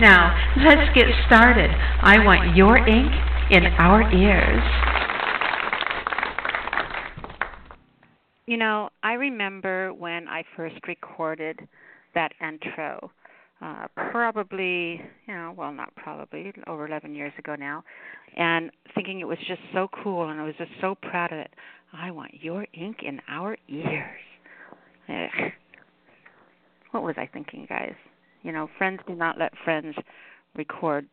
Now, let's get started. I want your ink in our ears. You know, I remember when I first recorded that intro uh, probably, you know, well, not probably, over 11 years ago now, and thinking it was just so cool, and I was just so proud of it. I want your ink in our ears. Ugh. What was I thinking, guys? You know, friends do not let friends record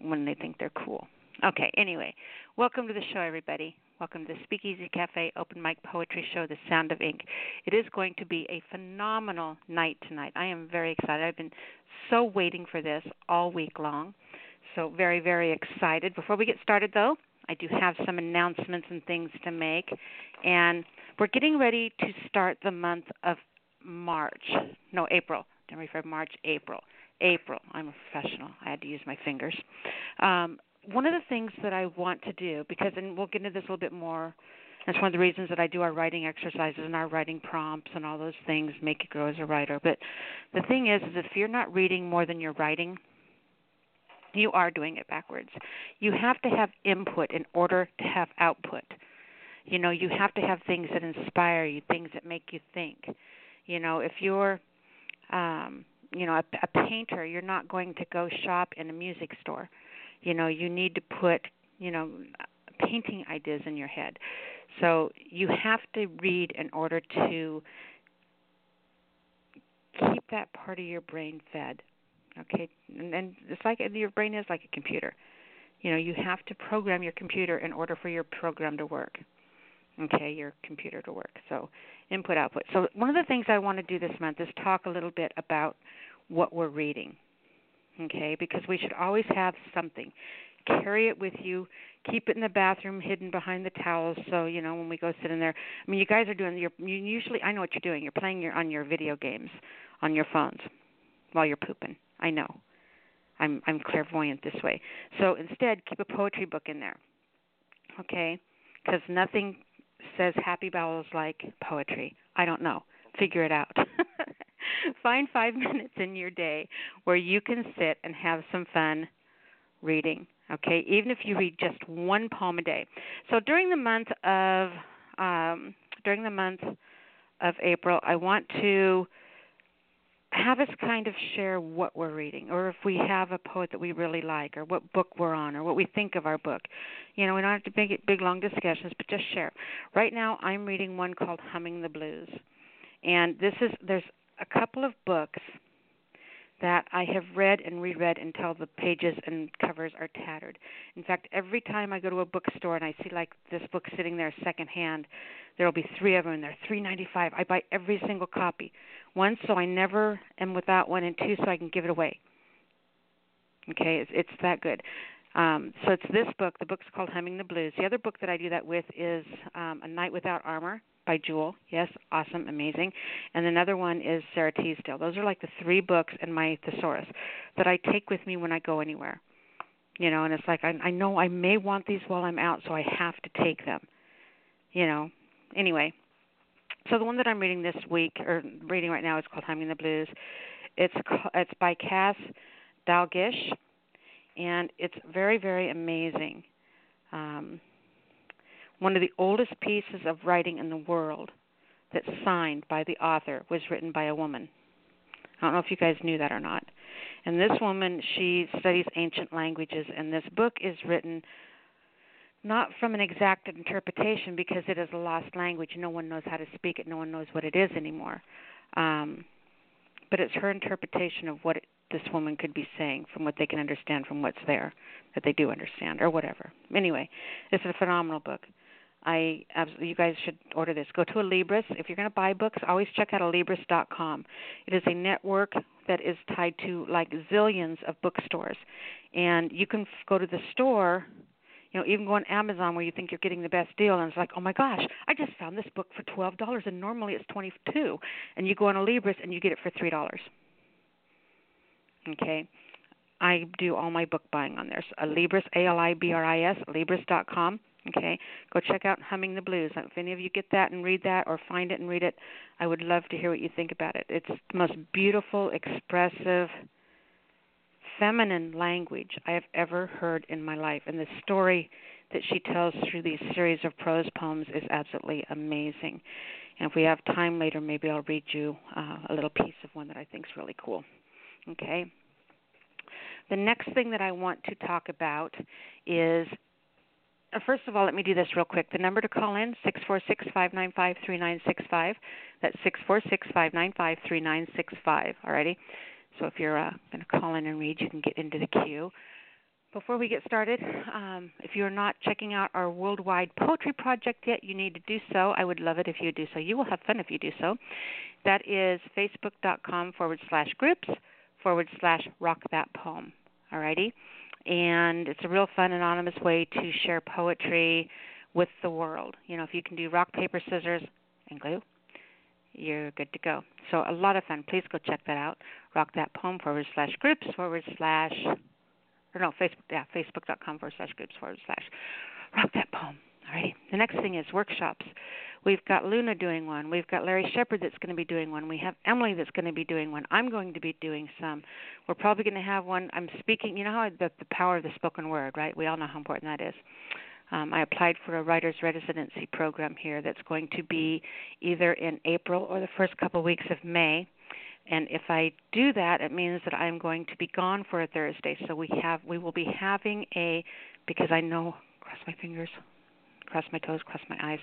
when they think they're cool. Okay, anyway, welcome to the show, everybody. Welcome to the Speakeasy Cafe Open Mic Poetry Show, The Sound of Ink. It is going to be a phenomenal night tonight. I am very excited. I've been so waiting for this all week long. So, very, very excited. Before we get started, though, I do have some announcements and things to make. And we're getting ready to start the month of March. No, April. January, February, March, April. April. I'm a professional. I had to use my fingers. Um, one of the things that I want to do, because, and we'll get into this a little bit more, that's one of the reasons that I do our writing exercises and our writing prompts and all those things, make you grow as a writer. But the thing is, is if you're not reading more than you're writing, you are doing it backwards. You have to have input in order to have output. You know, you have to have things that inspire you, things that make you think. You know, if you're um, you know, a, a painter, you're not going to go shop in a music store. You know you need to put you know painting ideas in your head. So you have to read in order to keep that part of your brain fed okay? And, and it's like your brain is like a computer. You know you have to program your computer in order for your program to work okay your computer to work so input output so one of the things i want to do this month is talk a little bit about what we're reading okay? Because we should always have something. Carry it with you. Keep it in the bathroom, hidden behind the towels, so you know when we go sit in there. I mean, you guys are doing. You're you usually. I know what you're doing. You're playing your on your video games, on your phones, while you're pooping. I know. I'm I'm clairvoyant this way. So instead, keep a poetry book in there. Okay? Because nothing says happy bowels like poetry. I don't know. Figure it out. Find five minutes in your day where you can sit and have some fun reading. Okay, even if you read just one poem a day. So during the month of um, during the month of April, I want to have us kind of share what we're reading, or if we have a poet that we really like, or what book we're on, or what we think of our book. You know, we don't have to make it big, long discussions, but just share. Right now, I'm reading one called Humming the Blues, and this is there's a couple of books that I have read and reread until the pages and covers are tattered. In fact, every time I go to a bookstore and I see like this book sitting there secondhand, there will be three of them and they're three ninety five. I buy every single copy. One, so I never am without one, and two, so I can give it away. Okay, it's, it's that good. Um, so it's this book. The book's called Humming the Blues. The other book that I do that with is um, A Night Without Armor by Jewel. Yes, awesome, amazing. And another one is Sara Teasdale. Those are like the three books in my thesaurus that I take with me when I go anywhere. You know, and it's like I, I know I may want these while I'm out, so I have to take them. You know. Anyway, so the one that I'm reading this week or reading right now is called Humming the Blues. It's it's by Cass Dalglish, and it's very very amazing. Um, one of the oldest pieces of writing in the world that's signed by the author was written by a woman. I don't know if you guys knew that or not. And this woman, she studies ancient languages, and this book is written not from an exact interpretation because it is a lost language. No one knows how to speak it. No one knows what it is anymore. Um, but it's her interpretation of what it, this woman could be saying from what they can understand from what's there that they do understand or whatever. Anyway, it's a phenomenal book. I absolutely, you guys should order this. Go to Alibris. If you're going to buy books, always check out a Alibris.com. It is a network that is tied to like zillions of bookstores, and you can go to the store. You know, even go on Amazon where you think you're getting the best deal, and it's like, oh my gosh, I just found this book for twelve dollars, and normally it's twenty-two. And you go on Alibris and you get it for three dollars. Okay, I do all my book buying on there. So uh, a Alibris, A L I B R I S, Alibris.com. Okay, go check out Humming the Blues. If any of you get that and read that, or find it and read it, I would love to hear what you think about it. It's the most beautiful, expressive, feminine language I have ever heard in my life, and the story that she tells through these series of prose poems is absolutely amazing. And if we have time later, maybe I'll read you uh, a little piece of one that I think is really cool. Okay. The next thing that I want to talk about is uh, first of all, let me do this real quick. The number to call in six four six five nine five three nine six five. That's six four six five nine five three nine six five. Alrighty. So if you're uh, going to call in and read, you can get into the queue. Before we get started, um, if you're not checking out our worldwide poetry project yet, you need to do so. I would love it if you do so. You will have fun if you do so. That is facebook.com forward slash groups forward slash rock that poem. Alrighty and it's a real fun anonymous way to share poetry with the world. You know, if you can do rock paper scissors and glue, you're good to go. So a lot of fun. Please go check that out. Rock that poem forward slash groups forward slash or no Facebook yeah Facebook.com forward slash groups forward slash rock that poem. All right. The next thing is workshops. We've got Luna doing one. We've got Larry Shepard that's going to be doing one. We have Emily that's going to be doing one. I'm going to be doing some. We're probably going to have one. I'm speaking. You know how the, the power of the spoken word, right? We all know how important that is. Um, I applied for a writer's residency program here that's going to be either in April or the first couple of weeks of May. And if I do that, it means that I'm going to be gone for a Thursday. So we have we will be having a because I know cross my fingers cross my toes, cross my eyes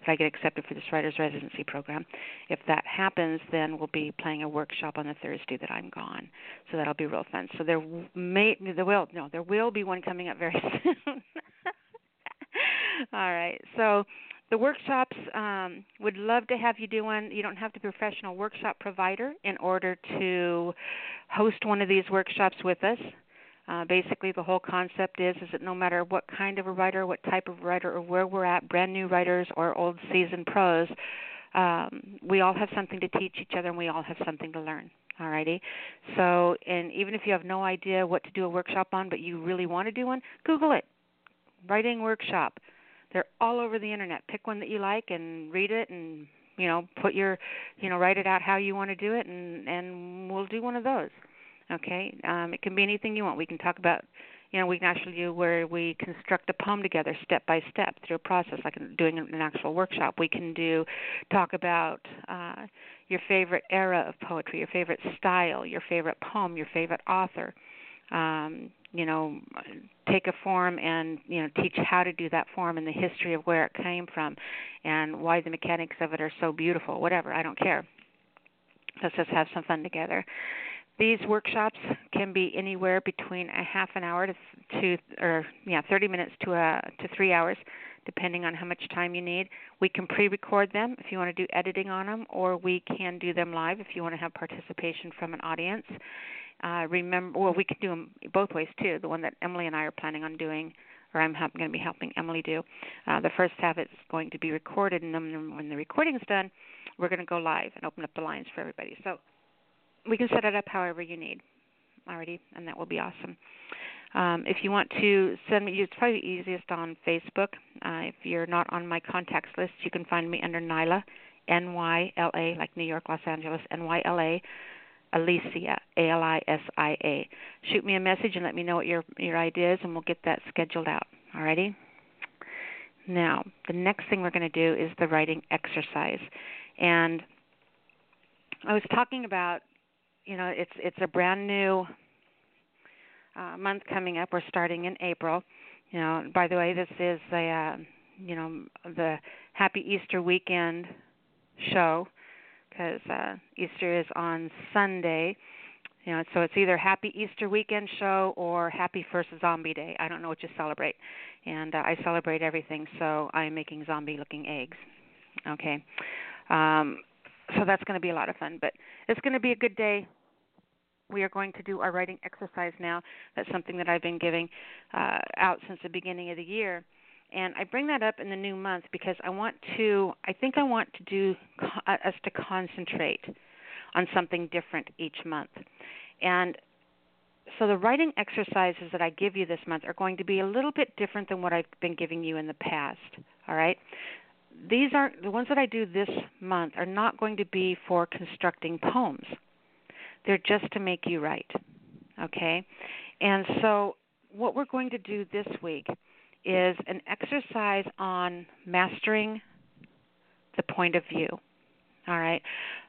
that I get accepted for this writer's residency program. If that happens, then we'll be playing a workshop on the Thursday that I'm gone. So that'll be real fun. So there may there will no there will be one coming up very soon. All right. So the workshops um, would love to have you do one. You don't have to be a professional workshop provider in order to host one of these workshops with us. Uh, basically, the whole concept is is that no matter what kind of a writer, what type of writer, or where we're at, brand new writers or old seasoned pros, um, we all have something to teach each other, and we all have something to learn. Alrighty. So, and even if you have no idea what to do a workshop on, but you really want to do one, Google it. Writing workshop. They're all over the internet. Pick one that you like and read it, and you know, put your, you know, write it out how you want to do it, and and we'll do one of those. Okay, um, it can be anything you want. We can talk about, you know, we can actually do where we construct a poem together, step by step, through a process, like doing an actual workshop. We can do talk about uh, your favorite era of poetry, your favorite style, your favorite poem, your favorite author. Um, you know, take a form and you know teach how to do that form and the history of where it came from, and why the mechanics of it are so beautiful. Whatever, I don't care. Let's just have some fun together. These workshops can be anywhere between a half an hour to, to or yeah, 30 minutes to a to 3 hours depending on how much time you need. We can pre-record them if you want to do editing on them or we can do them live if you want to have participation from an audience. Uh, remember well we can do them both ways too. The one that Emily and I are planning on doing or I'm help, going to be helping Emily do. Uh, the first half is going to be recorded, and then when the recording is done, we're going to go live and open up the lines for everybody. So we can set it up however you need already, and that will be awesome. Um, if you want to send me, it's probably easiest on Facebook. Uh, if you're not on my contacts list, you can find me under Nyla, N Y L A, like New York, Los Angeles, N Y L A, Alisia, A L I S I A. Shoot me a message and let me know what your your idea is, and we'll get that scheduled out. Alrighty. Now, the next thing we're going to do is the writing exercise, and I was talking about you know it's it's a brand new uh, month coming up. We're starting in April. You know, by the way, this is the uh, you know the Happy Easter weekend show because uh, Easter is on Sunday, You know, so it's either Happy Easter Weekend Show or Happy First Zombie Day. I don't know what you celebrate, and uh, I celebrate everything. So I'm making zombie-looking eggs. Okay, um, so that's going to be a lot of fun. But it's going to be a good day. We are going to do our writing exercise now. That's something that I've been giving uh, out since the beginning of the year and I bring that up in the new month because I want to I think I want to do uh, us to concentrate on something different each month. And so the writing exercises that I give you this month are going to be a little bit different than what I've been giving you in the past. All right? These are the ones that I do this month are not going to be for constructing poems. They're just to make you write. Okay? And so what we're going to do this week is an exercise on mastering the point of view. All right.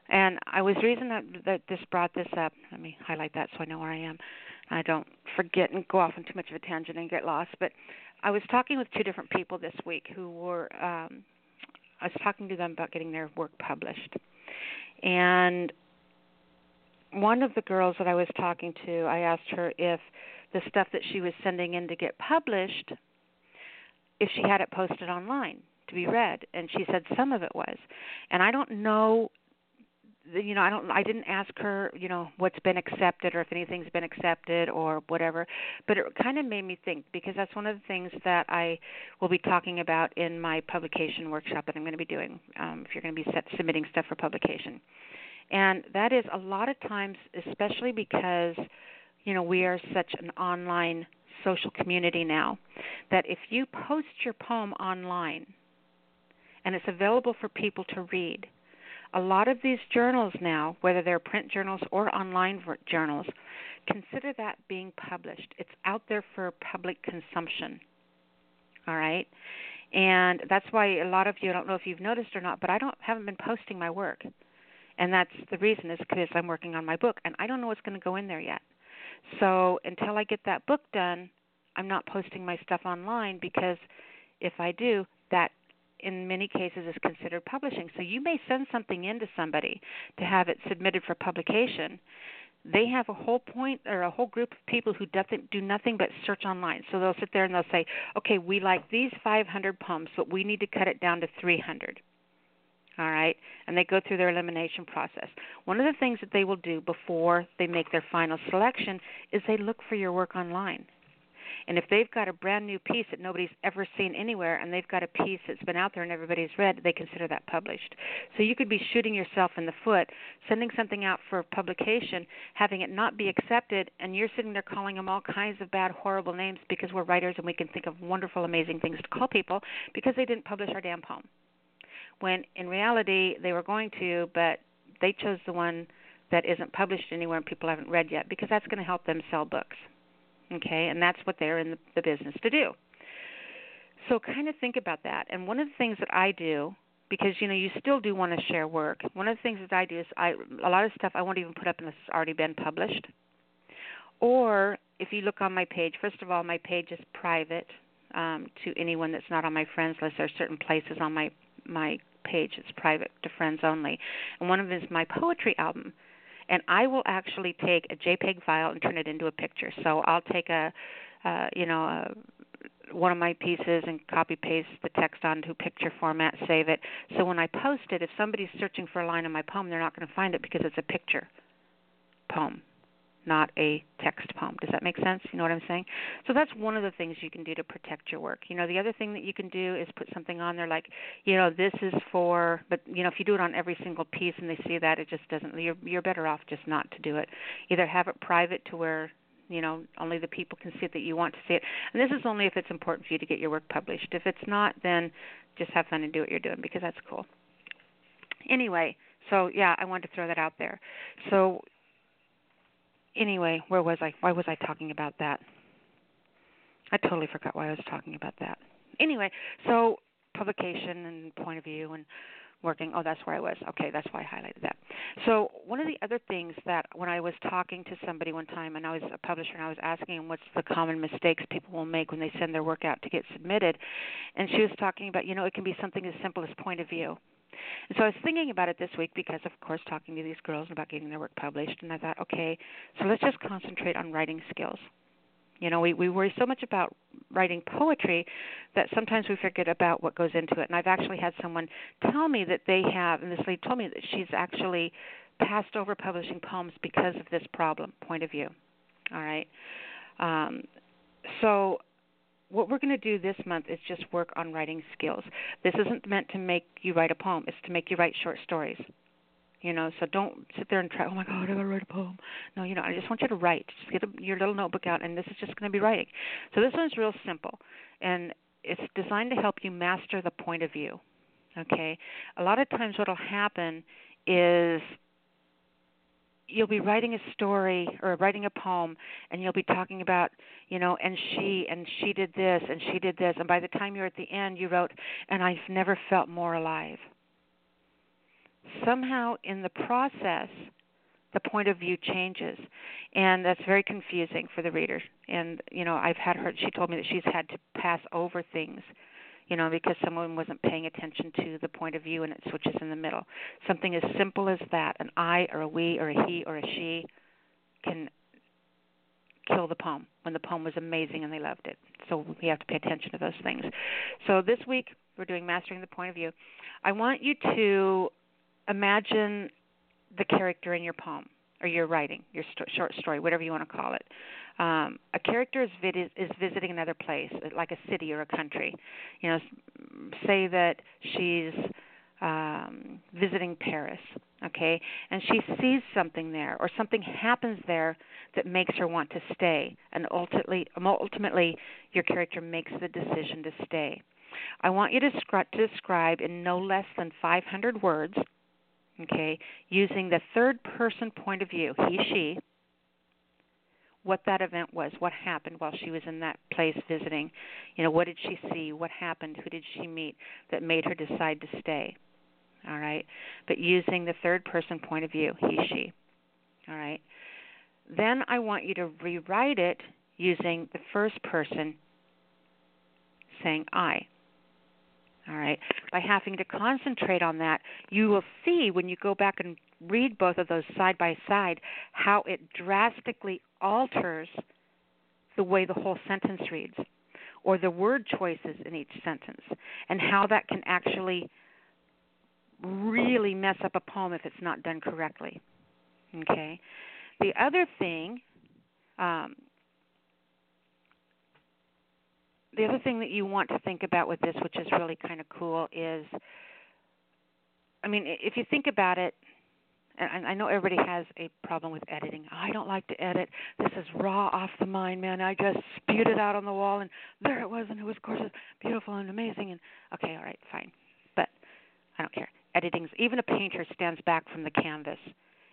And I was reason that, that this brought this up. Let me highlight that so I know where I am. I don't forget and go off on too much of a tangent and get lost. But I was talking with two different people this week who were. Um, I was talking to them about getting their work published, and one of the girls that I was talking to, I asked her if the stuff that she was sending in to get published, if she had it posted online to be read, and she said some of it was, and I don't know you know i don't i didn't ask her you know what's been accepted or if anything's been accepted or whatever but it kind of made me think because that's one of the things that i will be talking about in my publication workshop that i'm going to be doing um, if you're going to be set, submitting stuff for publication. And that is a lot of times especially because you know we are such an online social community now that if you post your poem online and it's available for people to read a lot of these journals now, whether they're print journals or online journals, consider that being published. It's out there for public consumption. All right? And that's why a lot of you I don't know if you've noticed or not, but I don't haven't been posting my work. And that's the reason is because I'm working on my book and I don't know what's going to go in there yet. So until I get that book done, I'm not posting my stuff online because if I do, that in many cases is considered publishing. So you may send something in to somebody to have it submitted for publication. They have a whole point or a whole group of people who do nothing but search online. So they'll sit there and they'll say, "Okay, we like these 500 poems, but we need to cut it down to 300." All right, and they go through their elimination process. One of the things that they will do before they make their final selection is they look for your work online and if they've got a brand new piece that nobody's ever seen anywhere and they've got a piece that's been out there and everybody's read, they consider that published. So you could be shooting yourself in the foot, sending something out for publication, having it not be accepted, and you're sitting there calling them all kinds of bad, horrible names because we're writers and we can think of wonderful, amazing things to call people because they didn't publish our damn poem. When in reality, they were going to, but they chose the one that isn't published anywhere and people haven't read yet because that's going to help them sell books. Okay, and that's what they're in the, business to do. So kind of think about that. And one of the things that I do because you know you still do want to share work. One of the things that I do is I a lot of stuff I won't even put up unless it's already been published. Or if you look on my page, first of all, my page is private um, to anyone that's not on my friends list. There are certain places on my my page it's private to friends only, and one of them is my poetry album and I will actually take a JPEG file and turn it into a picture. So I'll take a, uh, you know, a, one of my pieces and copy paste the text onto picture format, save it. So when I post it, if somebody's searching for a line in my poem, they're not going to find it because it's a picture poem not a text poem. Does that make sense? You know what I'm saying? So that's one of the things you can do to protect your work. You know, the other thing that you can do is put something on there like, you know, this is for but you know, if you do it on every single piece and they see that it just doesn't you're you're better off just not to do it. Either have it private to where you know only the people can see it that you want to see it and this is only if it's important for you to get your work published if it's not then just have fun and do what you're doing because that's cool anyway so yeah i wanted to throw that out there so anyway, where was I? Why was I talking about that? I totally forgot why I was talking about that. Anyway, so publication and point of view and working. Oh, that's where I was. Okay, that's why I highlighted that. So, one of the other things that when I was talking to somebody one time and I was a publisher and I was asking them what's the common mistakes people will make when they send their work out to get submitted, and she was talking about, you know, it can be something as simple as point of view. And so I was thinking about it this week because, of course, talking to these girls about getting their work published, and I thought, okay, so let's just concentrate on writing skills. You know, we we worry so much about writing poetry that sometimes we forget about what goes into it. And I've actually had someone tell me that they have, and this lady told me that she's actually passed over publishing poems because of this problem point of view. All right. Um, so what we're going to do this month is just work on writing skills. This isn't meant to make you write a poem. It's to make you write short stories. You know, so don't sit there and try. Oh my God, I gotta write a poem. No, you know, I just want you to write. Just get a, your little notebook out, and this is just going to be writing. So this one's real simple, and it's designed to help you master the point of view. Okay, a lot of times what'll happen is you'll be writing a story or writing a poem and you'll be talking about you know and she and she did this and she did this and by the time you're at the end you wrote and i've never felt more alive. Somehow in the process the point of view changes and that's very confusing for the reader. And you know i've had her she told me that she's had to pass over things you know because someone wasn't paying attention to the point of view and it switches in the middle. Something as simple as that an i or a we or a he or a she can kill the poem when the poem was amazing and they loved it. So we have to pay attention to those things. So this week we're doing mastering the point of view. I want you to imagine the character in your poem or your writing, your st- short story, whatever you want to call it. Um, a character is, vid- is visiting another place, like a city or a country. You know, say that she's um, visiting Paris, okay, and she sees something there, or something happens there that makes her want to stay, and ultimately, ultimately, your character makes the decision to stay. I want you to, scr- to describe in no less than 500 words okay, using the third person point of view, he, she, what that event was, what happened while she was in that place visiting. You know, what did she see? What happened? Who did she meet that made her decide to stay? All right. But using the third person point of view, he, she. All right. Then I want you to rewrite it using the first person saying I all right. By having to concentrate on that you will see when you go back and read both of those side by side how it drastically alters the way the whole sentence reads or the word choices in each sentence and how that can actually really mess up a poem if it's not done correctly. Okay? The other thing um, the other thing that you want to think about with this, which is really kind of cool, is I mean, if you think about it, and I know everybody has a problem with editing. I don't like to edit. This is raw off the mind, man. I just spewed it out on the wall, and there it was, and it was gorgeous, beautiful, and amazing. And okay, all right, fine, but I don't care. Editing's even a painter stands back from the canvas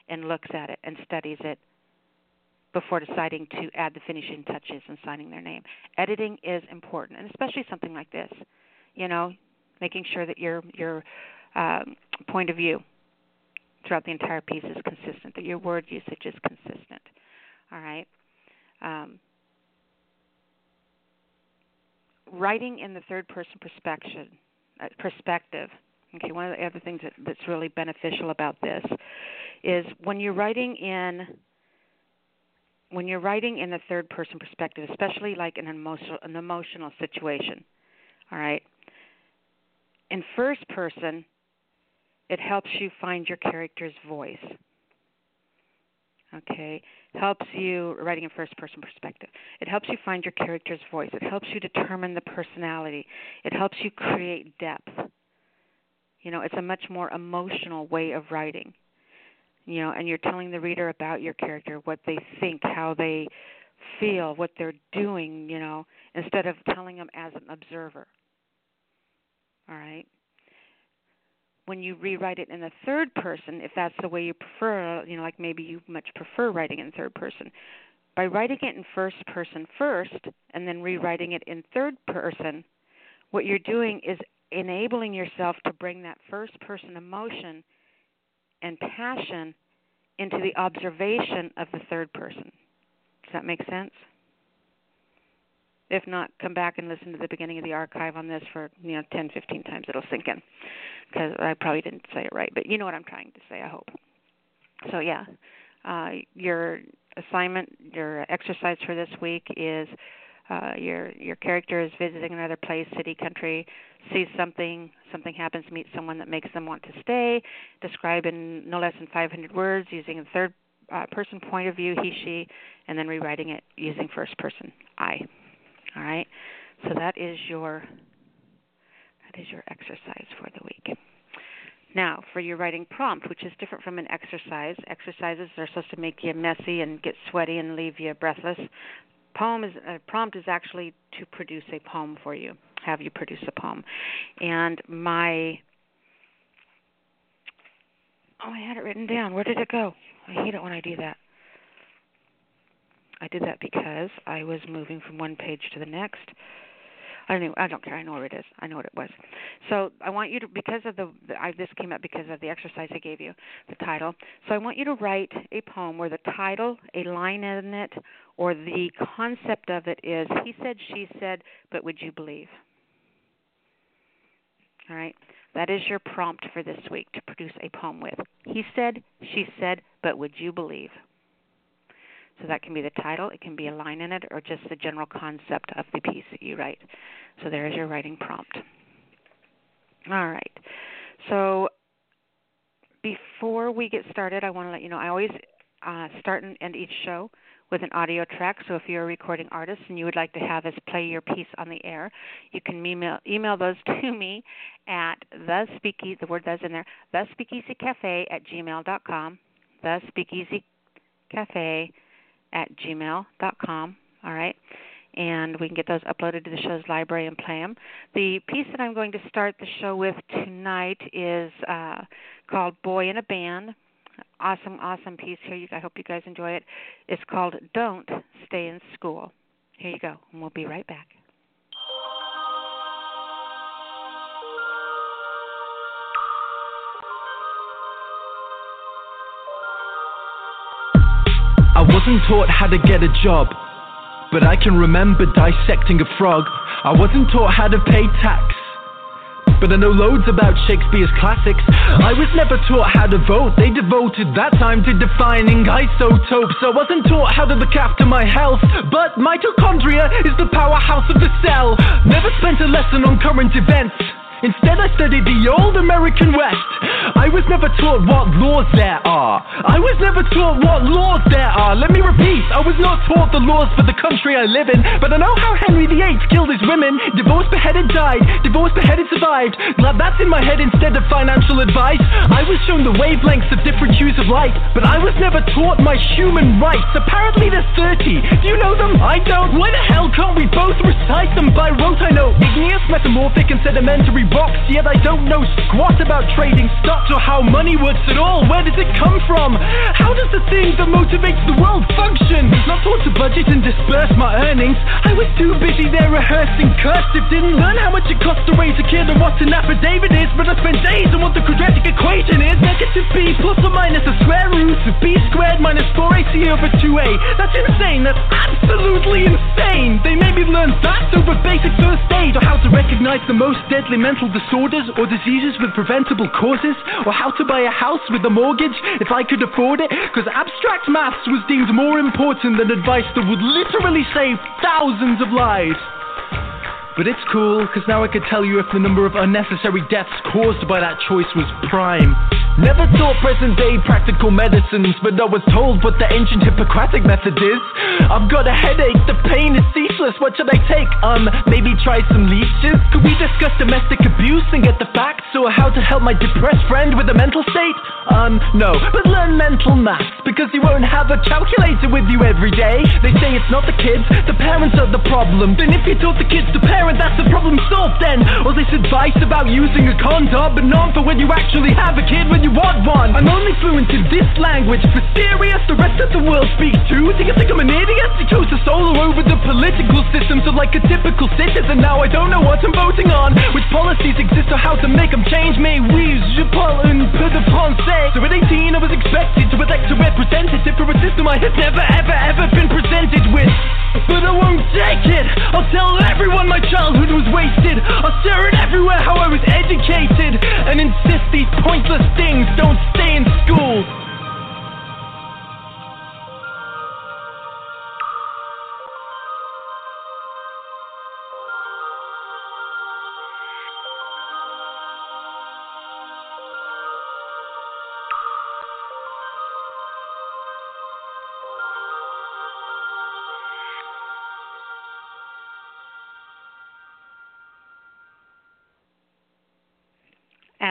and looks at it and studies it before deciding to add the finishing touches and signing their name. Editing is important, and especially something like this. You know, making sure that your your um, point of view throughout the entire piece is consistent, that your word usage is consistent. All right. Um, writing in the third person perspective, uh, perspective. Okay, one of the other things that, that's really beneficial about this is when you're writing in when you're writing in the third person perspective, especially like an emotional an emotional situation, all right. In first person, it helps you find your character's voice. Okay, helps you writing in first person perspective. It helps you find your character's voice. It helps you determine the personality. It helps you create depth. You know, it's a much more emotional way of writing you know, and you're telling the reader about your character, what they think, how they feel, what they're doing, you know, instead of telling them as an observer. All right. When you rewrite it in the third person, if that's the way you prefer, you know, like maybe you much prefer writing in third person, by writing it in first person first and then rewriting it in third person, what you're doing is enabling yourself to bring that first person emotion and passion into the observation of the third person. Does that make sense? If not, come back and listen to the beginning of the archive on this for you know 10, 15 times. It'll sink in because I probably didn't say it right, but you know what I'm trying to say. I hope. So yeah, uh, your assignment, your exercise for this week is uh, your your character is visiting another place, city, country, sees something, something happens, meets someone that makes them want to stay. Describe in no less than 500 words using a third uh, person point of view, he, she, and then rewriting it using first person, I. All right. So that is your that is your exercise for the week. Now, for your writing prompt, which is different from an exercise, exercises are supposed to make you messy and get sweaty and leave you breathless. Poem is a prompt is actually to produce a poem for you, have you produce a poem. And my oh, I had it written down. Where did it go? I hate it when I do that. I did that because I was moving from one page to the next. I don't. Know, I don't care. I know where it is. I know what it was. So I want you to, because of the, the I, this came up because of the exercise I gave you, the title. So I want you to write a poem where the title, a line in it, or the concept of it is he said, she said, but would you believe? All right. That is your prompt for this week to produce a poem with. He said, she said, but would you believe? So that can be the title, it can be a line in it, or just the general concept of the piece that you write. So there is your writing prompt. All right. So before we get started, I want to let you know I always uh, start and end each show with an audio track. So if you're a recording artist and you would like to have us play your piece on the air, you can email email those to me at the speakeasy the word that's in there, the speakeasy cafe at gmail.com. The speakeasy cafe at gmail.com. All right. And we can get those uploaded to the show's library and play them. The piece that I'm going to start the show with tonight is uh, called Boyinaband. Awesome, awesome piece here. I hope you guys enjoy it. It's called Don't Stay in School. Here you go, and we'll be right back. Wasn't taught how to get a job, but I can remember dissecting a frog. I wasn't taught how to pay tax, but I know loads about Shakespeare's classics. I was never taught how to vote, they devoted that time to defining isotopes. I wasn't taught how to look after my health, but mitochondria is the powerhouse of the cell. Never spent a lesson on current events. Instead, I studied the old American West. I was never taught what laws there are. I was never taught what laws there are. Let me repeat, I was not taught the laws for the country I live in, but I know how Henry VIII killed his women. Divorced, beheaded, died. Divorced, beheaded, survived. Glad that's in my head instead of financial advice. I was shown the wavelengths of different hues of light, but I was never taught my human rights. Apparently, there's 30. Do you know them? I don't. Why the hell can't we both recite them by rote? I know igneous, metamorphic, and sedimentary rocks, yet I don't know squat about trading stocks or how money works at all. Where does it come from? How does the thing that motivates the world function? Not taught to budget and disperse my earnings. I was too busy there rehearsing cursive. Didn't learn how much it costs to raise a kid or what an affidavit is, but I spent days on what the quadratic equation is. Negative b plus or minus the square root of b squared minus 4ac over 2a. That's insane. That's absolutely insane. They made me learn that over basic first aid or how to recognize the most deadly mental disorders or diseases with preventable causes, or how to buy a house with a mortgage if I could afford it, because abstract maths was deemed more important than advice that would literally save thousands of lives. But it's cool, because now I could tell you if the number of unnecessary deaths caused by that choice was prime. Never thought present day practical medicines, but I was told what the ancient Hippocratic method is. I've got a headache, the pain is ceaseless, what should I take? Um, maybe try some leeches? Could we discuss domestic abuse and get the facts, or how to help my depressed friend with a mental state? Um, no, but learn mental maths, because you won't have a calculator with you every day. They say it's not the kids, the parents are the problem. Then if you taught the kids to parent, that's the problem solved then. All this advice about using a condom, but not for when you actually have a kid when you want one. I'm only fluent in this language, for serious, the rest of the world speaks too. Do you think I'm an idiot? You chose to solo over the political system, so like a typical citizen, now I don't know what I'm voting on. Which policies exist or how to make them change me. Weaves, je parle un peu de français. So at 18, I was expected to elect a representative for a system I had never, ever, ever been presented with. But I won't take it. I'll tell everyone my childhood was wasted. I'll share it everywhere how I was educated. And insist these pointless things don't stay in school.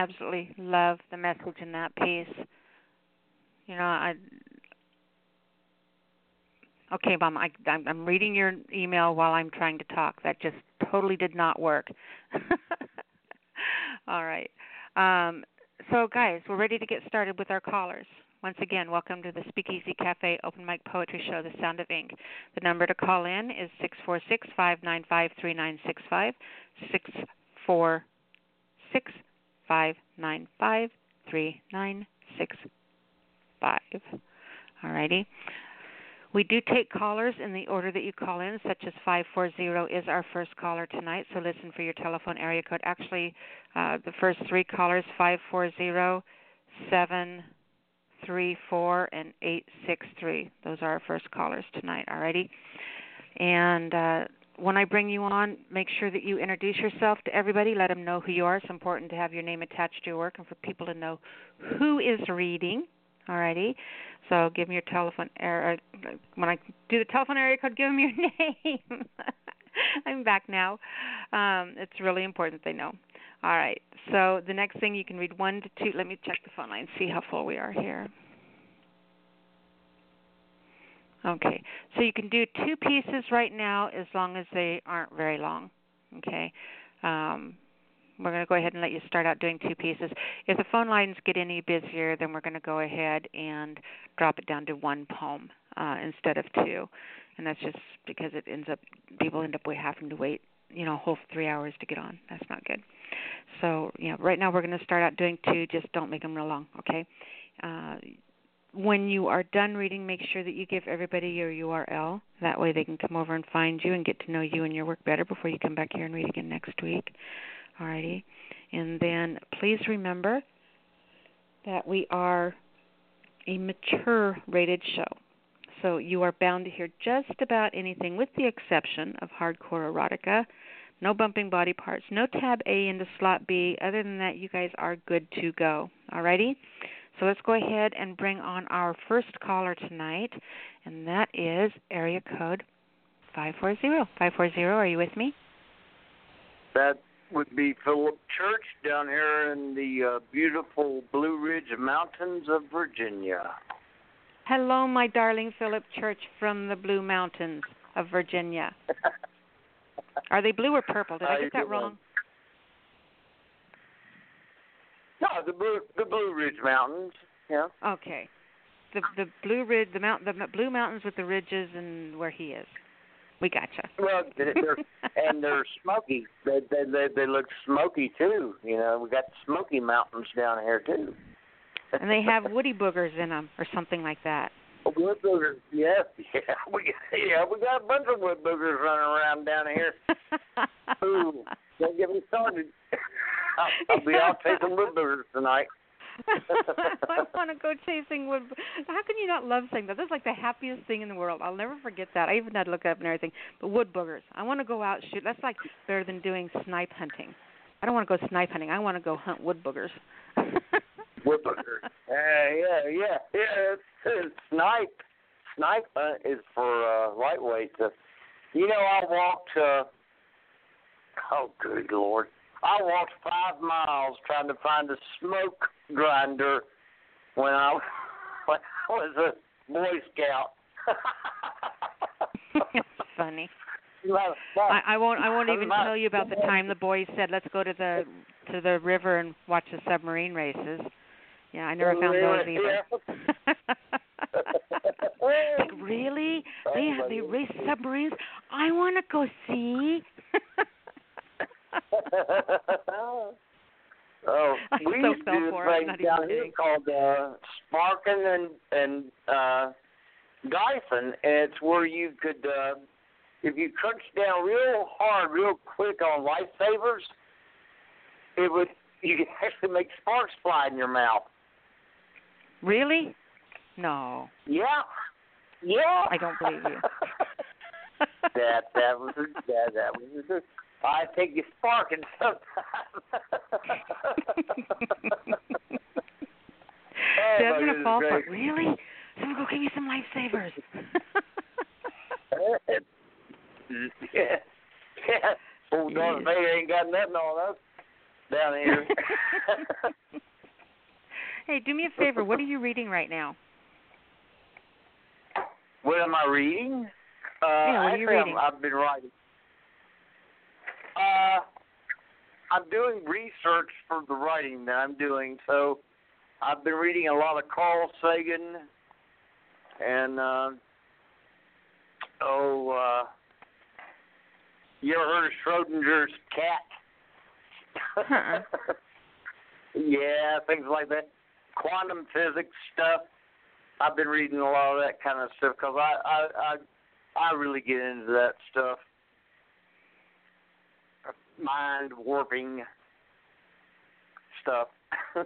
Absolutely love the message in that piece. You know, I Okay, mom, I I'm, I'm reading your email while I'm trying to talk. That just totally did not work. All right. Um so guys, we're ready to get started with our callers. Once again, welcome to the Speakeasy Cafe Open Mic Poetry Show, The Sound of Ink. The number to call in is six four six five nine five three nine six five six four six five nine five three nine six five. Alrighty. We do take callers in the order that you call in, such as 540 is our first caller tonight, so listen for your telephone area code. Actually, uh, the first three callers, 540 734 and 863. Those are our first callers tonight, alrighty? And uh, when I bring you on, make sure that you introduce yourself to everybody. Let them know who you are. It's important to have your name attached to your work and for people to know who is reading. Alrighty. So give me your telephone. Er, when I do the telephone area code, give them your name. I'm back now. Um, it's really important they know. All right. So the next thing you can read one to two. Let me check the phone line, see how full we are here. Okay, so you can do two pieces right now as long as they aren't very long. Okay, um, we're going to go ahead and let you start out doing two pieces. If the phone lines get any busier, then we're going to go ahead and drop it down to one poem uh, instead of two, and that's just because it ends up people end up having to wait you know a whole three hours to get on. That's not good. So you know, right now we're going to start out doing two. Just don't make them real long. Okay. Uh, when you are done reading, make sure that you give everybody your URL. That way they can come over and find you and get to know you and your work better before you come back here and read again next week. Alrighty. And then please remember that we are a mature rated show. So you are bound to hear just about anything with the exception of hardcore erotica. No bumping body parts, no tab A into slot B. Other than that, you guys are good to go. Alrighty? So let's go ahead and bring on our first caller tonight, and that is area code 540. 540, are you with me? That would be Philip Church down here in the uh, beautiful Blue Ridge Mountains of Virginia. Hello, my darling Philip Church from the Blue Mountains of Virginia. Are they blue or purple? Did I get that wrong? No, the Blue the Blue Ridge Mountains. Yeah. Okay. The the Blue Ridge the mount the Blue Mountains with the ridges and where he is. We gotcha. Well, they're, and they're smoky. They, they they they look smoky too. You know, we got Smoky Mountains down here too. and they have woody boogers in them or something like that. Wood boogers, yeah, yeah, we got, yeah, we got a bunch of wood boogers running around down here. Ooh, don't get me started. I'll, be out chasing wood boogers tonight. I want to go chasing wood. How can you not love saying that? That's like the happiest thing in the world. I'll never forget that. I even had to look it up and everything. But wood boogers. I want to go out shoot. That's like better than doing snipe hunting. I don't want to go snipe hunting. I want to go hunt wood boogers. wood boogers. Uh, yeah, yeah, yeah. It's, it's snipe. Snipe hunt is for uh, lightweights. You know, I walked. Uh, oh, good lord! I walked five miles trying to find a smoke grinder when I, when I was a Boy Scout. It's funny. I, I won't. I won't even tell you about the time the boys said, "Let's go to the to the river and watch the submarine races." Yeah, I never found those either. like really? They they race submarines? I want to go see. Oh, we so used to do a it, thing not even down here called uh, Sparking and and uh, Dyson, and it's where you could, uh, if you crunch down real hard, real quick on lifesavers, it would you could actually make sparks fly in your mouth. Really? No, Yeah, yeah. I don't believe you. that that was a, that that was a, I think you're sparking sometimes. Oh, I was my gonna fall for it. Really? Someone go get me some lifesavers. yeah. Yeah. Old Darth Yes. Vader ain't got nothing on us down here. hey, do me a favor. What are you reading right now? what am I reading? Uh, Yeah, what are you reading? I've been writing. Uh, I'm doing research for the writing that I'm doing, so I've been reading a lot of Carl Sagan and uh, oh, uh, you ever heard of Schrodinger's cat? Uh-uh. yeah, things like that. Quantum physics stuff. I've been reading a lot of that kind of stuff because I, I I I really get into that stuff. Mind warping stuff.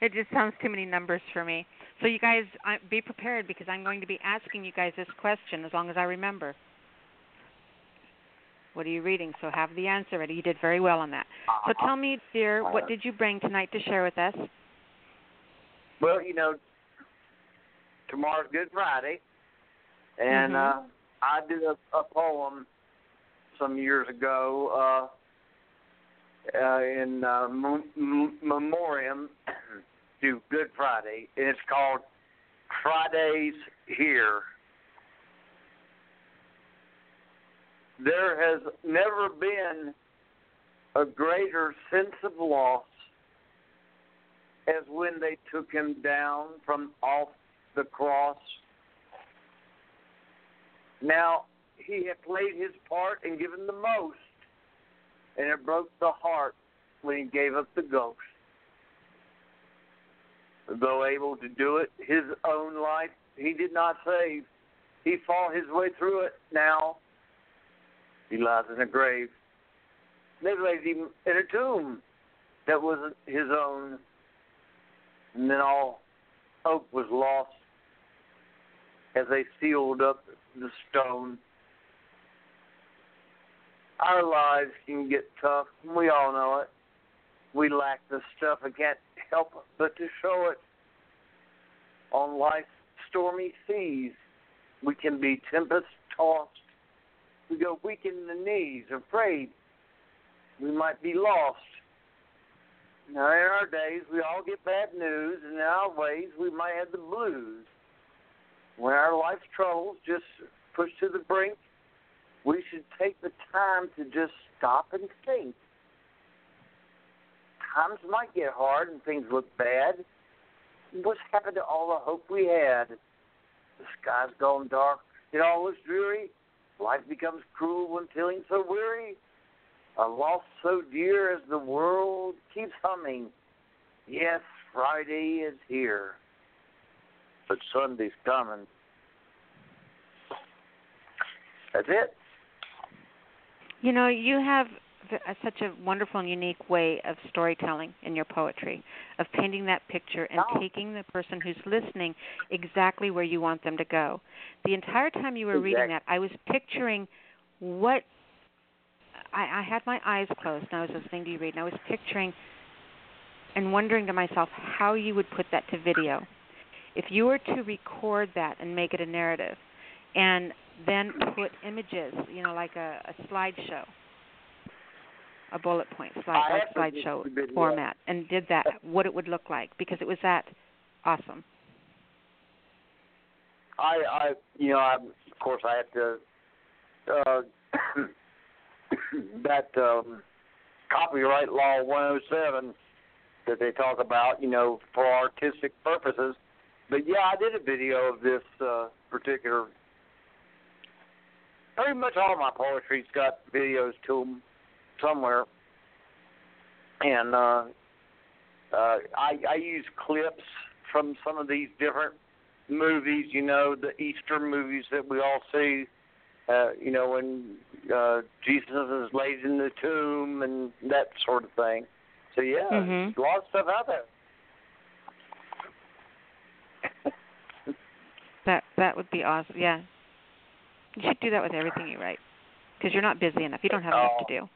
it just sounds too many numbers for me. So you guys, be prepared because I'm going to be asking you guys this question as long as I remember. What are you reading? So have the answer ready. You did very well on that. So tell me, dear, what did you bring tonight to share with us? Well, you know, tomorrow's Good Friday, and Mhm. uh, I did a, a poem some years ago uh, uh, in uh, m- m- memoriam to Good Friday, and it's called Fridays Here. There has never been a greater sense of loss as when they took him down from off the cross. Now, he had played his part and given the most, and it broke the heart when he gave up the ghost. Though able to do it his own life, he did not save. He fought his way through it. Now, he lies in a grave. They laid him in a tomb that wasn't his own and then all hope was lost as they sealed up the stone. Our lives can get tough, we all know it. We lack the stuff and can't help but to show it. On life's stormy seas, we can be tempest tossed. We go weak in the knees, afraid we might be lost. Now, in our days, we all get bad news, and in our ways, we might have the blues. When our life's troubles just push to the brink, we should take the time to just stop and think. Times might get hard and things look bad. What's happened to all the hope we had? The sky's gone dark. It all looks dreary. Life becomes cruel when feeling so weary. A loss so dear as the world keeps humming. Yes, Friday is here, but Sunday's coming. That's it. You know, you have such a wonderful and unique way of storytelling in your poetry, of painting that picture and Oh. taking the person who's listening exactly where you want them to go. The entire time you were reading that, I was picturing what I, I had my eyes closed and I was listening to you read, and I was picturing and wondering to myself how you would put that to video. If you were to record that and make it a narrative, and then put images, you know, like a, a slideshow, a bullet point slide, like have to do slideshow format, and did that, what it would look like, because it was that awesome. I, I, you know, I, of course, I have to. Uh, that um, copyright law 107 that they talk about, you know, for artistic purposes. But yeah, I did a video of this uh, particular. Pretty much all my poetry's got videos to 'em somewhere. and uh, uh, I, I use clips from some of these different movies. You know, the Easter movies that we all see. Uh, you know, when uh, Jesus is laid in the tomb and that sort of thing. So yeah, Mhm. a lot of stuff out there. That that would be awesome. Yeah, you should do that with everything you write, because you're not busy enough. You don't have enough to do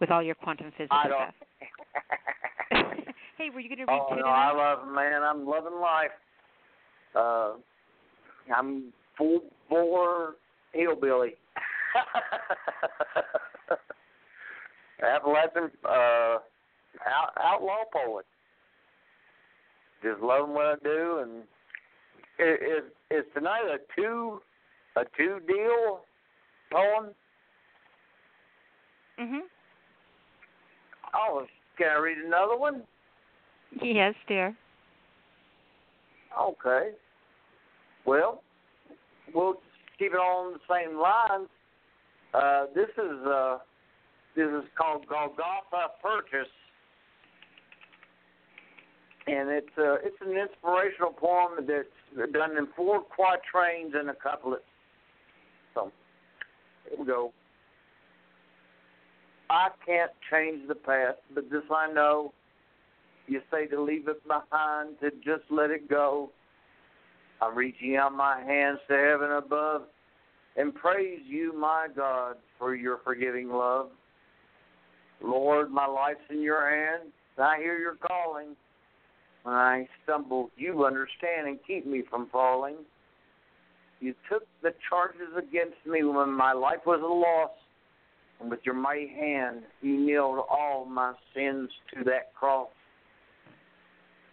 with all your quantum physics I don't. stuff. hey, were you going to read oh two no, tonight? I love man. I'm loving life. Uh, I'm full bore hillbilly. Appalachian uh, out, outlaw poet. Just loving what I do, and i- is is tonight a two a two deal poem? Mhm. Oh, can I read another one? Yes, dear. Okay. Well, we'll keep it on the same lines. Uh, this is uh, this is called Golgotha Purchase, and it's uh, it's an inspirational poem that's done in four quatrains and a couplet. Here we go. I can't change the past, but this I know. You say to leave it behind, to just let it go. I'm reaching out my hands to heaven above and praise you, my God, for your forgiving love. Lord, my life's in your hands. I hear your calling. When I stumble, you understand and keep me from falling. You took the charges against me when my life was a loss, and with your mighty hand, you nailed all my sins to that cross.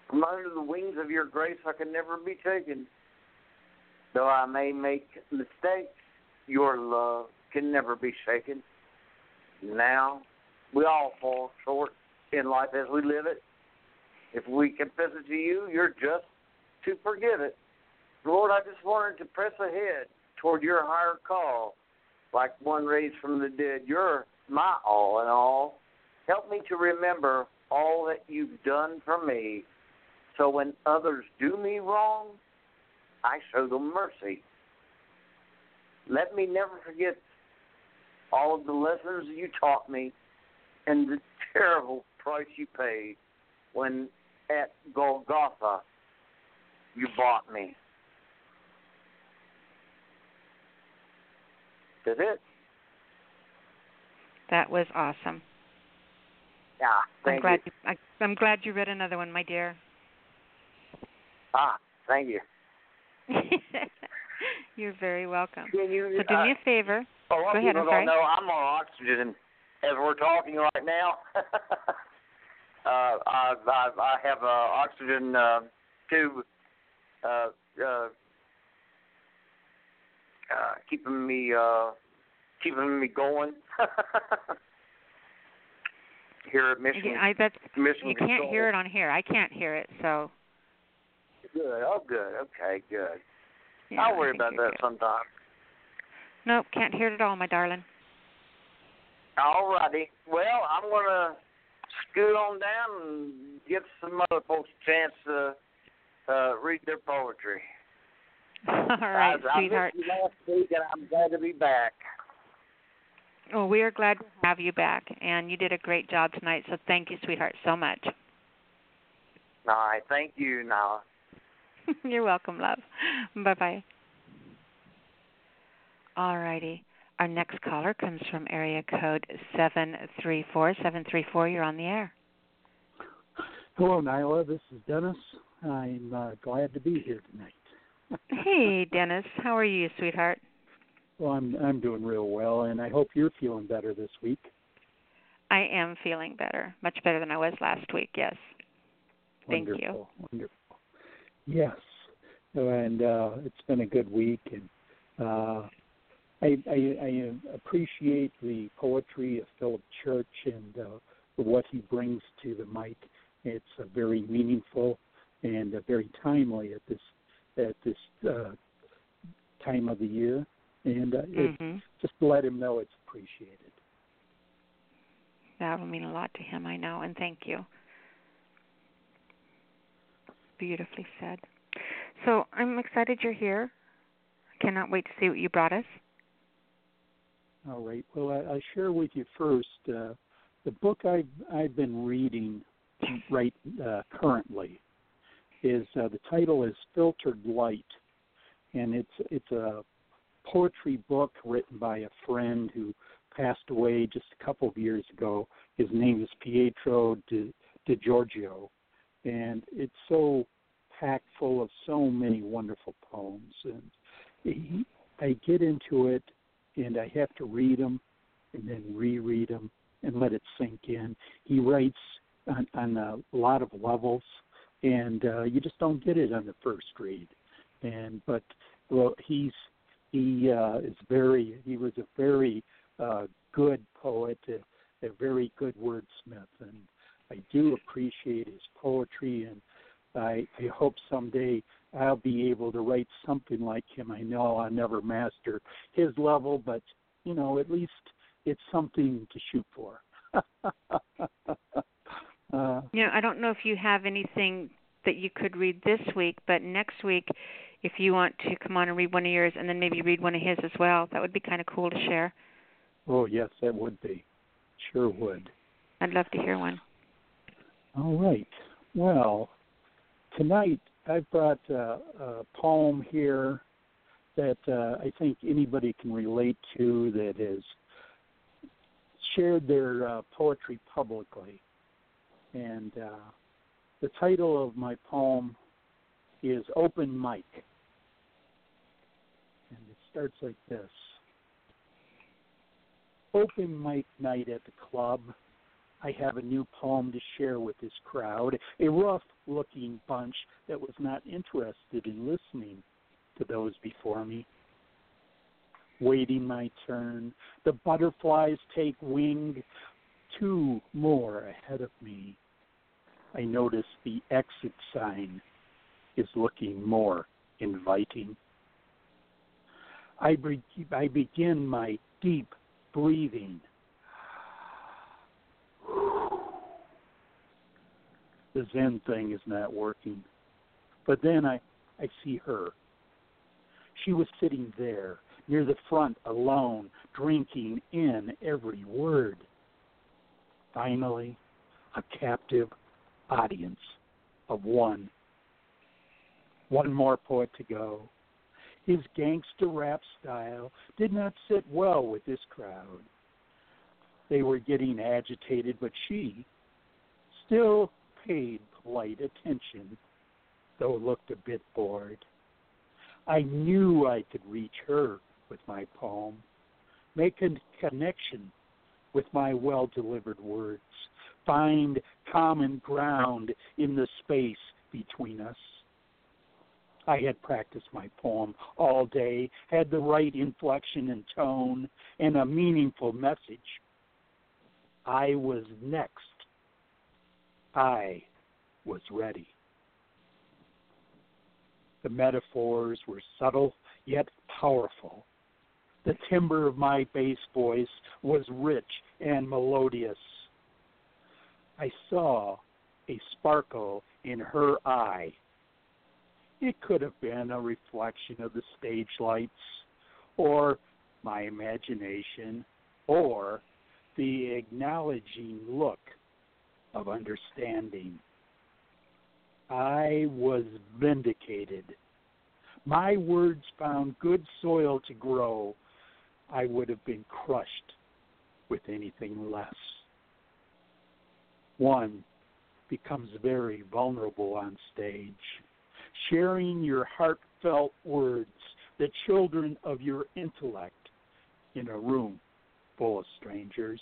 From under the wings of your grace, I can never be taken. Though I may make mistakes, your love can never be shaken. Now, we all fall short in life as we live it. If we confess it to you, you're just to forgive it. Lord, I just wanted to press ahead toward your higher call, like one raised from the dead. You're my all in all. Help me to remember all that you've done for me. So when others do me wrong, I show them mercy. Let me never forget all of the lessons you taught me and the terrible price you paid when at Golgotha you bought me. That's it. That was awesome. Yeah, thank I'm glad you. you, I, I'm glad you read another one, my dear. Ah, thank you. You're very welcome. You So do uh, me a favor. A lot Go of ahead, people I'm sorry. don't know I'm on oxygen as we're talking right now. uh, I, I, I have a oxygen uh, tube uh, uh, uh, keeping me uh, keeping me going here at Michigan. I that's Michigan you can't Control. hear it on here. I can't hear it, so Good. Oh, good. Okay, good. yeah, I'll worry about that good. sometime. Nope, can't hear it at all, my darling. All righty. Well, I'm gonna scoot on down and give some other folks a chance to uh, read their poetry. all right, I, I sweetheart. missed you last week, and I'm glad to be back. Well, we are glad to have you back, and you did a great job tonight. So thank you, sweetheart, so much. All right. Thank you, Nyla. You're welcome, love. Bye bye. All righty. Our next caller comes from area code seven three four seven three four. You're on the air. Hello, Nyla. This is Dennis. I'm uh, glad to be here tonight. Hey, Dennis. How are you, sweetheart? Well, I'm I'm doing real well, and I hope you're feeling better this week. I am feeling better, much better than I was last week. Yes. Thank you. wonderful, Wonderful. Yes, and uh, it's been a good week, and uh, I, I, I appreciate the poetry of Philip Church and uh, what he brings to the mic. It's uh, very meaningful and uh, very timely at this at this uh, time of the year, and uh, it, hmm just let him know it's appreciated. That will mean a lot to him, I know, and thank you. Beautifully said. So I'm excited you're here. I cannot wait to see what you brought us. All right. Well, I, I share with you first uh, the book I've I've been reading right uh, currently is uh, the title is Filtered Light, and it's it's a poetry book written by a friend who passed away just a couple of years ago. His name is Pietro De, De Giorgio, and it's so packed full of so many wonderful poems. And he, I get into it, and I have to read them, and then reread them, and let it sink in. He writes on, on a lot of levels, and uh, you just don't get it on the first read. And but well, he's he uh, is very he was a very uh, good poet, a, a very good wordsmith, and I do appreciate his poetry, and I, I hope someday I'll be able to write something like him. I know I'll never master his level, but you know, at least it's something to shoot for. uh, you know, I don't know if you have anything that you could read this week, but next week, if you want to come on and read one of yours, and then maybe read one of his as well, that would be kind of cool to share. Oh yes, that would be. Sure would. I'd love to hear one. All right. Well, tonight I've brought uh, a poem here that uh, I think anybody can relate to that has shared their uh, poetry publicly. And uh, the title of my poem is Open Mic. And it starts like this Open mic night at the club. I have a new poem to share with this crowd, a rough looking bunch that was not interested in listening to those before me. Waiting my turn, the butterflies take wing, two more ahead of me. I notice the exit sign is looking more inviting. I, be- I begin my deep breathing. The Zen thing is not working. But then I, I see her. She was sitting there near the front alone, drinking in every word. Finally, a captive audience of one. One more poet to go. His gangster rap style did not sit well with this crowd. They were getting agitated, but she still paid polite attention, though looked a bit bored. I knew I could reach her with my poem, make a connection with my well delivered words, find common ground in the space between us. I had practiced my poem all day, had the right inflection and tone, and a meaningful message. I was next. I was ready. The metaphors were subtle yet powerful. The timbre of my bass voice was rich and melodious. I saw a sparkle in her eye it could have been a reflection of the stage lights, or my imagination, or the acknowledging look of understanding. I was vindicated. My words found good soil to grow. I would have been crushed with anything less. One becomes very vulnerable on stage sharing your heartfelt words, the children of your intellect, in a room full of strangers.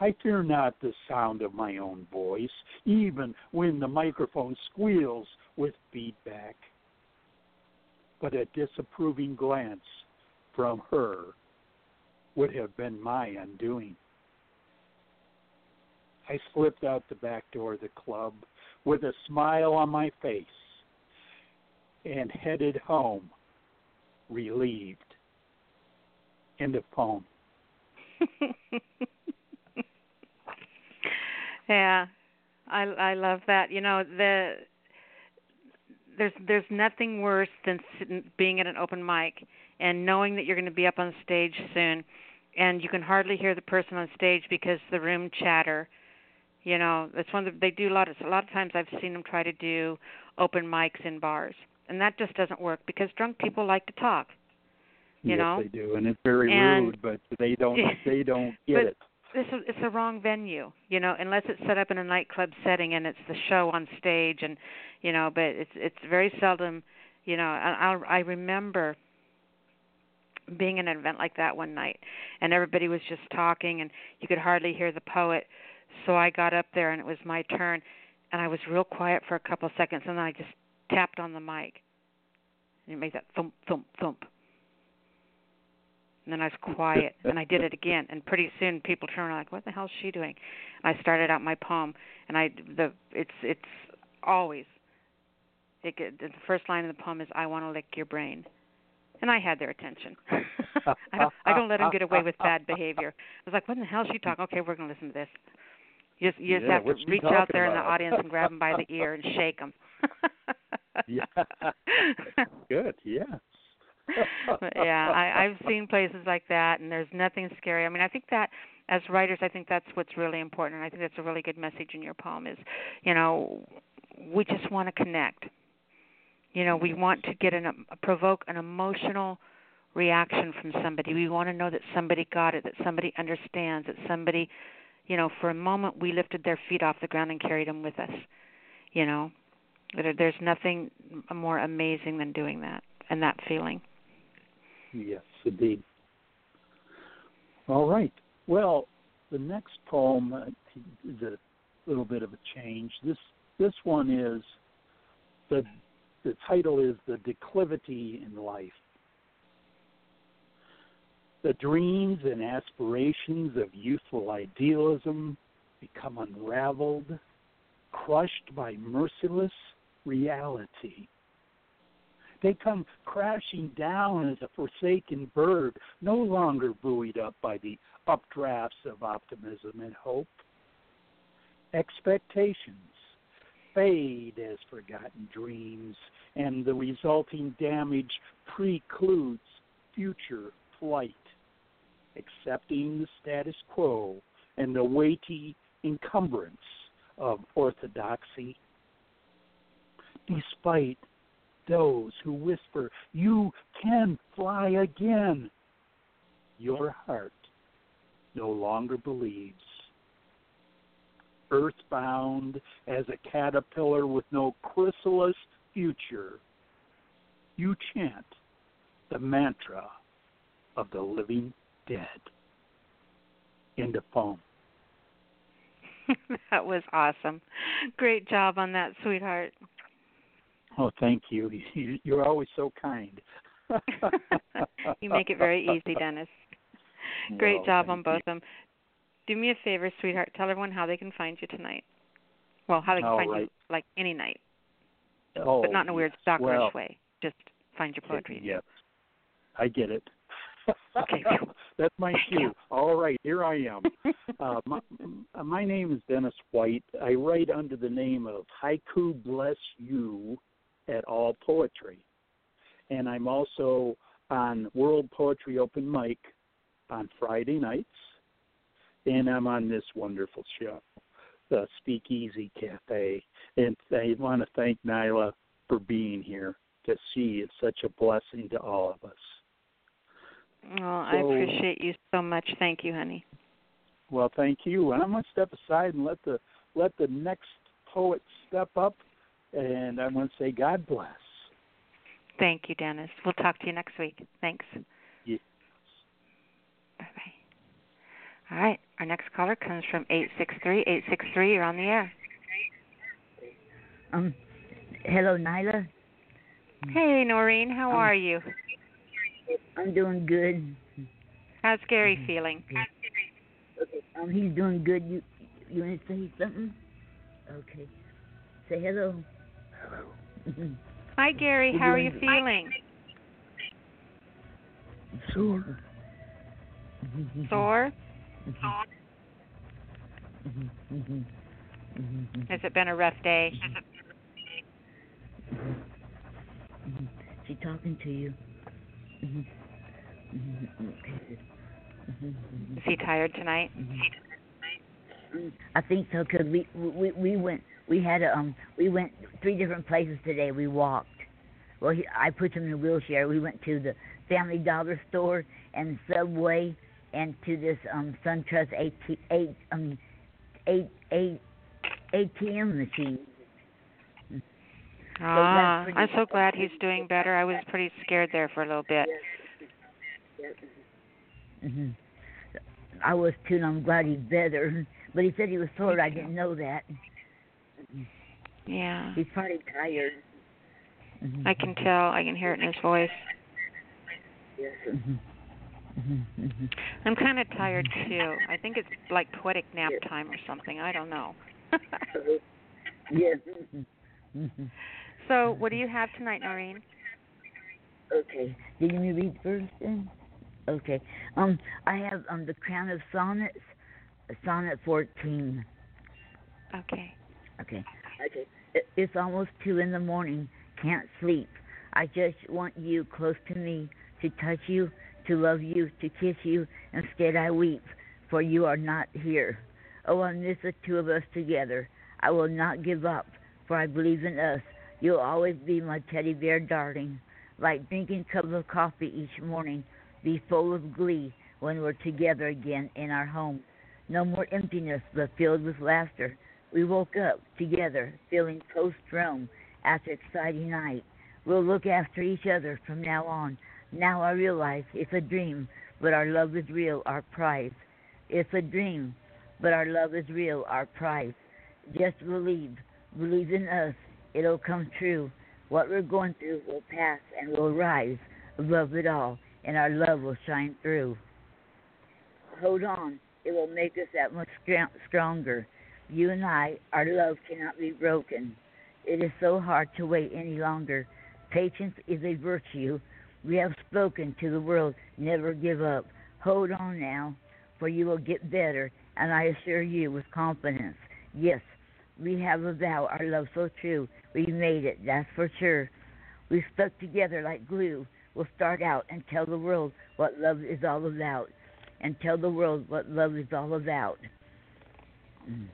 I fear not the sound of my own voice, even when the microphone squeals with feedback. But a disapproving glance from her would have been my undoing. I slipped out the back door of the club with a smile on my face and headed home relieved. End of poem. Yeah, I I love that. You know the there's there's nothing worse than sitting, being at an open mic and knowing that you're going to be up on stage soon, and you can hardly hear the person on stage because the room chatter. You know, that's one that they do a lot of a lot of times I've seen them try to do open mics in bars, and that just doesn't work because drunk people like to talk. You yes, know, they do, and it's very And- rude, but they don't they don't get it. this is it's a wrong venue you know unless it's set up in a nightclub setting and it's the show on stage and you know but it's it's very seldom you know i i remember being in an event like that one night and everybody was just talking and you could hardly hear the poet so i got up there and it was my turn and i was real quiet for a couple of seconds and then i just tapped on the mic and it made that thump thump thump and then I was quiet, and I did it again. And pretty soon, people turned around like, "What the hell is she doing?" And I started out my poem, and I the it's it's always it the first line of the poem is "I want to lick your brain," and I had their attention. I don't I don't let them get away with bad behavior. I was like, "What in the hell is she talking?" Okay, we're gonna listen to this. You just you just Yeah, have to reach out there in the audience and grab them by the ear and shake them. Yeah. Good. Yes. But yeah, I, I've seen places like that, and there's nothing scary. I mean, I think that as writers, I think that's what's really important. And I think that's a really good message in your poem. Is you know, we just want to connect. You know, we want to get an provoke an emotional reaction from somebody. We want to know that somebody got it, that somebody understands, that somebody, you know, for a moment we lifted their feet off the ground and carried them with us. You know, there's nothing more amazing than doing that and that feeling. Yes, indeed. All right. Well, the next poem uh, is a little bit of a change. This this one is the the title is the declivity in life. The dreams and aspirations of youthful idealism become unraveled, crushed by merciless reality. They come crashing down as a forsaken bird, no longer buoyed up by the updrafts of optimism and hope. Expectations fade as forgotten dreams, and the resulting damage precludes future flight. Accepting the status quo and the weighty encumbrance of orthodoxy. Despite those who whisper, You can fly again. Your heart no longer believes. Earthbound as a caterpillar with no chrysalis future, you chant the mantra of the living dead. End of poem. that was awesome. Great job on that, sweetheart. Oh, thank you. You- You're always so kind. you make it very easy, Dennis. Great Well, job on both of them. Do me a favor, sweetheart. Tell everyone how they can find you tonight. Well, how they can All find you like any night, Oh, but not in a weird yes. stalkerish well, way. Just find your poetry. Yes, I get it. Okay. That's my Thank cue. you. All right, here I am. uh, my, my name is Dennis White. I write under the name of Haiku Bless You at All Poetry. And I'm also on World Poetry Open Mic on Friday nights. And I'm on this wonderful show, the Speakeasy Cafe. And I want to thank Nyla for being here because she is such a blessing to all of us. Well, I appreciate you so much. Thank you, honey. Well, thank you. And I'm going to step aside and let the let the next poet step up, and I'm going to say God bless. Thank you, Dennis. We'll talk to you next week. Thanks. Yes. Bye bye. All right. Our next caller comes from eight six three eight six three. You're on the air. Um, hello, Nyla. Hey, Noreen. How Um, are you? I'm doing good. How's Gary feeling? Um, he's doing good. You, you want to say something? Okay. Say hello. Hello. Hi, Gary. How are you doing- feeling? Sore. Sore? Mhm. Mm-hmm. Has it been a rough day? Mm-hmm. She talking to you. Mm-hmm. Is he tired tonight? I think so because we we we went we had a, um we went three different places today. We walked. Well, he, I put him in a wheelchair. We went to the Family Dollar store and Subway and to this um SunTrust AT, eight um eight eight ATM machine. Ah, pretty- I'm so glad he's doing better. I was pretty scared there for a little bit. hmm I was too, and I'm glad he's better. But he said he was sore. I didn't know that. Yeah. He's probably tired. Mhm. I can tell. I can hear it in his voice. Mhm. Mhm. Mhm. I'm kind of tired too. I think it's like poetic nap time or something. I don't know. Yes. So, what do you have tonight, Noreen? Okay. Did you read first then? Okay. Um, I have um the Crown of Sonnets, Sonnet 14. Okay. Okay. Okay. It, it's almost two in the morning. Can't sleep. I just want you close to me, to touch you, to love you, to kiss you. Instead, I weep, for you are not here. Oh, I miss the two of us together. I will not give up, for I believe in us. You'll always be my teddy bear darling, like drinking cups of coffee each morning. Be full of glee when we're together again in our home. No more emptiness, but filled with laughter. We woke up together, feeling post Rome after exciting night. We'll look after each other from now on. Now I realize it's a dream, but our love is real, our prize. It's a dream, but our love is real, our prize. Just believe, believe in us. It'll come true. What we're going through will pass and we'll rise above it all, and our love will shine through. Hold on, it will make us that much stronger. You and I, our love cannot be broken. It is so hard to wait any longer. Patience is a virtue. We have spoken to the world, never give up. Hold on now, for you will get better, and I assure you with confidence. Yes, we have a vow, our love so true. We made it, that's for sure. We stuck together like glue. We'll start out and tell the world what love is all about. And tell the world what love is all about. Mm.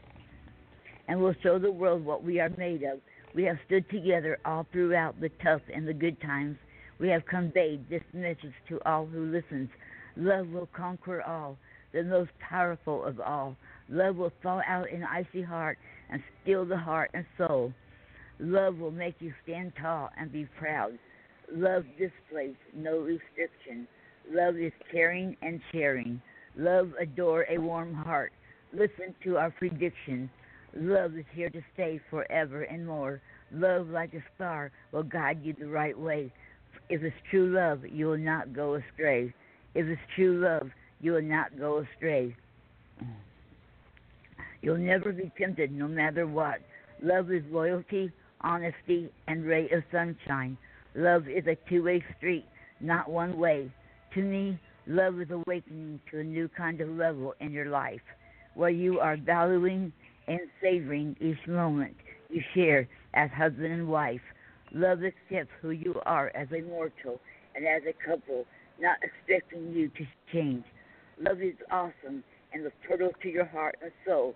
And we'll show the world what we are made of. We have stood together all throughout the tough and the good times. We have conveyed this message to all who listens. Love will conquer all, the most powerful of all. Love will thaw out an icy heart and still the heart and soul. Love will make you stand tall and be proud. Love displays no restriction. Love is caring and sharing. Love adore a warm heart. Listen to our prediction. Love is here to stay forever and more. Love like a star will guide you the right way. If it's true love, you will not go astray. If it's true love, you will not go astray. You'll never be tempted no matter what. Love is loyalty, honesty, and ray of sunshine. Love is a two way street, not one way. To me, love is awakening to a new kind of level in your life where you are valuing and savoring each moment you share as husband and wife. Love accepts who you are as a mortal and as a couple, not expecting you to change. Love is awesome and the portal to your heart and soul.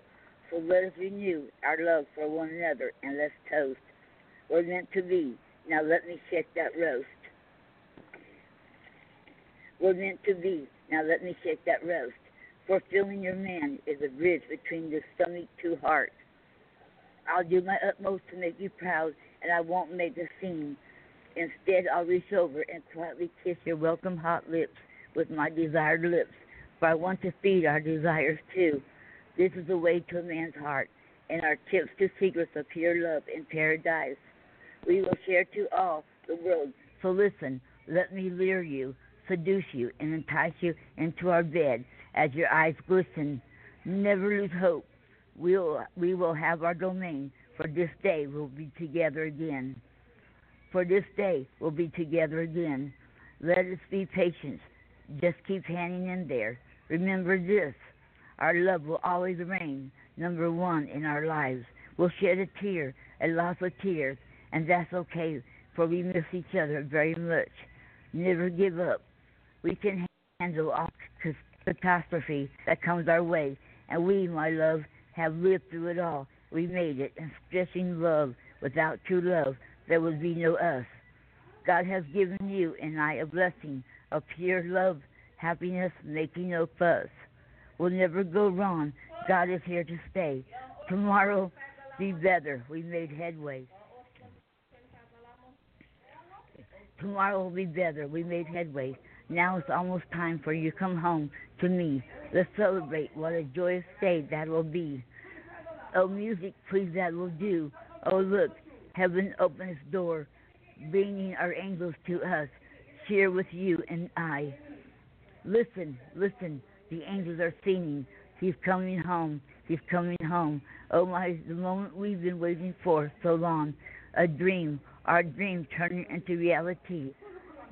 So let us renew our love for one another and let's toast. We're meant to be. Now let me shake that roast. We're meant to be. Now let me shake that roast. Fulfilling your man is a bridge between the stomach to heart. I'll do my utmost to make you proud, and I won't make a scene. Instead, I'll reach over and quietly kiss your welcome hot lips with my desired lips, for I want to feed our desires too. This is the way to a man's heart, and our tips to secrets of pure love in paradise. We will share to all the world. So listen, let me lure you, seduce you, and entice you into our bed as your eyes glisten. Never lose hope. We'll, we will have our domain, for this day we'll be together again. For this day we'll be together again. Let us be patient. Just keep hanging in there. Remember this our love will always reign number one in our lives. We'll shed a tear, a lot of tears, and that's okay, for we miss each other very much. Never give up. We can handle all catastrophe that comes our way, and we, my love, have lived through it all. We made it, and stressing love. Without true love, there would be no us. God has given you and I a blessing of pure love, happiness, making no fuss. We'll never go wrong. God is here to stay. Tomorrow be better. We made headway. Tomorrow will be better. We made headway. Now it's almost time for you to come home to me. Let's celebrate. What a joyous day that will be. Oh, music, please, that will do. Oh, look, heaven open its door, bringing our angels to us. Share with you and I. Listen, listen. The angels are singing. He's coming home. He's coming home. Oh my, the moment we've been waiting for so long. A dream, our dream turning into reality.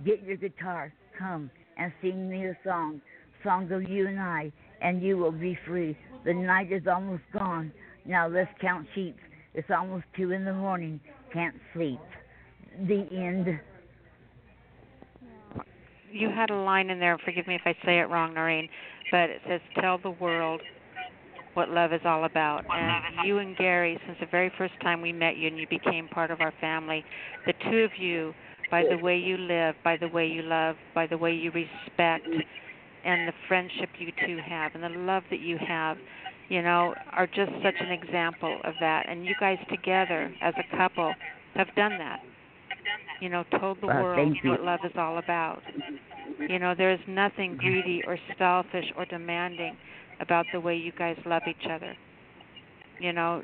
Get your guitar, come and sing me a song, song of you and I, and you will be free. The night is almost gone. Now let's count sheep. It's almost two in the morning. Can't sleep. The end. You had a line in there. Forgive me if I say it wrong, Noreen, but it says, "Tell the world what love is all about." And you and Gary, since the very first time we met you and you became part of our family, the two of you by the way you live, by the way you love, by the way you respect, and the friendship you two have, and the love that you have, you know, are just such an example of that. And you guys together as a couple have done that. You know, told the Uh, world what love is all about. You know, there's nothing greedy or selfish or demanding about the way you guys love each other. You know,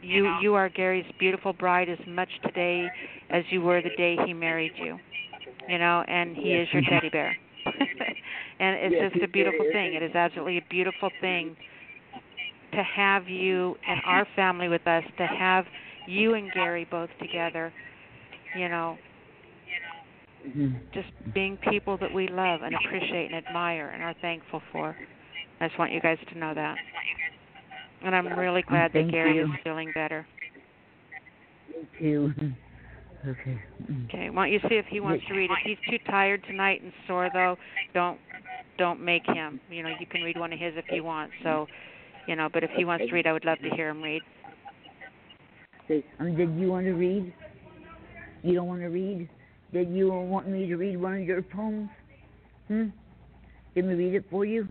you you are Gary's beautiful bride as much today as you were the day he married you. You know, and he is your teddy bear. and it's Yes, just a beautiful thing. It is absolutely a beautiful thing to have you and our family with us, to have you and Gary both together, you know, Mhm. just being people that we love and appreciate and admire and are thankful for. I just want you guys to know that. And I'm really glad that Gary you. is feeling better. Me too. Okay. Mm. Okay. Why don't you see if he wants to read? If he's too tired tonight and sore though, don't don't make him. You know, you can read one of his if you want. So, you know, but if he wants to read, I would love to hear him read. Say, um, did you want to read? You don't want to read? Did you want me to read one of your poems? Hmm? Did me read it for you?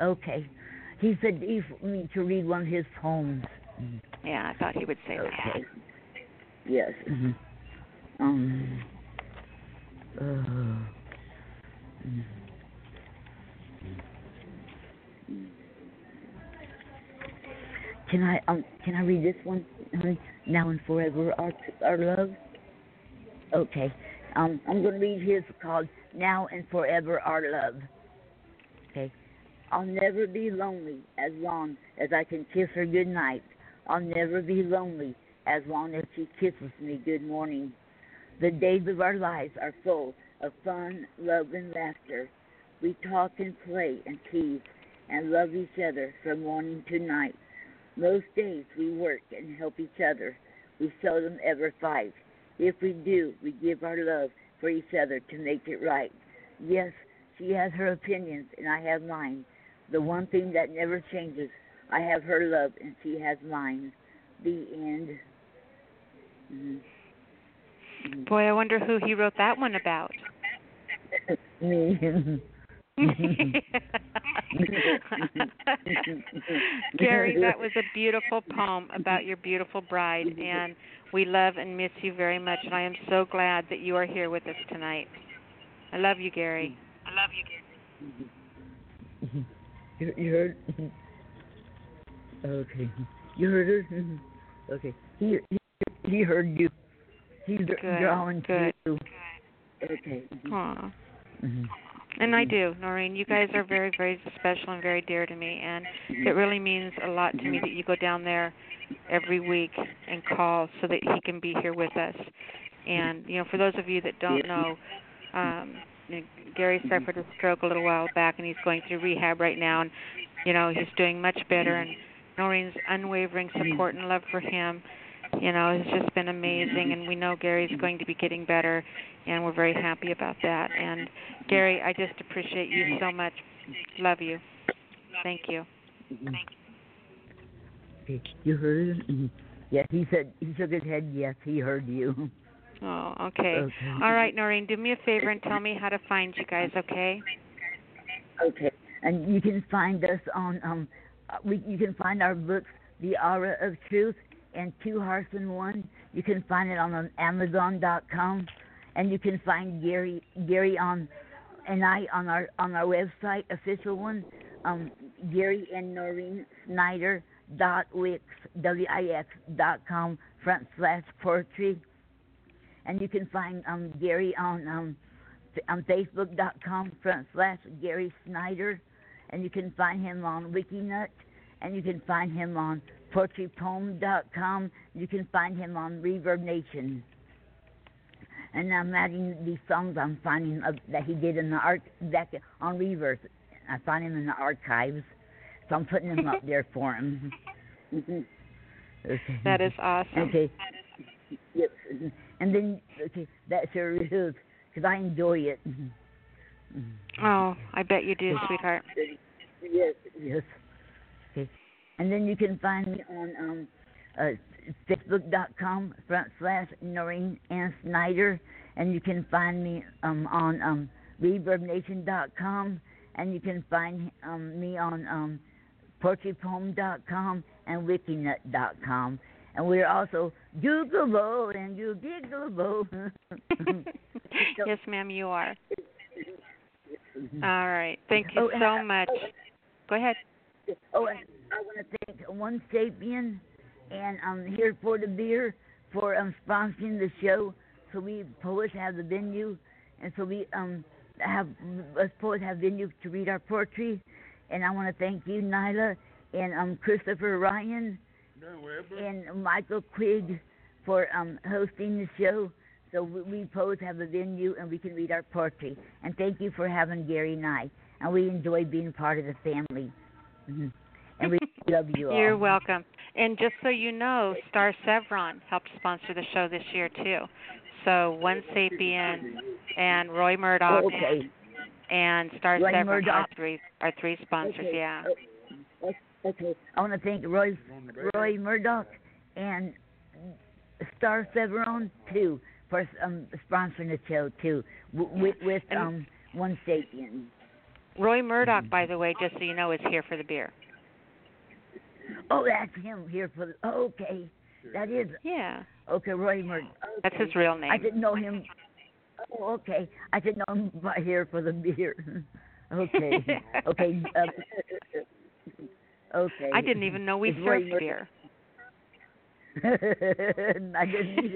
Okay. He said he for me to read one of his poems. Yeah, I thought he would say that. Okay. Yes. hmm Um. Uh, mm. Can I um can I read this one? Now and forever our our love. Okay. Um I'm gonna read his called Now and Forever Our Love. Okay. I'll never be lonely as long as I can kiss her good night. I'll never be lonely as long as she kisses me good morning. The days of our lives are full of fun, love, and laughter. We talk and play and tease and love each other from morning to night. Most days we work and help each other. We seldom ever fight. If we do, we give our love for each other to make it right. Yes, she has her opinions and I have mine. The one thing that never changes, I have her love and she has mine. The end. Mhm. Mhm. Boy, I wonder who he wrote that one about. Me. Gary, that was a beautiful poem about your beautiful bride, and we love and miss you very much. And I am so glad that you are here with us tonight. I love you, Gary. I love you, Gary. You, you heard? Okay. You heard her? Okay. He he, he heard you. He's Good, drawing good. to you. Okay. Aw. Mhm. And I do, Noreen. You guys are very, very special and very dear to me, and it really means a lot to me that you go down there every week and call so that he can be here with us. And you know, for those of you that don't know, um, you know, Gary suffered a stroke a little while back, and he's going through rehab right now, and you know he's doing much better. And Noreen's unwavering support and love for him. You know, it's just been amazing, and we know Gary's going to be getting better, and we're very happy about that. And Gary, I just appreciate you so much. Love you. Thank you. You heard him? Yes, he said he shook his head. Yes, he heard you. Oh, okay. okay. All right, Noreen, do me a favor and tell me how to find you guys, okay? Okay. And you can find us on um we you can find our books The Aura of Truth and Two Hearts in One. You can find it on Amazon.com, and you can find Gary Gary on and I on our on our website official one, um, Gary and Noreen Snyder dot wix w i x dot com front slash poetry, and you can find um Gary on um on Facebook.com front slash Gary Snyder, and you can find him on WikiNut, and you can find him on PoetryPoem.com. You can find him on Reverb Nation. And I'm adding these songs I'm finding uh, that he did in the art back on Reverb. I find him in the archives, so I'm putting them up there for him. okay. That is awesome. Okay. Yep. And then okay, that sure is because I enjoy it. Oh, I bet you do, sweetheart. Yes, yes. Okay. And then you can find me on um, uh, Facebook.com front slash Noreen Ann Snyder, and you can find me um, on um, ReverbNation.com, and you can find um, me on um, and WikiNut.com. And we're also Googleable and you giggleable. yes, ma'am, you are. All right. Thank you oh, so much. Oh, Go ahead. Oh, I want to thank One Sapien and I'm here for the beer for um sponsoring the show. So we poets have the venue, and so we um have us poets have venue to read our poetry. And I want to thank you, Nyla, and um Christopher Ryan, and Michael Quigg for um hosting the show. So we, we poets have a venue, and we can read our poetry. And thank you for having Gary and I. And we enjoy being part of the family. Mm-hmm. And we love you all. You're welcome. And just so you know, Star Sevron helped sponsor the show this year too. So One Sapien and Roy Murdoch okay. and Star Roy Sevron Murdoch. are three are three sponsors. Okay. Yeah. Okay. I want to thank Roy Roy Murdoch and Star Sevron too for um, sponsoring the show too with, with um One Sapien. Roy Murdoch, by the way, just so you know, is here for the beer. Oh, that's him here for the. Oh, okay, that is. Yeah. Okay, Roy Murdoch. Okay. That's his real name. I didn't know him. Oh, okay. I didn't know him by here for the beer. okay. okay. Um, okay. I didn't even know we it's served beer. I didn't.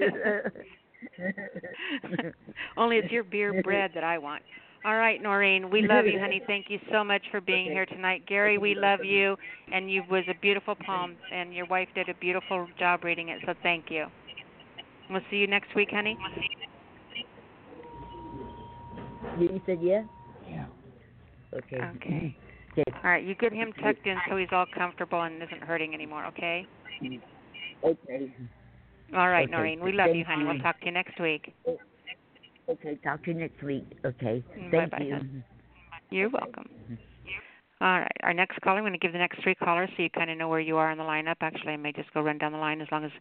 Only it's your beer bread that I want. All right, Noreen, we love you, honey. Thank you so much for being here tonight. Gary, we love you, and you was a beautiful poem, and your wife did a beautiful job reading it. So thank you. We'll see you next week, honey. You said yeah. Yeah. Okay. Okay. Okay. All right, you get him tucked in so he's all comfortable and isn't hurting anymore. Okay. Okay. All right, Okay. Noreen. We love Thank you, honey. We'll talk to you next week. Okay. Talk to you next week. Okay. Mm, Thank bye-bye, you. hon. You're welcome. All right, our next caller. I'm going to give the next three callers so you kind of know where you are in the lineup. Actually, I may just go run down the line as long as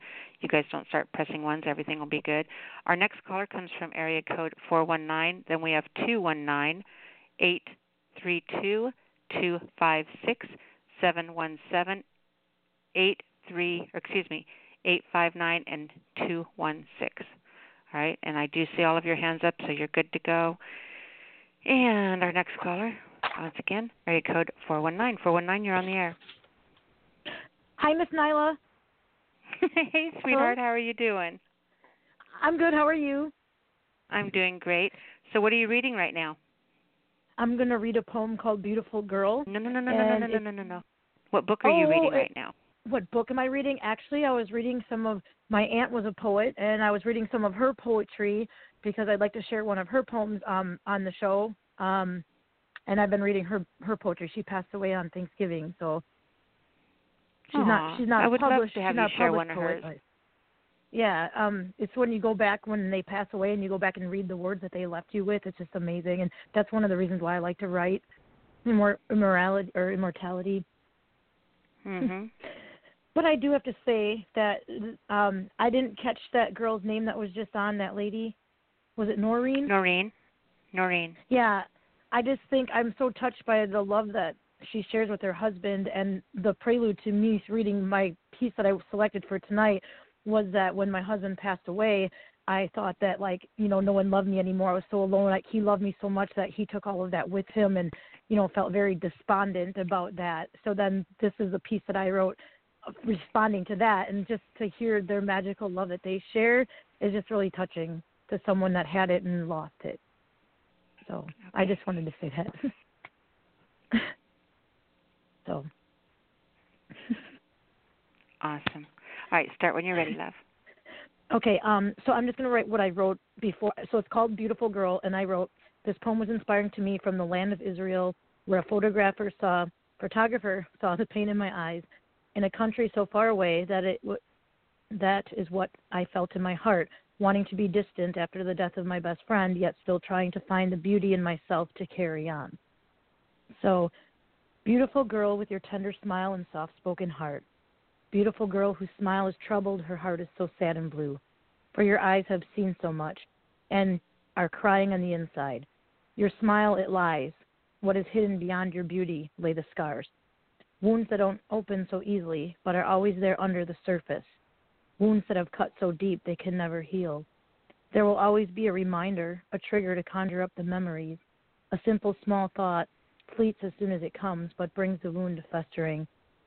you guys don't start pressing ones. Everything will be good. Our next caller comes from area code 419. Then we have 219 832 256 717 83, excuse me, 859 and 216. All right, and I do see all of your hands up, so you're good to go. And our next caller, once again, area code 419. 419, you're on the air. Hi, Miss Nyla. hey, sweetheart, how are you doing? I'm good. How are you? I'm doing great. So, what are you reading right now? I'm going to read a poem called Beautiful Girl. No, no, no, no, no, no, no, no, no, no. What book are you Oh, reading it- right now? What book am I reading? Actually, I was reading some of my aunt was a poet, and I was reading some of her poetry because I'd like to share one of her poems um, on the show. Um, and I've been reading her her poetry. She passed away on Thanksgiving, so She's Aw, not. She's not I would love published. to have she's you not share one of hers. but- Yeah, um, it's when you go back when they pass away and you go back and read the words that they left you with. It's just amazing, and that's one of the reasons why I like to write. Immor- immorality or immortality. Mhm. But I do have to say that um I didn't catch that girl's name that was just on that lady. Was it Noreen? Noreen. Noreen. Yeah, I just think I'm so touched by the love that she shares with her husband, and the prelude to me reading my piece that I selected for tonight was that when my husband passed away, I thought that like you know no one loved me anymore. I was so alone. Like he loved me so much that he took all of that with him, and you know felt very despondent about that. So then this is a piece that I wrote responding to that, and just to hear their magical love that they share is just really touching to someone that had it and lost it. So I just wanted to say that. so Awesome. All right, start when you're ready, love. okay, um, so I'm just gonna write what I wrote before. So it's called Beautiful Girl, and I wrote this poem was inspiring to me from the land of Israel, where a photographer saw photographer saw the pain in my eyes, in a country so far away that it w- that is what I felt in my heart, wanting to be distant after the death of my best friend, yet still trying to find the beauty in myself to carry on. So, beautiful girl with your tender smile and soft spoken heart. Beautiful girl whose smile is troubled, her heart is so sad and blue. For your eyes have seen so much and are crying on the inside. Your smile, it lies. What is hidden beyond your beauty lay the scars. Wounds that don't open so easily, but are always there under the surface. Wounds that have cut so deep they can never heal. There will always be a reminder, a trigger to conjure up the memories. A simple small thought fleets as soon as it comes, but brings the wound to festering.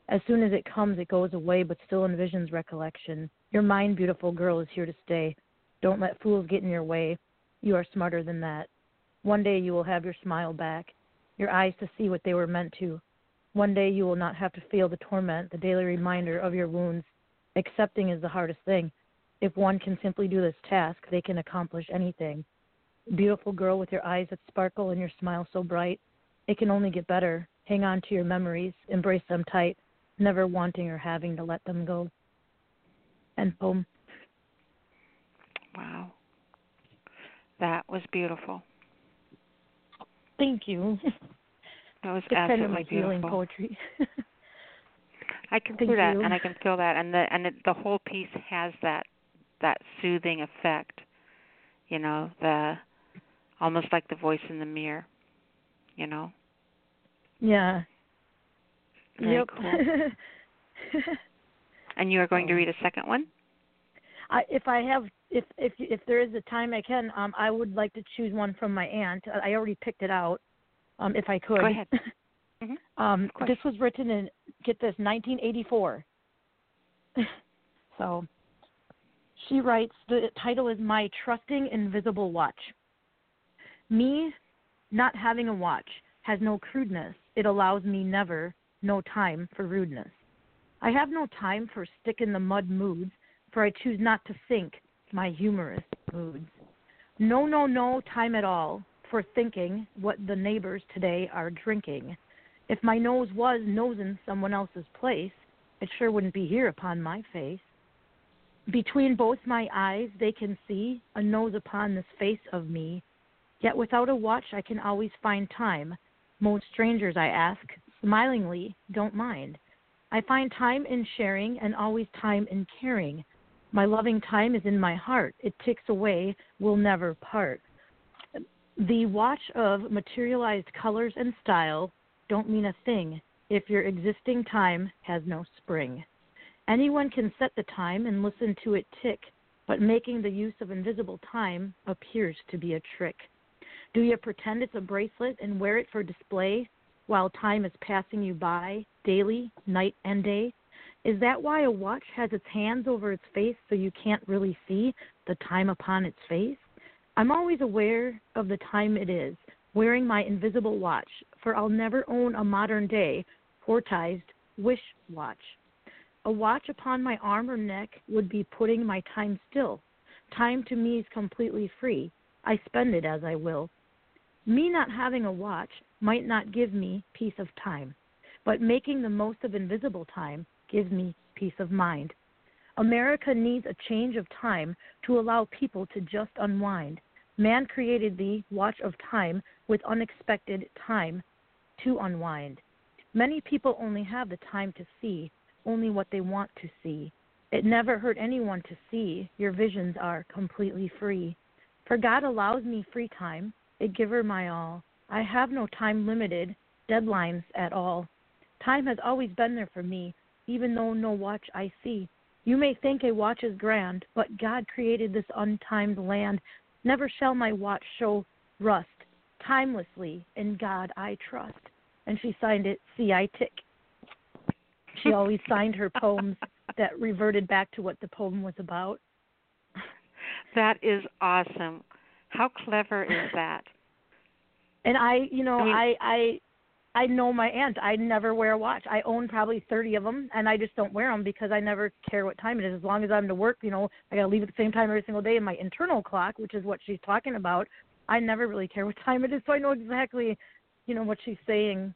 As soon as it comes, it goes away, but still envisions recollection. Your mind, beautiful girl, is here to stay. Don't let fools get in your way. You are smarter than that. One day you will have your smile back, your eyes to see what they were meant to. One day you will not have to feel the torment, the daily reminder of your wounds. Accepting is the hardest thing. If one can simply do this task, they can accomplish anything. Beautiful girl with your eyes that sparkle and your smile so bright. It can only get better. Hang on to your memories, embrace them tight, never wanting or having to let them go. End poem. Wow. That was beautiful. Thank you. That was It's kind of absolutely healing beautiful. poetry. I can Thank feel that, you. and I can feel that, and the and it, the whole piece has that that soothing effect. You know, the almost like the voice in the mirror. You know, yeah. very yep. cool. And you are going to read a second one. I, if I have, if if if there is a time I can, um, I would like to choose one from my aunt. I already picked it out. Um, if I could. Go ahead. Mhm. Um, this was written in get this 1984. so she writes the title is My Trusting Invisible Watch. Me not having a watch has no crudeness. It allows me never no time for rudeness. I have no time for stick in the mud moods, for I choose not to think my humorous moods. No, no, no time at all for thinking what the neighbors today are drinking. If my nose was nosing someone else's place, it sure wouldn't be here upon my face. Between both my eyes they can see a nose upon this face of me. Yet without a watch I can always find time. Most strangers I ask, smilingly, don't mind. I find time in sharing and always time in caring. My loving time is in my heart. It ticks away, will never part. The watch of materialized colors and style don't mean a thing if your existing time has no spring. Anyone can set the time and listen to it tick, but making the use of invisible time appears to be a trick. Do you pretend it's a bracelet and wear it for display while time is passing you by daily, night and day? Is that why a watch has its hands over its face so you can't really see the time upon its face? I'm always aware of the time it is, wearing my invisible watch, for I'll never own a modern day portized wish watch. A watch upon my arm or neck would be putting my time still. Time to me is completely free. I spend it as I will. Me not having a watch might not give me peace of time, but making the most of invisible time gives me peace of mind. America needs a change of time to allow people to just unwind. Man created the watch of time with unexpected time to unwind. Many people only have the time to see only what they want to see. It never hurt anyone to see. Your visions are completely free. For God allows me free time, a giver my all. I have no time limited deadlines at all. Time has always been there for me, even though no watch I see. You may think a watch is grand, but God created this untimed land. Never shall my watch show rust. Timelessly, in God I trust. And she signed it, See I Tick. She always signed her poems that reverted back to what the poem was about. That is awesome. How clever is that? And I, you know, I mean- I I I know my aunt. I never wear a watch. I own probably 30 of them and I just don't wear them because I never care what time it is as long as I'm to work, you know, I got to leave at the same time every single day and my internal clock, which is what she's talking about, I never really care what time it is, so I know exactly, you know, what she's saying.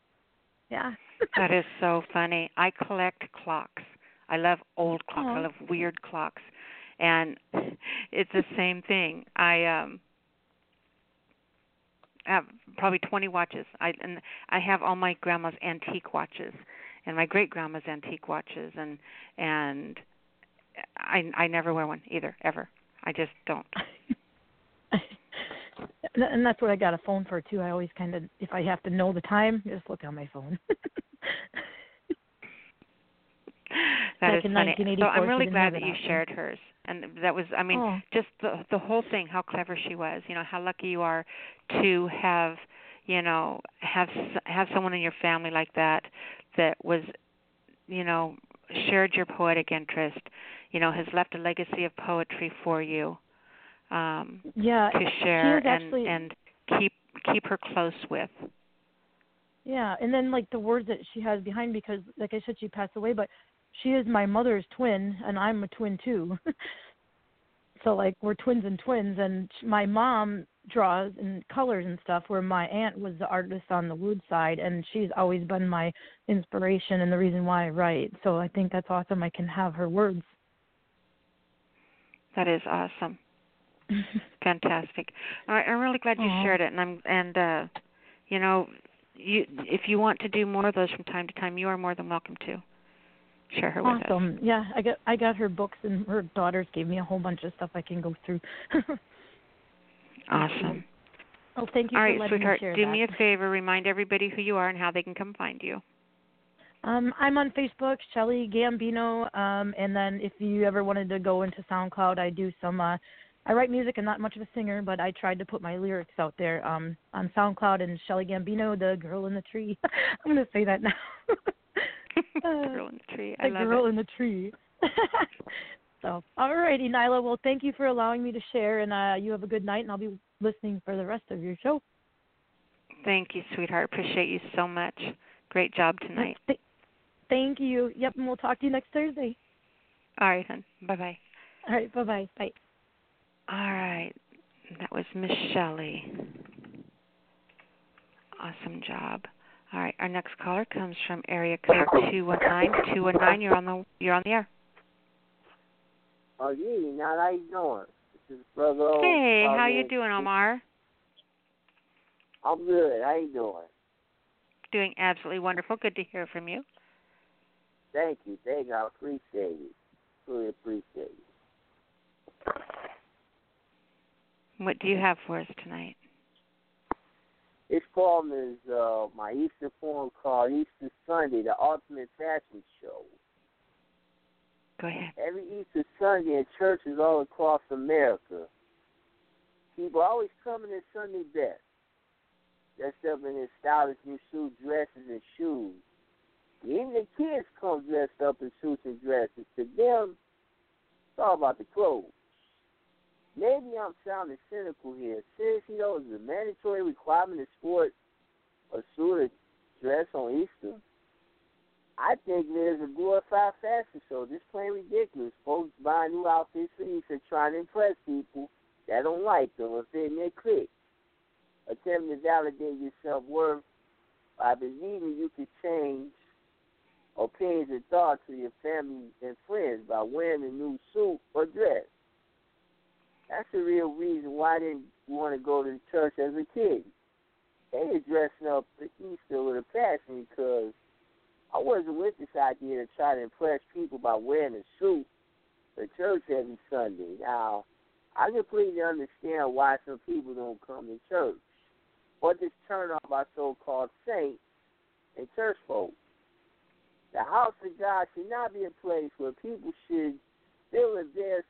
Yeah. That is so funny. I collect clocks. I love old clocks. I love weird clocks. And it's the same thing. I um have probably 20 watches. I and I have all my grandma's antique watches and my great grandma's antique watches and and I I never wear one either ever. I just don't. And- and that's what I got a phone for too. I always kind of, if I have to know the time, just look on my phone. That Back is funny. So I'm really glad that you shared hers, and that was, I mean, Oh. just the the whole thing. How clever she was. You know, how lucky you are to have, you know, have have someone in your family like that that was, you know, shared your poetic interest. You know, has left a legacy of poetry for you um, yeah. to share and actually, and keep keep her close with. Yeah, and then like the words that she has behind because like I said she passed away, but she is my mother's twin and I'm a twin too. so like we're twins and twins and my mom draws and colors and stuff where my aunt was the artist on the wood side and she's always been my inspiration and the reason why I write. So I think that's awesome I can have her words. That is awesome. Fantastic. All right, I'm really glad you Aw. shared it, and I'm and uh, you know, you if you want to do more of those from time to time, you are more than welcome to share her with us. awesome. Yeah, I got I got her books and her daughters gave me a whole bunch of stuff I can go through. Awesome. oh, thank you All for right, letting sweetheart, me share do that. me a favor. Remind everybody who you are and how they can come find you. Um, I'm on Facebook, Shelly Gambino, um, and then if you ever wanted to go into SoundCloud, I do some. Uh, I write music. I'm not much of a singer, but I tried to put my lyrics out there um, on SoundCloud and Shelly Gambino, the girl in the tree. I'm going to say that now. Uh, Girl in the tree. I the love girl it. in the tree. so, all righty, Nyla. Well, thank you for allowing me to share, and uh, you have a good night, and I'll be listening for the rest of your show. Thank you, sweetheart. Appreciate you so much. Great job tonight. Th- thank you. Yep, and we'll talk to you next Thursday. All right, hon. Bye bye. All right, bye-bye. Bye. All right. That was Miss Shelley. Awesome job. All right, our next caller comes from area code two one nine. Two one nine, you're on the you're on the air. Oh, yeah, now how you doing? This is brother. O Hey, how you doing, Omar? I'm good. How you doing? Doing absolutely wonderful. Good to hear from you. Thank you. Thank you. I appreciate it. Really appreciate it. What do you have for us tonight? This poem is uh, my Easter poem called Easter Sunday, the Ultimate Fashion Show. Go ahead. Every Easter Sunday in churches all across America, people always come in their Sunday best. Dressed up in their stylish new suit dresses and shoes. Even the kids come dressed up in suits and dresses. To them, it's all about the clothes. Maybe I'm sounding cynical here. Seriously, though, is a mandatory requirement to sport a suit or dress on Easter? I think there's a glorified fashion show. Just plain ridiculous. Folks buying new outfits for Easter trying to impress people that don't like them or fit in their clique. Attempting to validate your self worth by believing you can change opinions and thoughts of your family and friends by wearing a new suit or dress. That's the real reason why I didn't want to go to church as a kid. They were dressing up for Easter with a passion because I wasn't with this idea to try to impress people by wearing a suit for church every Sunday. Now, I completely understand why some people don't come to church or just turn off our so-called saints and church folks. The house of God should not be a place where people should feel embarrassed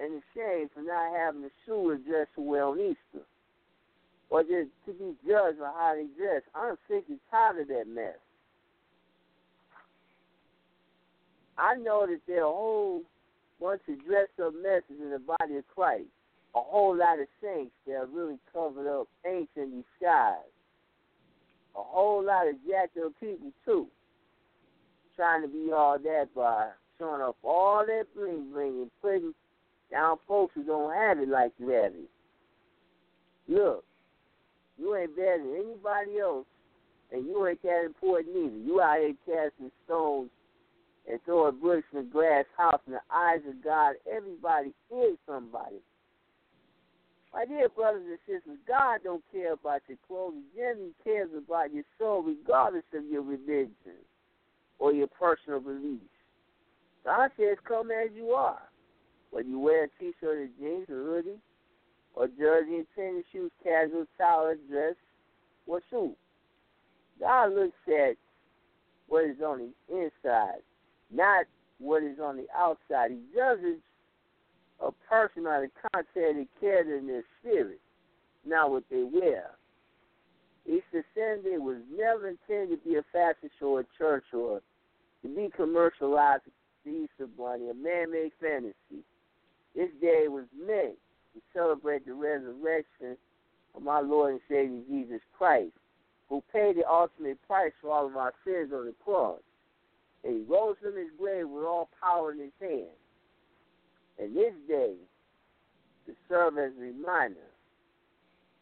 and ashamed for not having a shoe wear on Easter, or just to be judged on how they dress. I'm sick and tired of that mess. I know that there are a whole bunch of dressed up messes in the body of Christ. A whole lot of saints that are really covered up, saints in disguise. A whole lot of jacked up people too, trying to be all that by showing off all that bling bling and putting down folks who don't have it like you have it. Look, you ain't better than anybody else, and you ain't that important either. You out here casting stones and throwing bricks in glass house in the eyes of God. Everybody is somebody. My dear brothers and sisters, God don't care about your clothes. He cares about your soul, regardless of your religion or your personal beliefs. God says, "Come as you are." Whether you wear a t-shirt or jeans or hoodie, or jersey and tennis shoes, casual towel dress, or suit. God looks at what is on the inside, not what is on the outside. He judges a person by the content and character in their spirit, not what they wear. Easter Sunday was never intended to be a fashion show at church or to be commercialized the Easter Bunny, a man-made fantasy. This day was meant to celebrate the resurrection of my Lord and Savior Jesus Christ, who paid the ultimate price for all of our sins on the cross. And he rose from his grave with all power in his hand. And this day, to serve as a reminder,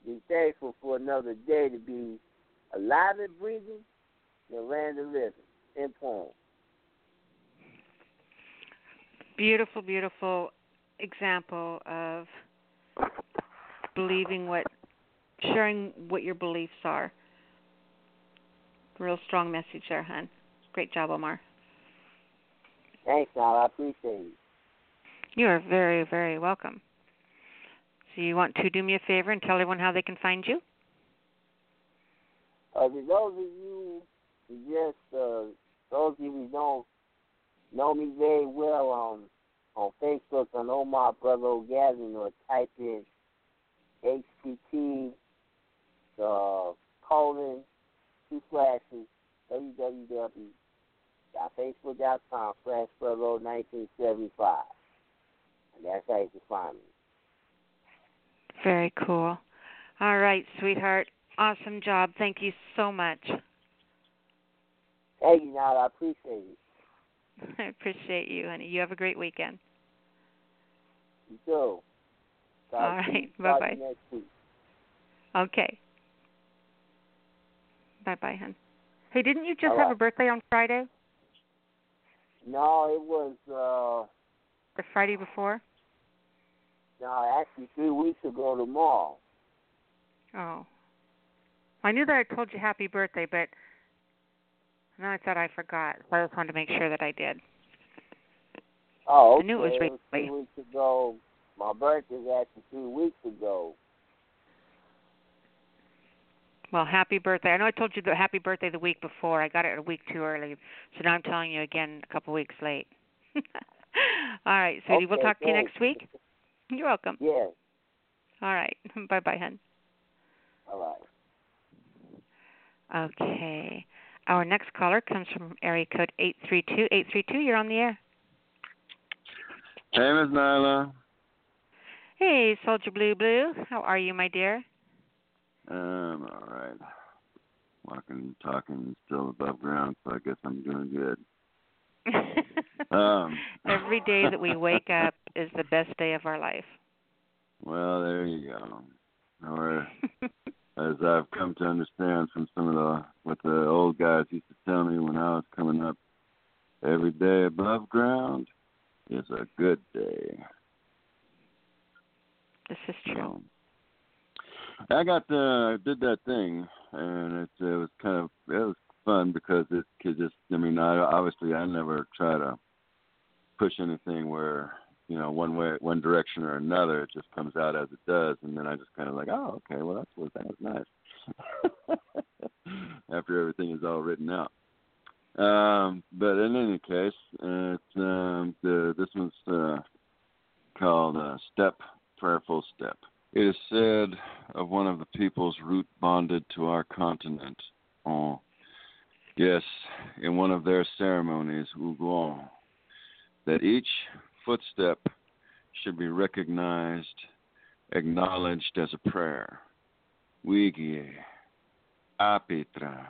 be thankful for another day to be alive and breathing in the land of living. In poem. Beautiful, beautiful example of believing what sharing what your beliefs are. Real strong message there, hon. Great job, Omar. Thanks, Al. I appreciate it. You are very, very welcome. So you want to do me a favor and tell everyone how they can find you? Uh, for those of you just uh, those of you who don't know me very well, um, on Facebook on Omar Brother Orgasm or type in HTT uh, colon two slashes www.facebook.com slash Brother 1975. And that's how you can find me. Very cool. All right, sweetheart. Awesome job. Thank you so much. Thank you, Nada. I appreciate you. I appreciate you, honey. You have a great weekend. You. Talk All right. Bye bye. Okay. Bye bye, hon. Hey, didn't you just All have right. a birthday on Friday? No, it was uh The Friday before? no, actually three weeks ago tomorrow. Oh. I knew that I told you happy birthday, but now I thought I forgot. So I just wanted to make sure that I did. Oh, okay. I knew it was It recently. three weeks ago. My birthday was actually two weeks ago. Well, happy birthday. I know I told you the happy birthday the week before. I got it a week too early. So now I'm telling you again a couple weeks late. All right, sweetie. we'll Okay, talk to you next week. You're welcome. Yes. All right. Bye bye, hon. All right. Okay. Our next caller comes from area code 832. 832, you're on the air. Hey, Miss Nyla. Hey, Soldier Blue Blue. How are you, my dear? Um, all right. Walking, talking, still above ground, so I guess I'm doing good. Um, Every day that we wake up is the best day of our life. Well, there you go. Or as I've come to understand from some of the what the old guys used to tell me when I was coming up, every day above ground is a good day. This is true. So, I got the did that thing, and it, it was kind of it was fun because it could just. I mean, I obviously I never try to push anything where you know one way, one direction or another. It just comes out as it does, and then I just kind of like, oh, okay, well that's what that was nice. After everything is all written out. Um, but in any case, it's um, the this one's uh, called uh, "Step Prayerful Step." It is said of one of the peoples root bonded to our continent. Oh, yes, in one of their ceremonies, Uguan, that each footstep should be recognized, acknowledged as a prayer. Wigie, apitra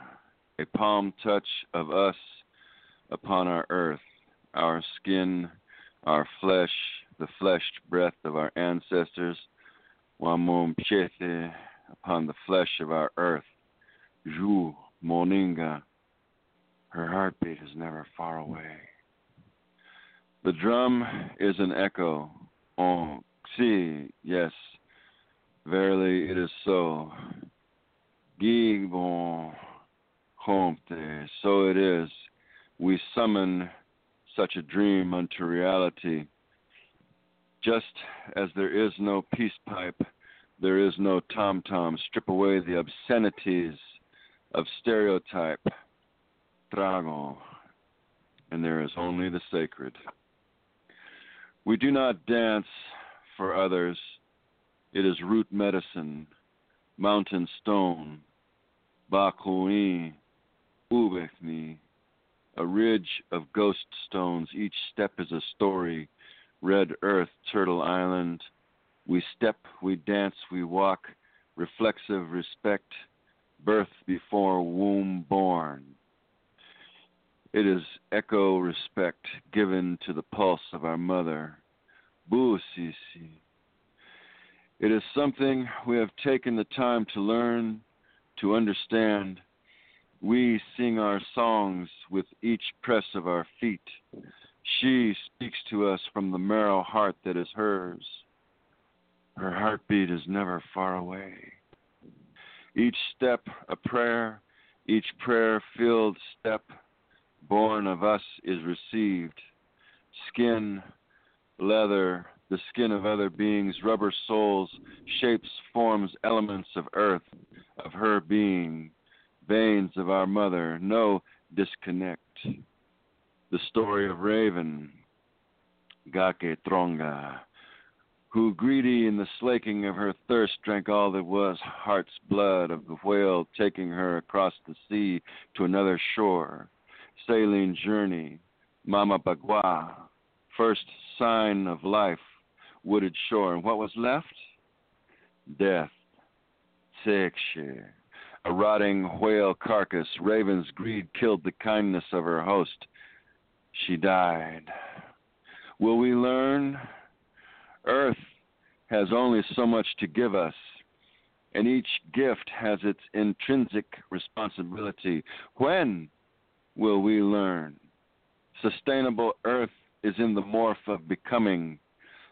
a palm touch of us upon our earth, our skin, our flesh, the fleshed breath of our ancestors, wamum pchete, upon the flesh of our earth, ju moninga, her heartbeat is never far away. The drum is an echo. Oh, si, yes, verily it is so. Gibon Comte, so it is. We summon such a dream unto reality. Just as there is no peace pipe, there is no tom tom. Strip away the obscenities of stereotype, trago, and there is only the sacred. We do not dance for others, it is root medicine, mountain stone, Ubechni, a ridge of ghost stones. Each step is a story. Red Earth, Turtle Island. We step, we dance, we walk. Reflexive respect. Birth before womb born. It is echo respect given to the pulse of our mother. Busisi. It is something we have taken the time to learn, to understand, we sing our songs with each press of our feet. She speaks to us from the marrow heart that is hers. Her heartbeat is never far away. Each step a prayer, each prayer filled step born of us is received. Skin, leather, the skin of other beings, rubber soles, shapes, forms, elements of earth, of her being veins of our mother, no disconnect. The story of Raven, Gake Tronga, who, greedy in the slaking of her thirst, drank all that was heart's blood of the whale, taking her across the sea to another shore. Sailing journey, Mama Bagua, first sign of life, wooded shore. And what was left? Death. Sekshe a rotting whale carcass. Raven's greed killed the kindness of her host. She died. Will we learn? Earth has only so much to give us, and each gift has its intrinsic responsibility. When will we learn? Sustainable Earth is in the morph of becoming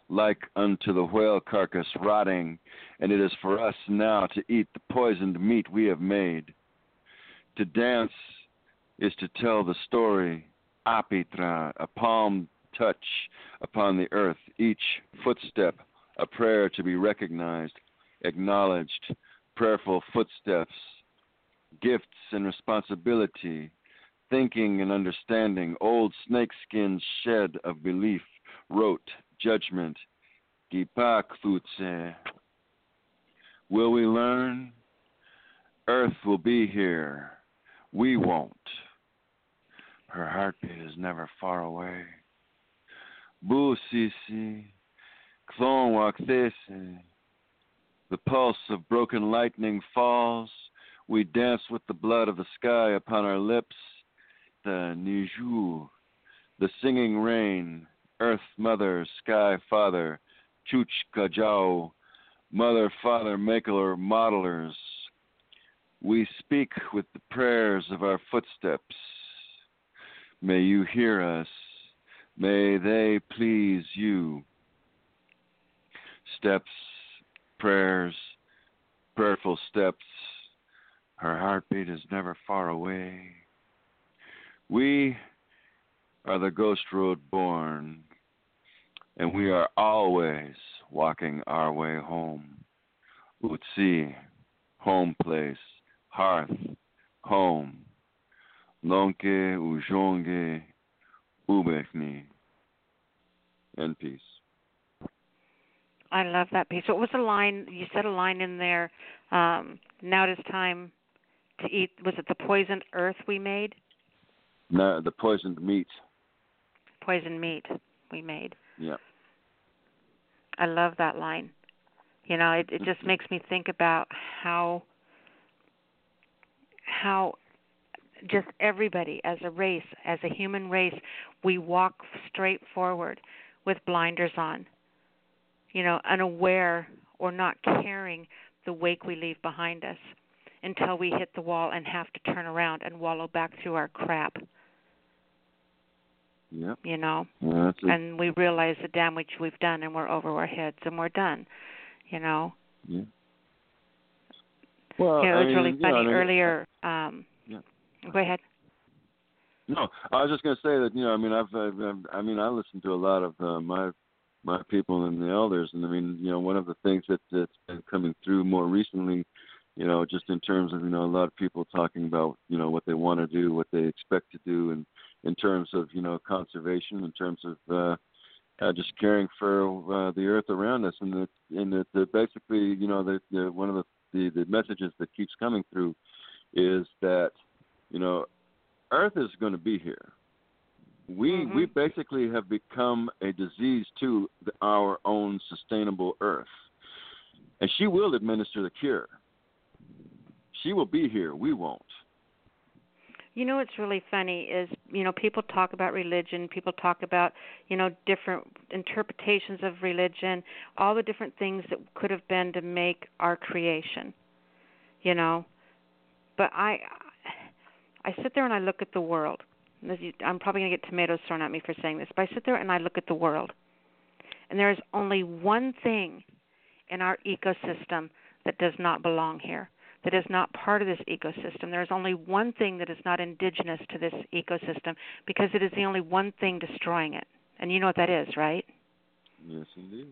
like unto the whale carcass rotting, and it is for us now to eat the poisoned meat we have made. To dance is to tell the story, apitra, a palm touch upon the earth, each footstep a prayer to be recognized, acknowledged, prayerful footsteps, gifts and responsibility, thinking and understanding, old snakeskin shed of belief, wrote, judgment. Gipa Kfse Will we learn? Earth will be here. We won't. Her heartbeat is never far away. Busisi, Clone Wakthese. The pulse of broken lightning falls. We dance with the blood of the sky upon our lips. The Niju, the singing rain, Earth Mother, Sky Father, Chuch Kajau, Mother, Father, Maker, Modelers, We speak with the prayers of our footsteps. May you hear us. May they please you. Steps, prayers, prayerful steps. Her heartbeat is never far away. We are the ghost road born, and we are always walking our way home. Utsi, home place, hearth, home. Lonke ujonge ubekni. And peace. I love that piece. What was the line? You said a line in there. Um, now it is time to eat. Was it the poisoned earth we made? No, the poisoned meat. Poisoned meat we made. Yeah. I love that line. You know, it, it just mm-hmm. makes me think about how how just everybody as a race, as a human race, we walk straight forward with blinders on. You know, unaware or not caring the wake we leave behind us until we hit the wall and have to turn around and wallow back through our crap. Yep. You know, yeah, a, and we realize the damage we've done, and we're over our heads, and we're done. You know. Yeah. Well, you know, it I was mean, really funny know, I mean, earlier. Um, yeah. Go ahead. No, I was just going to say that you know, I mean, I've, I've, I've I mean, I listen to a lot of uh, my my people and the elders, and I mean, you know, one of the things that that's been coming through more recently, you know, just in terms of you know a lot of people talking about you know what they want to do, what they expect to do, and in terms of you know conservation, in terms of uh, uh, just caring for uh, the earth around us, and the and the, the basically you know the, the one of the, the the messages that keeps coming through is that you know earth is going to be here. We mm-hmm. we basically have become a disease to the, our own sustainable earth. And she will administer the cure. She will be here. We won't you know what's really funny is you know people talk about religion people talk about you know different interpretations of religion all the different things that could have been to make our creation you know. But i i sit there and i look at the world. I'm probably going to get tomatoes thrown at me for saying this but i sit there and i look at the world. And there is only one thing in our ecosystem that does not belong here that is not part of this ecosystem. There is only one thing that is not indigenous to this ecosystem because it is the only one thing destroying it. And you know what that is, right? Yes, indeed.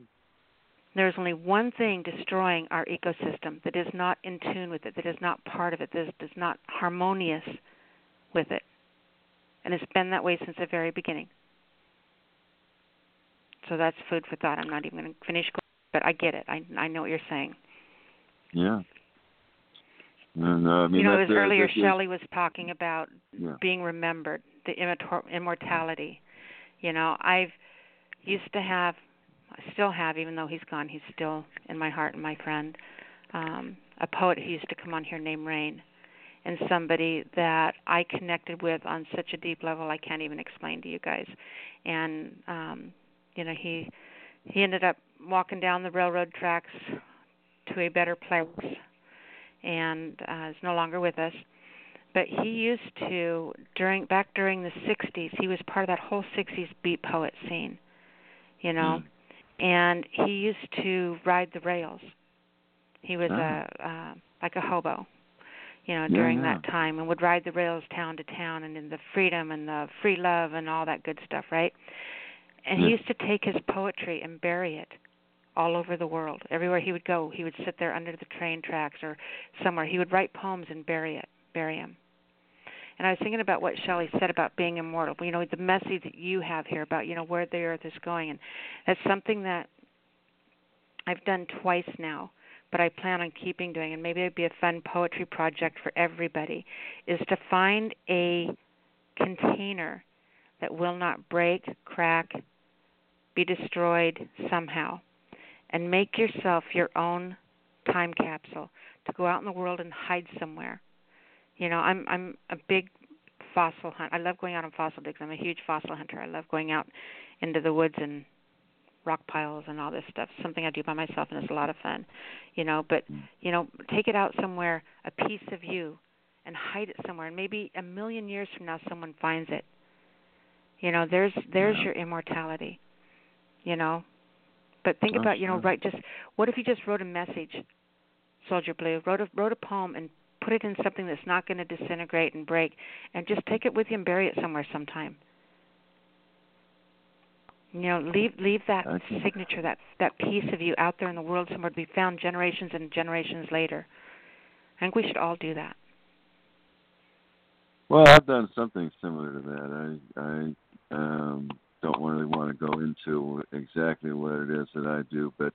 There is only one thing destroying our ecosystem that is not in tune with it, that is not part of it, that is, not harmonious with it. And it's been that way since the very beginning. So that's food for thought. I'm not even going to finish, but I get it. I I know what you're saying. Yeah. And, uh, I mean, you know, that's, as uh, earlier Shelley was talking about yeah. being remembered, the immortality. You know, I've used to have, I still have, even though he's gone, he's still in my heart and my friend. Um, a poet who used to come on here named Rain, and somebody that I connected with on such a deep level I can't even explain to you guys. And um, you know, he he ended up walking down the railroad tracks to a better place and uh, is no longer with us. But he used to during back during the 60s. He was part of that whole 60s beat poet scene, you know, mm. and he used to ride the rails. He was oh. a uh, like a hobo, you know, yeah, during yeah. that time, and would ride the rails town to town, and in the freedom and the free love and all that good stuff, right? And yeah. he used to take his poetry and bury it all over the world. Everywhere he would go, he would sit there under the train tracks or somewhere. He would write poems and bury it, bury them. And I was thinking about what Shelley said about being immortal. You know, the message that you have here about you know where the earth is going, and that's something that I've done twice now. But I plan on keeping doing, and maybe it'd be a fun poetry project for everybody, is to find a container that will not break, crack, be destroyed somehow and make yourself your own time capsule to go out in the world and hide somewhere. You know, I'm I'm a big fossil hunt. I love going out on fossil digs. I'm a huge fossil hunter. I love going out into the woods and rock piles and all this stuff. Something I do by myself and it's a lot of fun. You know, but mm. you know, take it out somewhere, a piece of you and hide it somewhere and maybe a million years from now someone finds it. You know, there's there's Yeah. your immortality. You know. But think about, you know, right. just what if you just wrote a message, Soldier Blue, wrote a wrote a poem and put it in something that's not going to disintegrate and break and just take it with you and bury it somewhere sometime. You know, leave leave that signature, that that piece of you out there in the world somewhere to be found generations and generations later. I think we should all do that. Well, I've done something similar to that. I I um, don't really want to go into exactly what it is that I do, but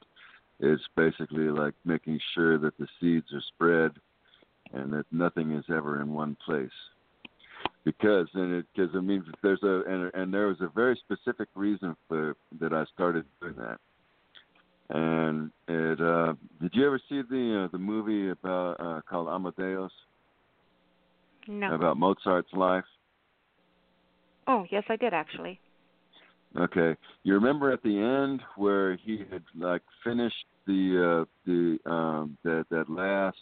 it's basically like making sure that the seeds are spread and that nothing is ever in one place. Because and it because it means that there's a and and there was a very specific reason for that I started doing that. And it uh did you ever see the uh, the movie about uh called Amadeus No. about Mozart's life? Oh, yes, I did actually. Okay. You remember at the end where he had like finished the uh the um that that last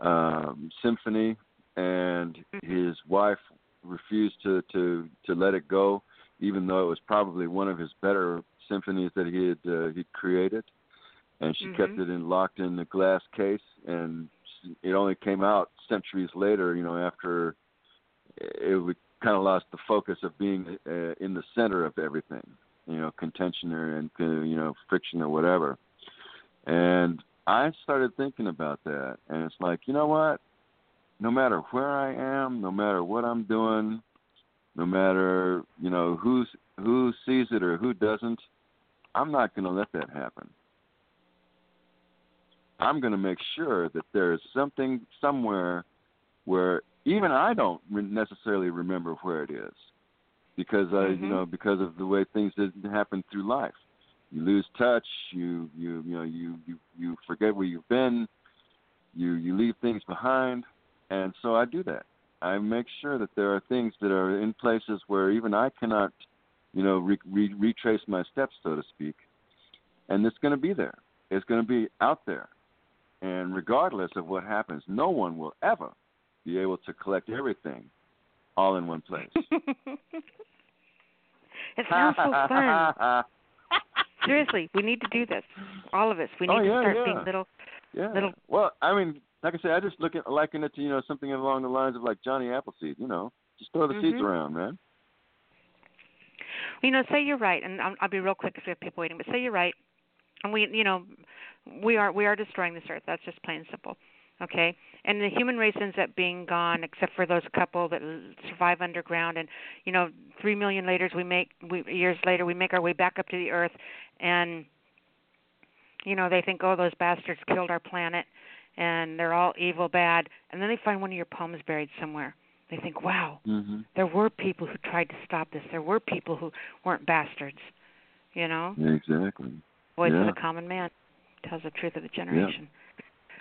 um symphony and his wife refused to to to let it go even though it was probably one of his better symphonies that he had uh, he created and she kept Mhm. it in locked in the glass case and it only came out centuries later you know after it would kind of lost the focus of being uh, in the center of everything, you know, contention or and uh, you know friction or whatever. And I started thinking about that, and it's like, you know what? No matter where I am, no matter what I'm doing, no matter you know who's who sees it or who doesn't, I'm not going to let that happen. I'm going to make sure that there's something somewhere where even I don't necessarily remember where it is because I, Mhm. you know, because of the way things happen through life. You lose touch. You, you, you know, you, you, you forget where you've been. You, you leave things behind, and so I do that. I make sure that there are things that are in places where even I cannot, you know, re- re- retrace my steps, so to speak. And it's going to be there. It's going to be out there. And regardless of what happens, no one will ever be able to collect everything all in one place. it sounds so fun. Seriously, we need to do this. All of us. We need Oh, to start yeah. being little yeah. little Well, I mean, like I said, I just look at liken it to you know something along the lines of like Johnny Appleseed. You know, just throw the seeds Mhm. around, man. you know, say you're right, and I'll, I'll be real quick because we have people waiting. But say you're right, and we, you know, we are we are destroying this earth. That's just plain and simple. Okay, and the human race ends up being gone, except for those couple that l- survive underground. And you know, three million later, we make we, years later, we make our way back up to the earth, and you know, they think, oh, those bastards killed our planet, and they're all evil, bad. And then they find one of your poems buried somewhere. They think, wow, Mm-hmm. there were people who tried to stop this. There were people who weren't bastards. You know, Exactly. voice yeah. of the common man tells the truth of the generation.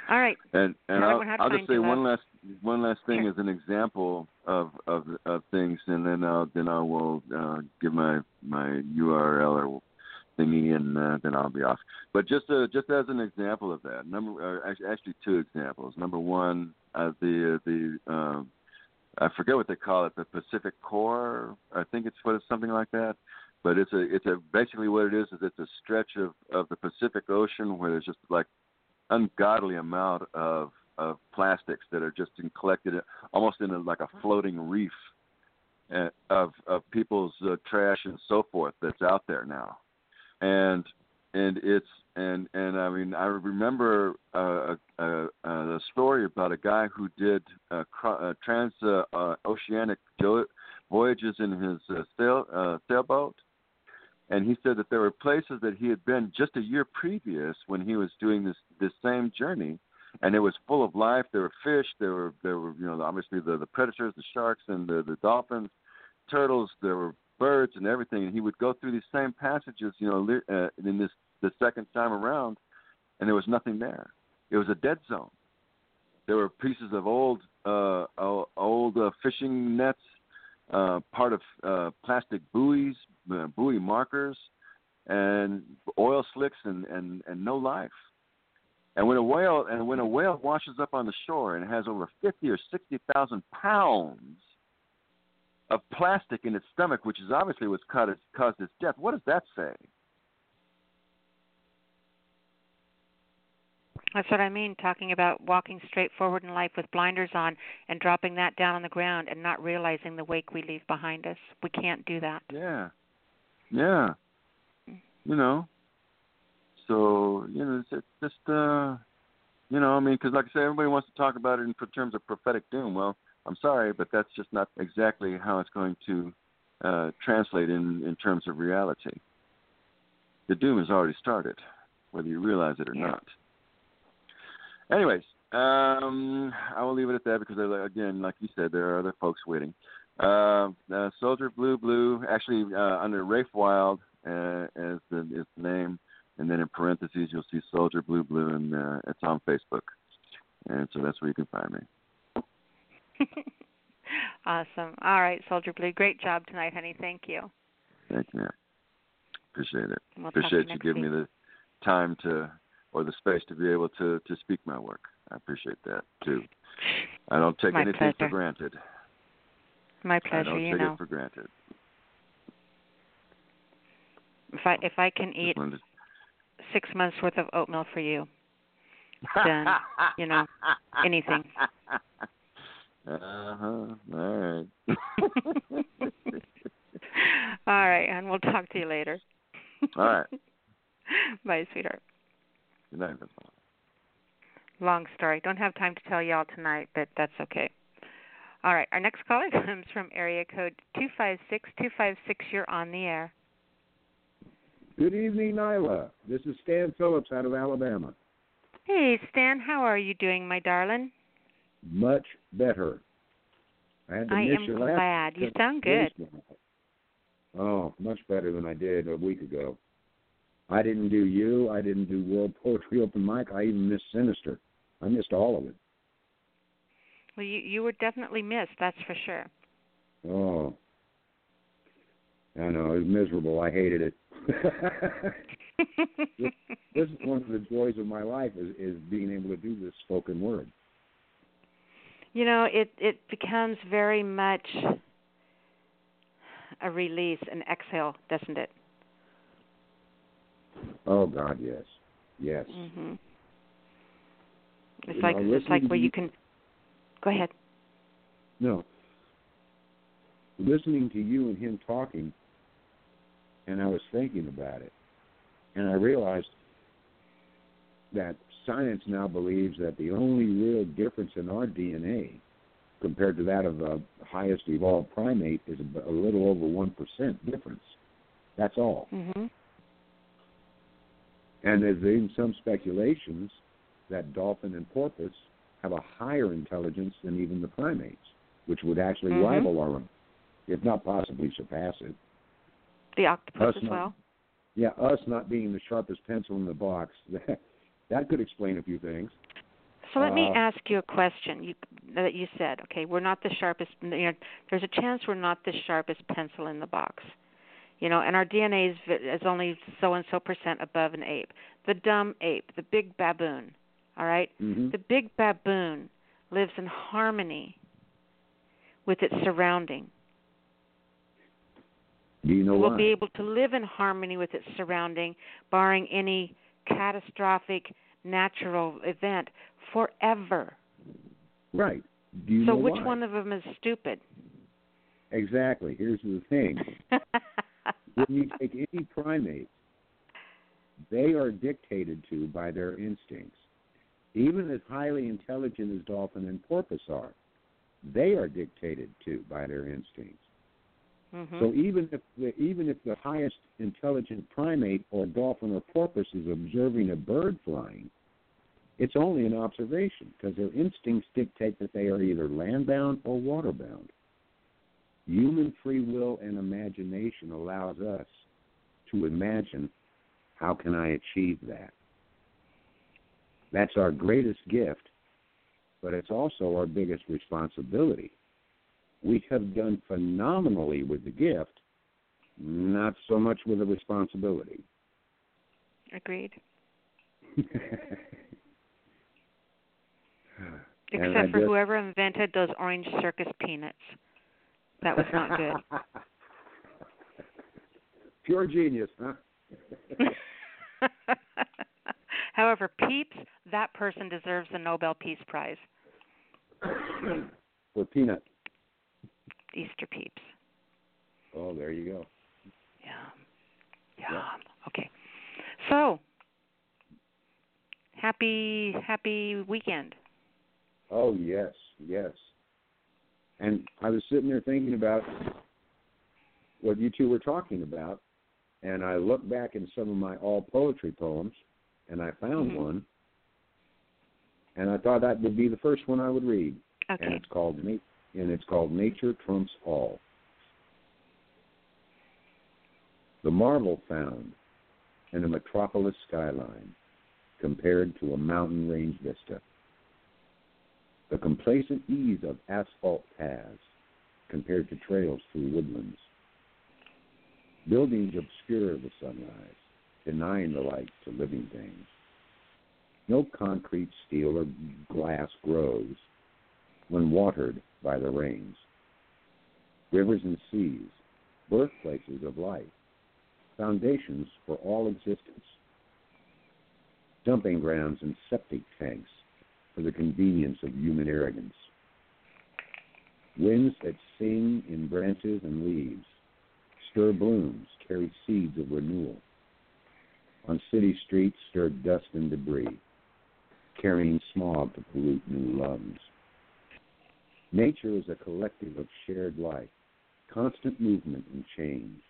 All right. And and I'll, I'll just say one last one last thing Sure. as an example of of of things, and then I'll then I will uh, give my my URL or thingy, and uh, then I'll be off. But just uh, just as an example of that, number uh, actually, actually two examples. Number one, uh, the the um, I forget what they call it, the Pacific Core. I think it's what it's something like that. But it's a it's a basically what it is is it's a stretch of of the Pacific Ocean where there's just like ungodly amount of of plastics that are just in collected almost in a, like a floating reef uh, of of people's uh, trash and so forth that's out there now, and and it's and and I mean I remember uh, a, a, a story about a guy who did uh, cro- uh, trans uh, uh, oceanic voyages in his uh, sail uh, sailboat, and he said that there were places that he had been just a year previous when he was doing this this same journey, and it was full of life. There were fish. There were there were you know obviously the the predators, the sharks, and the the dolphins, turtles. There were birds and everything. And he would go through these same passages, you know, uh, in this the second time around, and there was nothing there. It was a dead zone. There were pieces of old uh, old uh, fishing nets, uh, part of uh, plastic buoys, uh, buoy markers, and oil slicks and and and no life. And when a whale and when a whale washes up on the shore and has over fifty or sixty thousand pounds of plastic in its stomach, which is obviously what's caused its death, what does that say? That's what I mean, talking about walking straight forward in life with blinders on and dropping that down on the ground and not realizing the wake we leave behind us. We can't do that. Yeah. Yeah. You know. So, you know, it's, it's just, uh, you know, I mean, because like I say, everybody wants to talk about it in terms of prophetic doom. Well, I'm sorry, but that's just not exactly how it's going to uh, translate in, in terms of reality. The doom has already started, whether you realize it or Yeah. not. Anyways, um, I will leave it at that because, uh, again, like you said, there are other folks waiting. Uh, uh, Soldier Blue Blue, actually uh, under Rafe Wild uh, as the name, and then in parentheses you'll see Soldier Blue Blue, and uh, it's on Facebook, and so that's where you can find me. awesome. All right, Soldier Blue. Great job tonight, honey. Thank you. Thank you. Appreciate it. We'll Appreciate you next giving me the time to or the space to be able to to speak my work. I appreciate that too. I don't take My anything for granted. My I pleasure. don't You take know, it for granted. if I if I can eat to- six months worth of oatmeal for you, then you know anything. Uh huh. All right. All right, and we'll talk to you later. All right. Bye, sweetheart. Good night. Miss Paula. Long story. Don't have time to tell y'all tonight, but that's okay. All right, our next caller comes from area code two five six two five six. You're on the air. Good evening, Nyla. This is Stan Phillips out of Alabama. Hey, Stan, how are you doing, my darling? Much better. I had to I miss am glad. You sound good. voicemail. Oh, much better than I did a week ago. I didn't do you. I didn't do World Poetry Open Mic. I even missed Sinister. I missed all of it. Well, you you were definitely missed. That's for sure. Oh, I know it was miserable. I hated it. this is one of the joys of my life is, is being able to do this spoken word. you know, it it becomes very much a release, an exhale, doesn't it? Oh God, yes, yes. Mhm. It's You like know, it's like where you can. Go ahead. No. Listening to you and him talking, and I was thinking about it, and I realized that science now believes that the only real difference in our DNA compared to that of the highest evolved primate is a, a little over 1% difference. That's all. Mhm. And there's been some speculations that dolphin and porpoise have a higher intelligence than even the primates, which would actually Mhm. rival our own, if not possibly surpass it. The octopus Us as not- well. Yeah, us not being the sharpest pencil in the box, that, that could explain a few things. So let me Uh, ask you a question. You that you said, okay, we're not the sharpest. You know, there's a chance we're not the sharpest pencil in the box. You know, and our DNA is, is only so and so percent above an ape. The dumb ape, the big baboon. All right? Mhm. The big baboon lives in harmony with its surrounding. Do you know will why? be able to live in harmony with its surrounding, barring any catastrophic natural event forever. right. Do you so know which why? one of them is stupid? Exactly. Here's the thing. when you take any primate, they are dictated to by their instincts. Even as highly intelligent as dolphin and porpoise are, they are dictated to by their instincts. Mhm. So even if the, even if the highest intelligent primate or dolphin or porpoise is observing a bird flying, it's only an observation because their instincts dictate that they are either landbound or waterbound. Human free will and imagination allows us to imagine how can I achieve that. That's our greatest gift, but it's also our biggest responsibility. We have done phenomenally with the gift, not so much with the responsibility. Agreed. Except for just- whoever invented those orange circus peanuts. That was not good. Pure genius, huh? However, Peeps, that person deserves the Nobel Peace Prize. For peanut. Easter Peeps. Oh, there you go. Yum. Yum. Okay. So, happy happy weekend. Oh yes, yes. And I was sitting there thinking about what you two were talking about, and I looked back in some of my all poetry poems, and I found Mhm. one, and I thought that would be the first one I would read, and Okay. it's called and it's called Nature Trumps All. The marvel found in a metropolis skyline compared to a mountain range vista. The complacent ease of asphalt paths compared to trails through woodlands. Buildings obscure the sunrise, denying the light to living things. No concrete, steel, or glass grows when watered by the rains. Rivers and seas, birthplaces of life, foundations for all existence. Dumping grounds and septic tanks for the convenience of human arrogance. Winds that sing in branches and leaves, stir blooms, carry seeds of renewal. On city streets stir dust and debris, carrying smog to pollute new lungs. Nature is a collective of shared life, constant movement and change.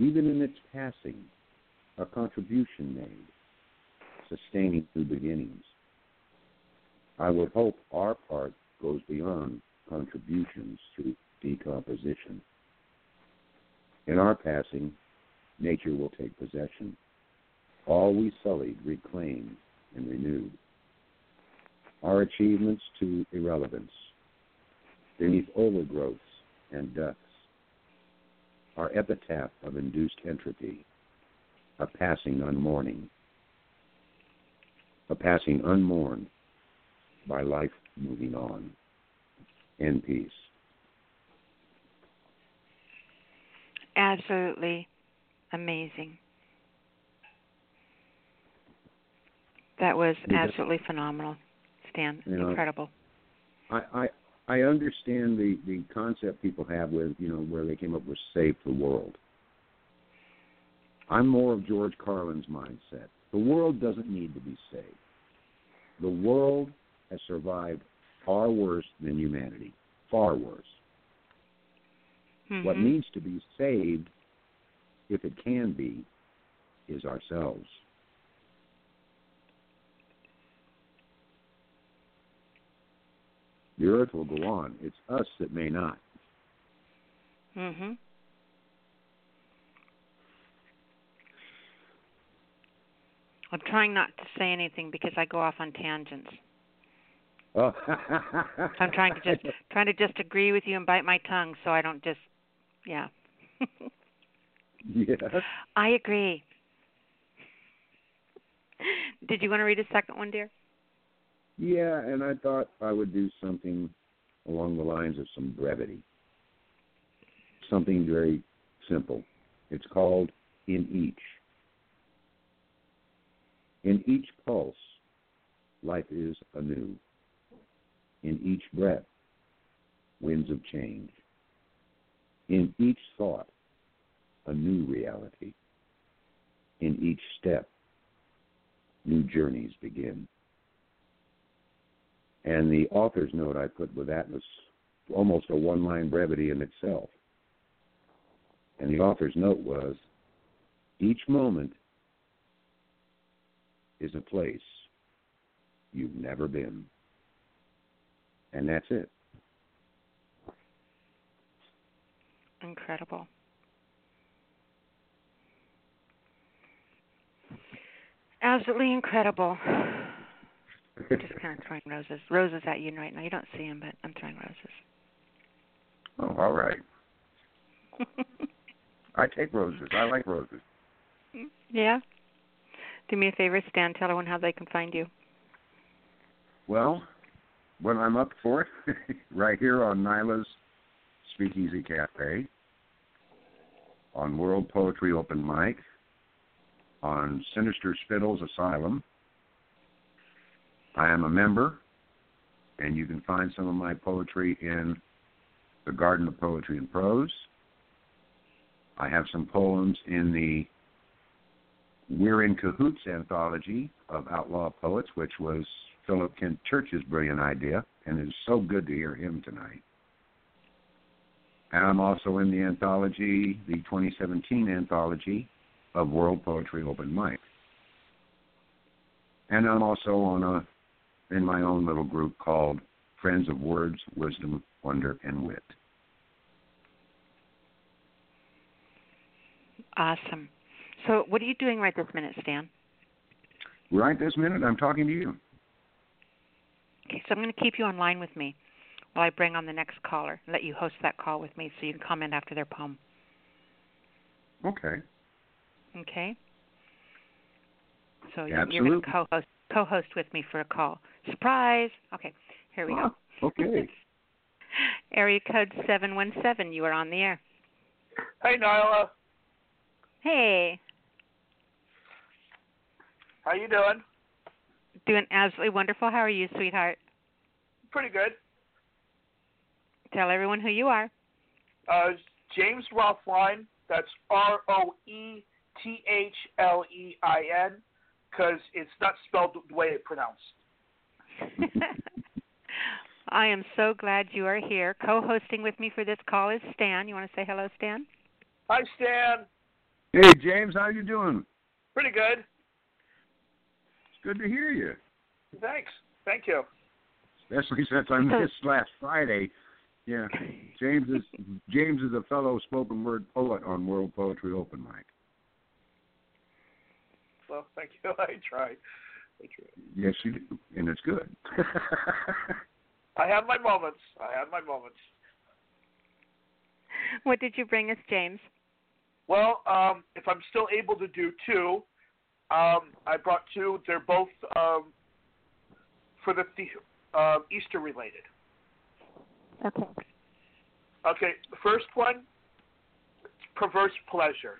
Even in its passing, a contribution made, sustaining new beginnings. I would hope our part goes beyond contributions to decomposition. In our passing, nature will take possession. All we sullied, reclaimed, and renewed. Our achievements to irrelevance, beneath overgrowths and deaths. Our epitaph of induced entropy, a passing unmourning, a passing unmourned by life moving on in peace. Absolutely amazing. That was Yeah. absolutely phenomenal, Stan. You know, Incredible. I, I I understand the the concept people have with you know where they came up with save the world. I'm more of George Carlin's mindset. The world doesn't need to be saved. The world has survived far worse than humanity, far worse. What Mhm. needs to be saved, if it can be, is ourselves. The earth will go on. It's us that may not. Mhm. I'm trying not to say anything because I go off on tangents. Oh. I'm trying to just oh. trying to just agree with you and bite my tongue so I don't just yeah. yes. I agree. Did you want to read a second one, dear? Yeah, and I thought I would do something along the lines of some brevity. Something very simple. It's called In Each. In each pulse, life is anew. In each breath, winds of change. In each thought, a new reality. In each step, new journeys begin. And the author's note I put with that was almost a one line brevity in itself. And the author's note was each moment is a place you've never been. And that's it. Incredible. Absolutely incredible. I'm just kind of throwing roses, roses at you right now. You don't see them, but I'm throwing roses. Oh, all right. I take roses. I like roses. yeah. Do me a favor, Stan. Tell everyone how they can find you. Well, when I'm up for it, right here on Nyla's Speakeasy Cafe, on World Poetry Open Mic, on Sinister Spittles Asylum. I am a member, and you can find some of my poetry in the Garden of Poetry and Prose. I have some poems in the We're in Cahoots anthology of outlaw poets, which was Philip Kent Church's brilliant idea, and it is so good to hear him tonight. And I'm also in the anthology, the 2017 anthology of World Poetry Open Mic. And I'm also on a in my own little group called Friends of Words, Wisdom, Wonder, and Wit. Awesome. So, what are you doing right this minute, Stan? Right this minute, I'm talking to you. Okay, so I'm going to keep you online with me while I bring on the next caller. and Let you host that call with me so you can comment after their poem. Okay. Okay. So Absolutely. you're going to co-host co-host with me for a call. Surprise. Okay, here we go. Ah, okay. Area code seven one seven. You are on the air. Hey, Nyla. Hey. How you doing? Doing absolutely wonderful. How are you, sweetheart? Pretty good. Tell everyone who you are. Uh, James Roethlein. That's R O E T H L E I N, because it's not spelled the way it's pronounced. I am so glad you are here. Co-hosting with me for this call is Stan. You want to say hello, Stan? Hi, Stan. Hey, James, how are you doing? Pretty good. It's good to hear you. Thanks. Thank you. Especially since I missed last Friday. Yeah, James is James is a fellow spoken word poet on World Poetry Open Mic. Well, thank you. I try. I try. Yes, you do, and it's good. I have my moments. I have my moments. What did you bring us, James? Well, um, if I'm still able to do two, um, I brought two. They're both um, for the, the uh, Easter related. Okay. Okay, the first one, perverse pleasure.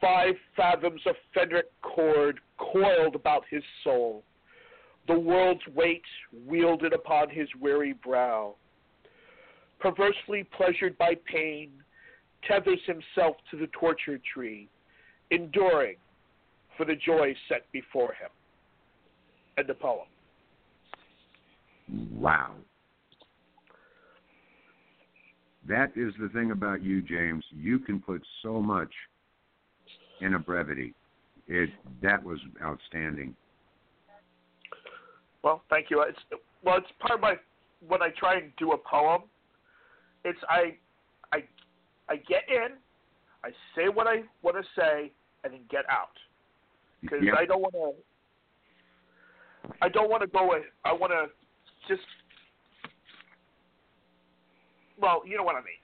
Five fathoms of fenric cord coiled about his soul. The world's weight wielded upon his weary brow. Perversely pleasured by pain, tethers himself to the torture tree, enduring for the joy set before him. End the poem. Wow. That is the thing about you, James. You can put so much in a brevity. It that was outstanding. Well, thank you. It's well, it's part of my when I try and do a poem. It's I, I, I get in, I say what I want to say, and then get out because Yep. I don't want to. I don't want to go. Away. I want to just. Well, you know what I mean.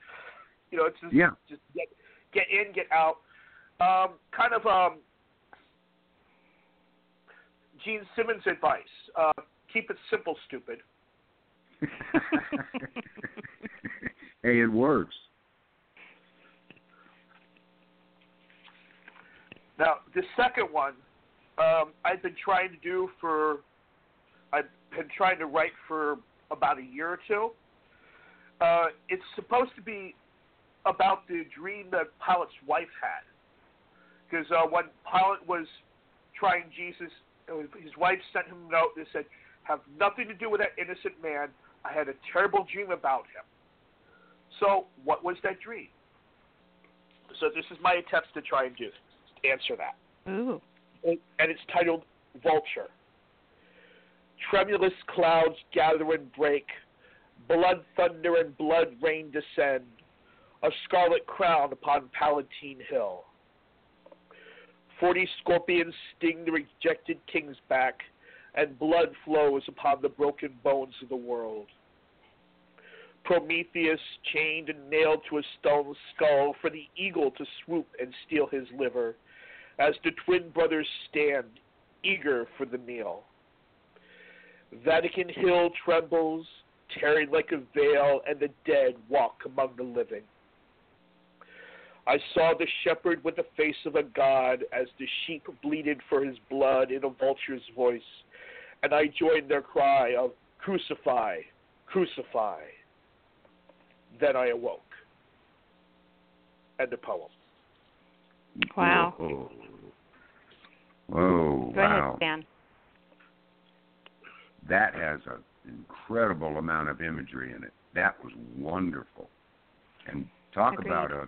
You know, it's just Yeah. just get get in, get out. Um, kind of um, Gene Simmons advice: uh, keep it simple, stupid. hey, it works. Now, the second one, um, I've been trying to do for, I've been trying to write for about a year or two. Uh, it's supposed to be about the dream that Pilate's wife had. Because uh, when Pilate was trying Jesus, his wife sent him a note that said, have nothing to do with that innocent man. I had a terrible dream about him. So, what was that dream? So, this is my attempts to try and do answer that. Ooh. And it's titled Vulture. Tremulous clouds gather and break, blood thunder and blood rain descend, a scarlet crown upon Palatine Hill. Forty scorpions sting the rejected king's back, and blood flows upon the broken bones of the world. Prometheus chained and nailed to a stone skull for the eagle to swoop and steal his liver, as the twin brothers stand, eager for the meal. Vatican Hill trembles, tearing like a veil, and the dead walk among the living. I saw the shepherd with the face of a god as the sheep bleated for his blood in a vulture's voice, and I joined their cry of Crucify, crucify. Then I awoke. End of poem. Wow. Whoa. Whoa, Go wow. ahead, Stan. That has an incredible amount of imagery in it. That was wonderful. And talk Agreed. about a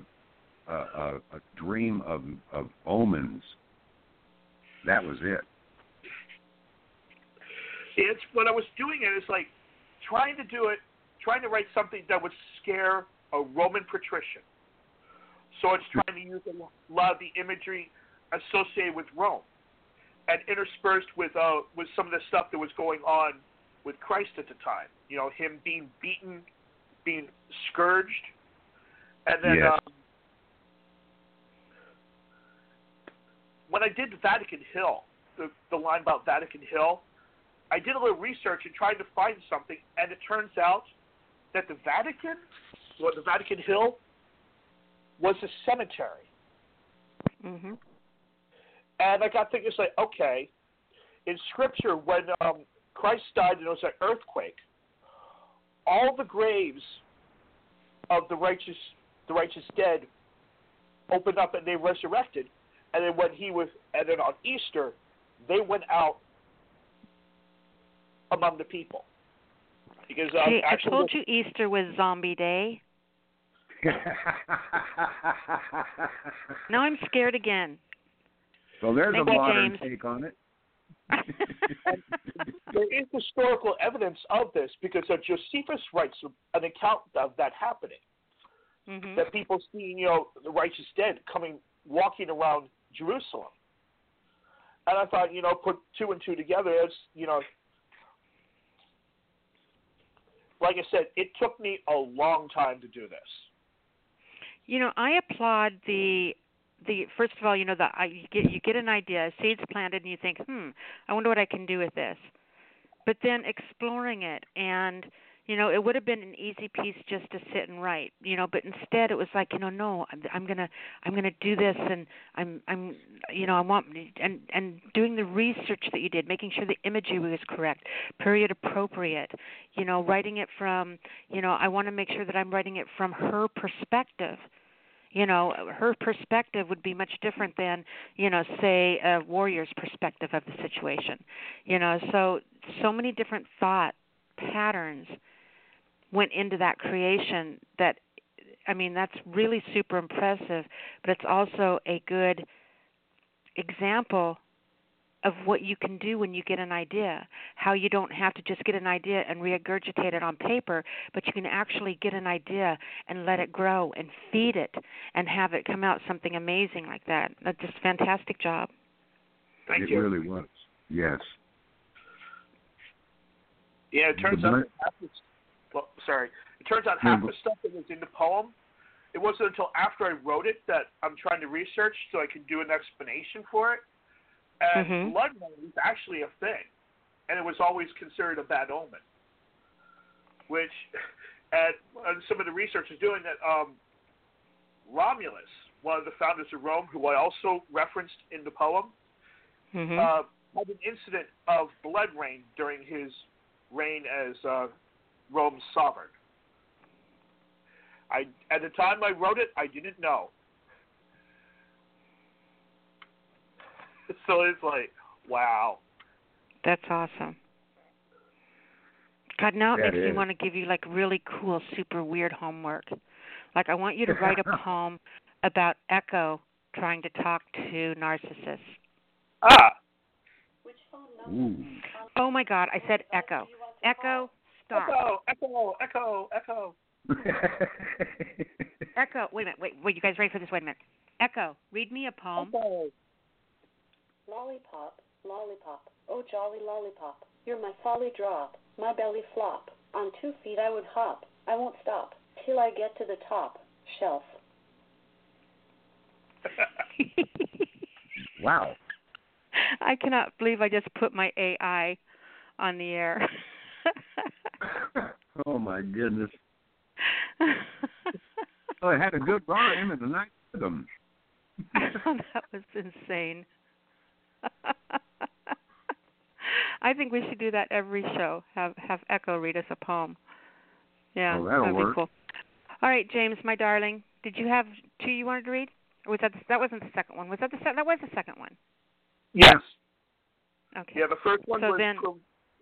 a, a a dream of of omens. That was it. It's when I was doing it, it's like trying to do it, trying to write something that would scare a Roman patrician. So it's trying to use a lot of the imagery associated with Rome, and interspersed with uh, with some of the stuff that was going on with Christ at the time. You know, him being beaten, being scourged, and then Yes. um, when I did the Vatican Hill, the the line about Vatican Hill, I did a little research and tried to find something, and it turns out that the Vatican, well, the Vatican Hill, was a cemetery. Mhm. And I got thinking, it's like, okay, in Scripture, when um, Christ died and there was an earthquake, all the graves of the righteous, the righteous dead, opened up and they resurrected. And then when he was, and then on Easter, they went out among the people. Because See, I told you Easter was zombie day. Now I'm scared again. so there's Thank a modern James. take on it. there is historical evidence of this because uh, Josephus writes an account of that happening. Mhm. That people seeing, you know, the righteous dead coming, walking around Jerusalem. And I thought, you know, put two and two together. It's, you know, like I said, it took me a long time to do this. You know, I applaud the the first of all, you know, the I, you get you get an idea, seeds planted, and you think, hmm, I wonder what I can do with this. But then exploring it, and you know, it would have been an easy piece just to sit and write, you know. But instead, it was like, you know, no, I'm, I'm gonna I'm gonna do this, and I'm I'm you know I want and and doing the research that you did, making sure the imagery was correct, period appropriate, you know, writing it from, you know, I want to make sure that I'm writing it from her perspective you know her perspective would be much different than you know say a warrior's perspective of the situation you know so so many different thought patterns went into that creation that i mean that's really super impressive but it's also a good example of what you can do when you get an idea how you don't have to just get an idea and regurgitate it on paper but you can actually get an idea and let it grow and feed it and have it come out something amazing like that that's just fantastic job Thank it you. really was. Yes. Yeah, it turns out bl- that half the, well, sorry, it turns out half but- the stuff that was in the poem. It wasn't until after I wrote it that I'm trying to research so I can do an explanation for it. And Mhm. blood moon is actually a thing, and it was always considered a bad omen. Which, and, and some of the research is doing that. Um, Romulus, one of the founders of Rome, who I also referenced in the poem, mhm uh, had an incident of blood rain during his reign as uh, Rome's sovereign. I at the time I wrote it, I didn't know. so it's like, wow. that's awesome god now it That makes me want to give you like really cool super weird homework like i want you to write a poem about echo trying to talk to narcissus Ah, Ooh. oh my god i said echo echo stop echo, echo, echo, echo. Echo, wait a minute, wait, wait, you guys ready for this? Wait a minute. Echo, read me a poem. Echo. Lollipop, lollipop, oh jolly lollipop, you're my folly drop, my belly flop. On two feet I would hop, I won't stop, till I get to the top, shelf. Wow. I cannot believe I just put my AI on the air. oh my goodness. well, oh, it had a good rhyme and a nice rhythm. Oh, that was insane. I think we should do that every show. Have have Echo read us a poem. Yeah, Oh, that'll that'd work. be cool. All right, James, my darling, did you have two you wanted to read, or was that the, that wasn't the second one? Was that the se- that was the second one? Yes. Okay. Yeah, the first one So was then- per-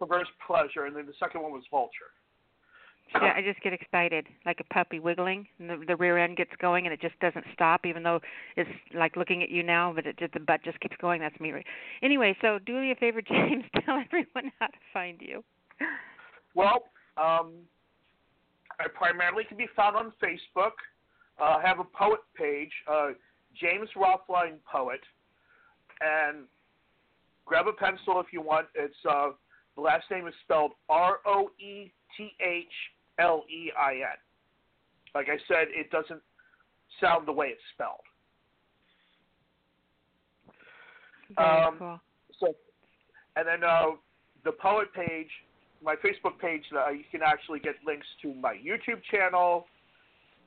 perverse pleasure, and then the second one was vulture. Yeah, I just get excited, like a puppy wiggling, and the, the rear end gets going, and it just doesn't stop, even though it's like looking at you now, but it just, the butt just keeps going. That's me. Anyway, so do me a favor, James. Tell everyone how to find you. Well, um, I primarily can be found on Facebook. Uh, I have a poet page, uh, James Roethlein Poet, and grab a pencil if you want. It's uh, the last name is spelled R O E T H L E I N. Like I said, it doesn't sound the way it's spelled. Very Um, cool. So, and then uh, the poet page, my Facebook page, uh, you can actually get links to my YouTube channel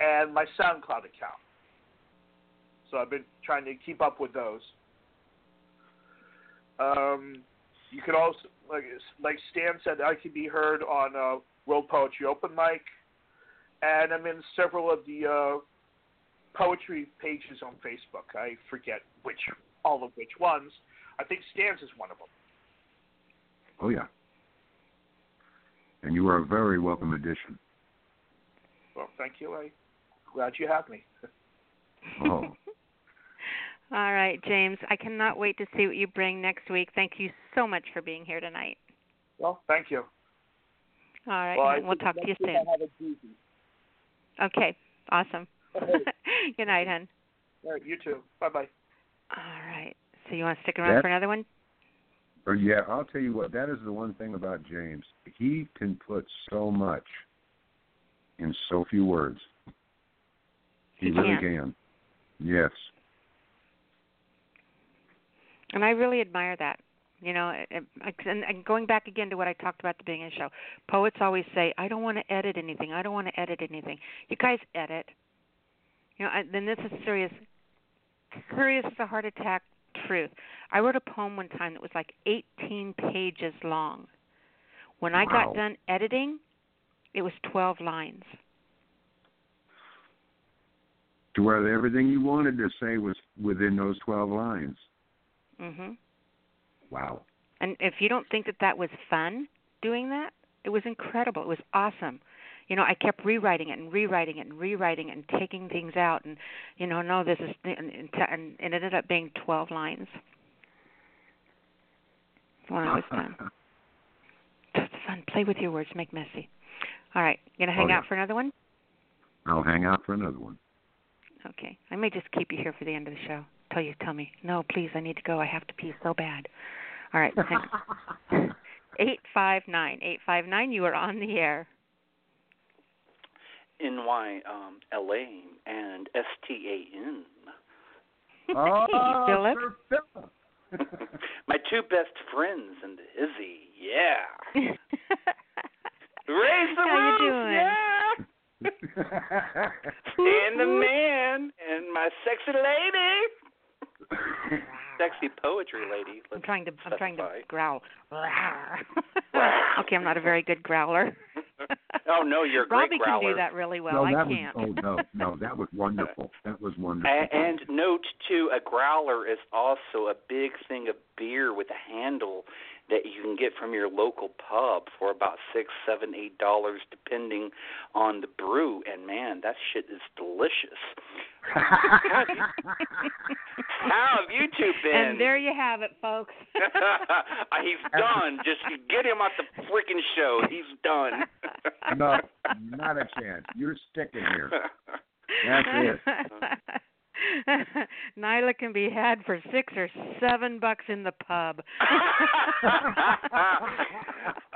and my SoundCloud account. So I've been trying to keep up with those. Um, you could also, like like Stan said, I can be heard on uh, World Poetry Open Mic, and I'm in several of the uh, poetry pages on Facebook. I forget which, all of which ones. I think Stan's is one of them. Oh yeah. And you are a very welcome addition. Well, thank you. I'm glad you have me. All right, James. I cannot wait to see what you bring next week. Thank you so much for being here tonight. Well, thank you. All right, well, we'll talk to you soon. I have. Okay, awesome. Good night, hon. All right, you too. Bye bye. All right. So you want to stick around That- for another one? Or yeah, I'll tell you what. That is the one thing about James. He can put so much in so few words. He, He really can. can. Yes. And I really admire that. You know, and, going back again to what I talked about at the beginning of the show, poets always say, "I don't want to edit anything. I don't want to edit anything." You guys edit. You know, then this is serious. Serious as a heart attack truth. I wrote a poem one time that was like 18 pages long. When I Wow. got done editing, it was 12 lines. To where everything you wanted to say was within those twelve lines. Mhm. Wow. And if you don't think that that was fun doing that, it was incredible. It was awesome. You know, I kept rewriting it and rewriting it and rewriting it and taking things out and you know, no, this is and, and, it ended up being 12 lines. Well, it was fun. It's fun. Play with your words, make messy. All right, you gonna hang Oh, yeah. out for another one? I'll hang out for another one. Okay. I may just keep you here for the end of the show. Tell you, tell me, no, please, I need to go. I have to pee so bad. All right. hang- Eight five nine eight five nine. You are on the air. NY, um, LA, and STAN. Oh, Philip. Philip. My two best friends and Izzy. Yeah. Raise the How you roof, doing? yeah. And the man and my sexy lady. Sexy poetry lady. I'm trying to. I'm trying to growl. okay, I'm not a very good growler. Oh no, you're a great Robbie growler. can do that really well. no, I that can't. was oh no, no, that was wonderful. That was wonderful. A- And note too, a growler is also a big thing of beer with a handle that you can get from your local pub for about six, seven, eight dollars, depending on the brew. And man, that shit is delicious. How have you two been? And there you have it, folks. He's done. Just get him off the freaking show. He's done. no, not a chance. You're sticking here. That's it. Nyla can be had for six or seven bucks in the pub.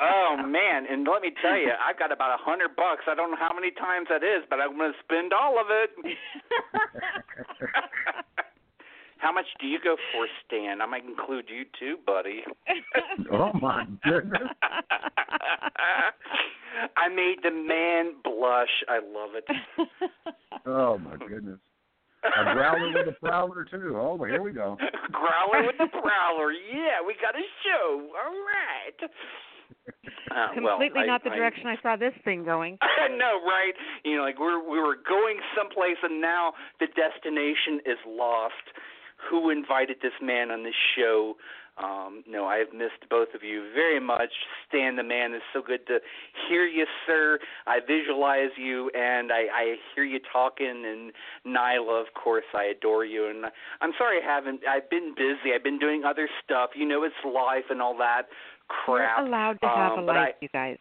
oh man, and let me tell you, I've got about a hundred bucks. I don't know how many times that is, but I'm going to spend all of it. How much do you go for, Stan? I might include you too, buddy. oh my goodness. I made the man blush. I love it. Oh my goodness. A growler with a prowler too. Oh, here we go. Growler with the prowler. Yeah, we got a show. All right. Uh, Completely well, I, not the I, direction I saw this thing going. I know, right? You know, like we're we were going someplace, and now the destination is lost. Who invited this man on this show? Um, no, I have missed both of you very much. Stan the man is so good to hear you, sir. I visualize you and I, I hear you talking. And Nyla, of course, I adore you. And I'm sorry I haven't. I've been busy. I've been doing other stuff. You know, it's life and all that crap. You're allowed to have um, a life, I, you guys.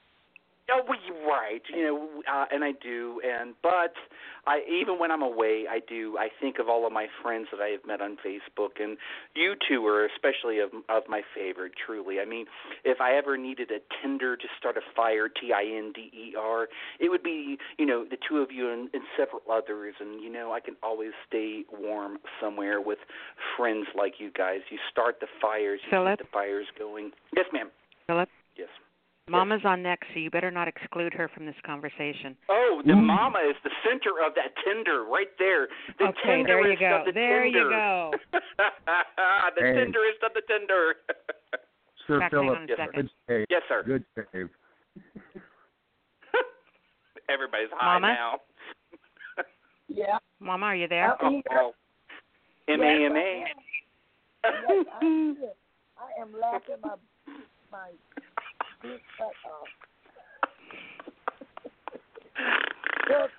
Oh, you're right. You know, uh, and I do. And but I even when I'm away, I do. I think of all of my friends that I have met on Facebook, and you two are especially of of my favorite. Truly, I mean, if I ever needed a Tinder to start a fire, T I N D E R, it would be you know the two of you and, and several others, and you know I can always stay warm somewhere with friends like you guys. You start the fires, you Philip? keep the fires going. Yes, ma'am. Philip, Yes. Mama's on next, so you better not exclude her from this conversation. Oh, the mm. mama is the center of that Tinder right there. The okay, there you tenderest go. Of the There you go. the Hey. tenderest of the Tinder. Sir Back, Philip, Yes, second. good save. yes, sir. Good save. Everybody's high Mama? now. Yeah. Mama, are you there? Oh, oh, oh. M A M A. Yes, I'm. I am laughing my my big butt off.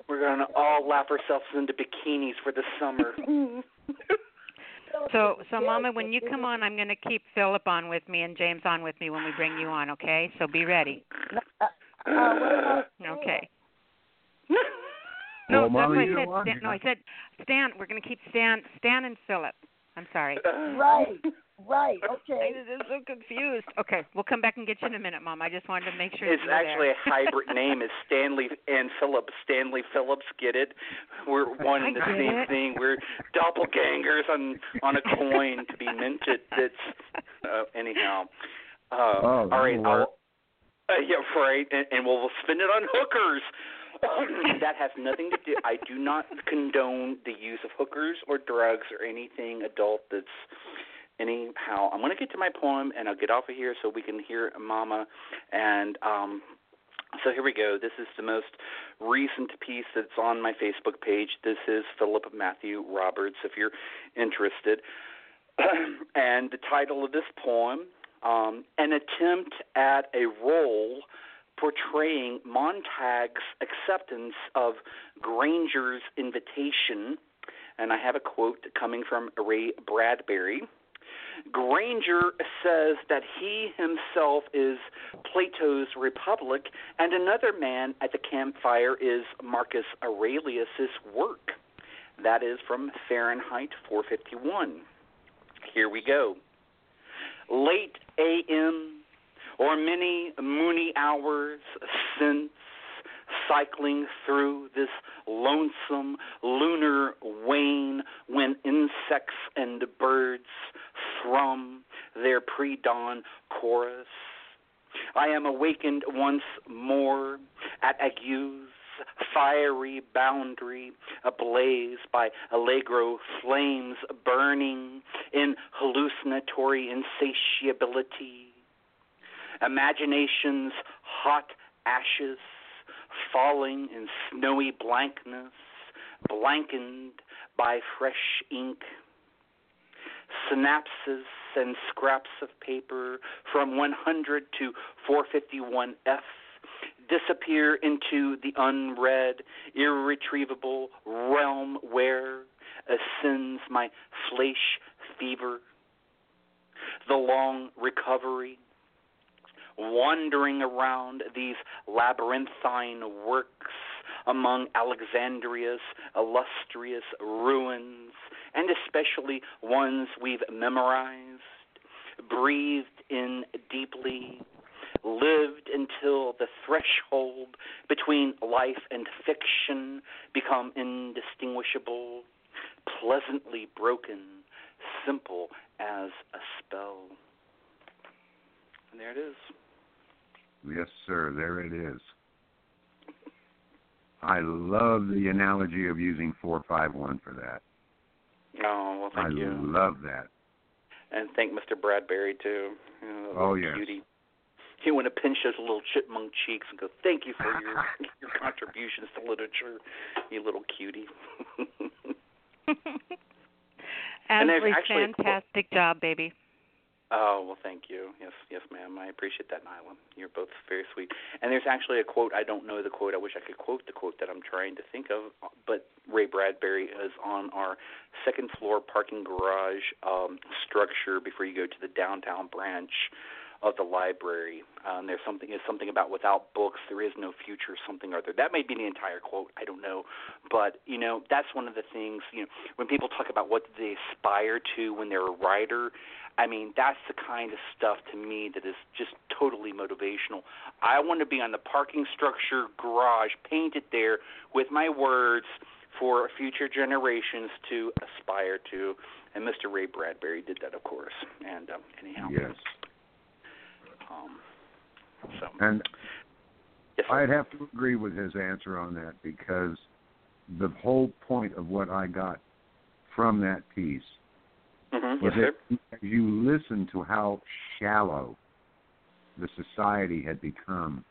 We're gonna all laugh ourselves into bikinis for the summer. So, so Mama, when you come on, I'm going to keep Philip on with me and James on with me when we bring you on. Okay? So be ready. Uh, what about Okay. Well, No, that's Mama, what I said. Stan, no, I said Stan. We're going to keep Stan, Stan and Philip. I'm sorry. right, right, okay. I'm so confused. Okay, we'll come back and get you in a minute, Mom. I just wanted to make sure It's you were actually there. a hybrid name. It's Stanley and Philip. Stanley Phillips. Get it? We're one and the same it. thing. We're doppelgangers on on a coin to be minted. That's uh, anyhow. Uh, Oh, all right. I'll, uh, yeah, right. And, and we'll, we'll spend it on hookers. that has nothing to do. I do not condone the use of hookers or drugs or anything adult that's anyhow. I'm going to get to my poem and I'll get off of here so we can hear Mama. And um, so here we go. This is the most recent piece that's on my Facebook page. This is Philip Matthew Roberts, if you're interested. and the title of this poem, um, An Attempt at a Role portraying Montag's acceptance of Granger's invitation. And I have a quote coming from Ray Bradbury. Granger says that he himself is Plato's Republic, and another man at the campfire is Marcus Aurelius's work. That is from Fahrenheit 451. Here we go. Late A.M. or many moony hours since cycling through this lonesome lunar wane when insects and birds thrum their pre dawn chorus. I am awakened once more at Ague's fiery boundary, ablaze by allegro flames burning in hallucinatory insatiability. Imagination's hot ashes falling in snowy blankness, blankened by fresh ink. Synapses and scraps of paper from 100 to 451F disappear into the unread, irretrievable realm where ascends my flesh fever. The long recovery, wandering around these labyrinthine works among Alexandria's illustrious ruins, and especially ones we've memorized, breathed in deeply, lived until the threshold between life and fiction become indistinguishable, pleasantly broken, simple as a spell. And there it is. Yes, sir. There it is. I love the analogy of using 451 for that. Oh, well, thank I you. I love that. And thank Mr. Bradbury, too. You know, Oh, little yes. Cutie. He want to pinch his little chipmunk cheeks and go, "Thank you for your your contributions to literature, you little cutie." And there's Ashley, actually fantastic job, baby. Oh well, thank you. Yes, yes, ma'am. I appreciate that, Nyla. You're both very sweet. And there's actually a quote. I don't know the quote. I wish I could quote the quote that I'm trying to think of. But Ray Bradbury is on our second floor parking garage um, structure before you go to the downtown branch of the library. Um, there's something is something about without books there is no future, something or other. That may be the entire quote. I don't know, but you know that's one of the things. You know when people talk about what they aspire to when they're a writer. I mean, that's the kind of stuff to me that is just totally motivational. I want to be on the parking structure garage, painted there with my words for future generations to aspire to. And Mr. Ray Bradbury did that, of course. And um, anyhow, Yes. Um, so And yes. I'd have to agree with his answer on that because the whole point of what I got from that piece Mhm, was yes, that you listen to how shallow the society had become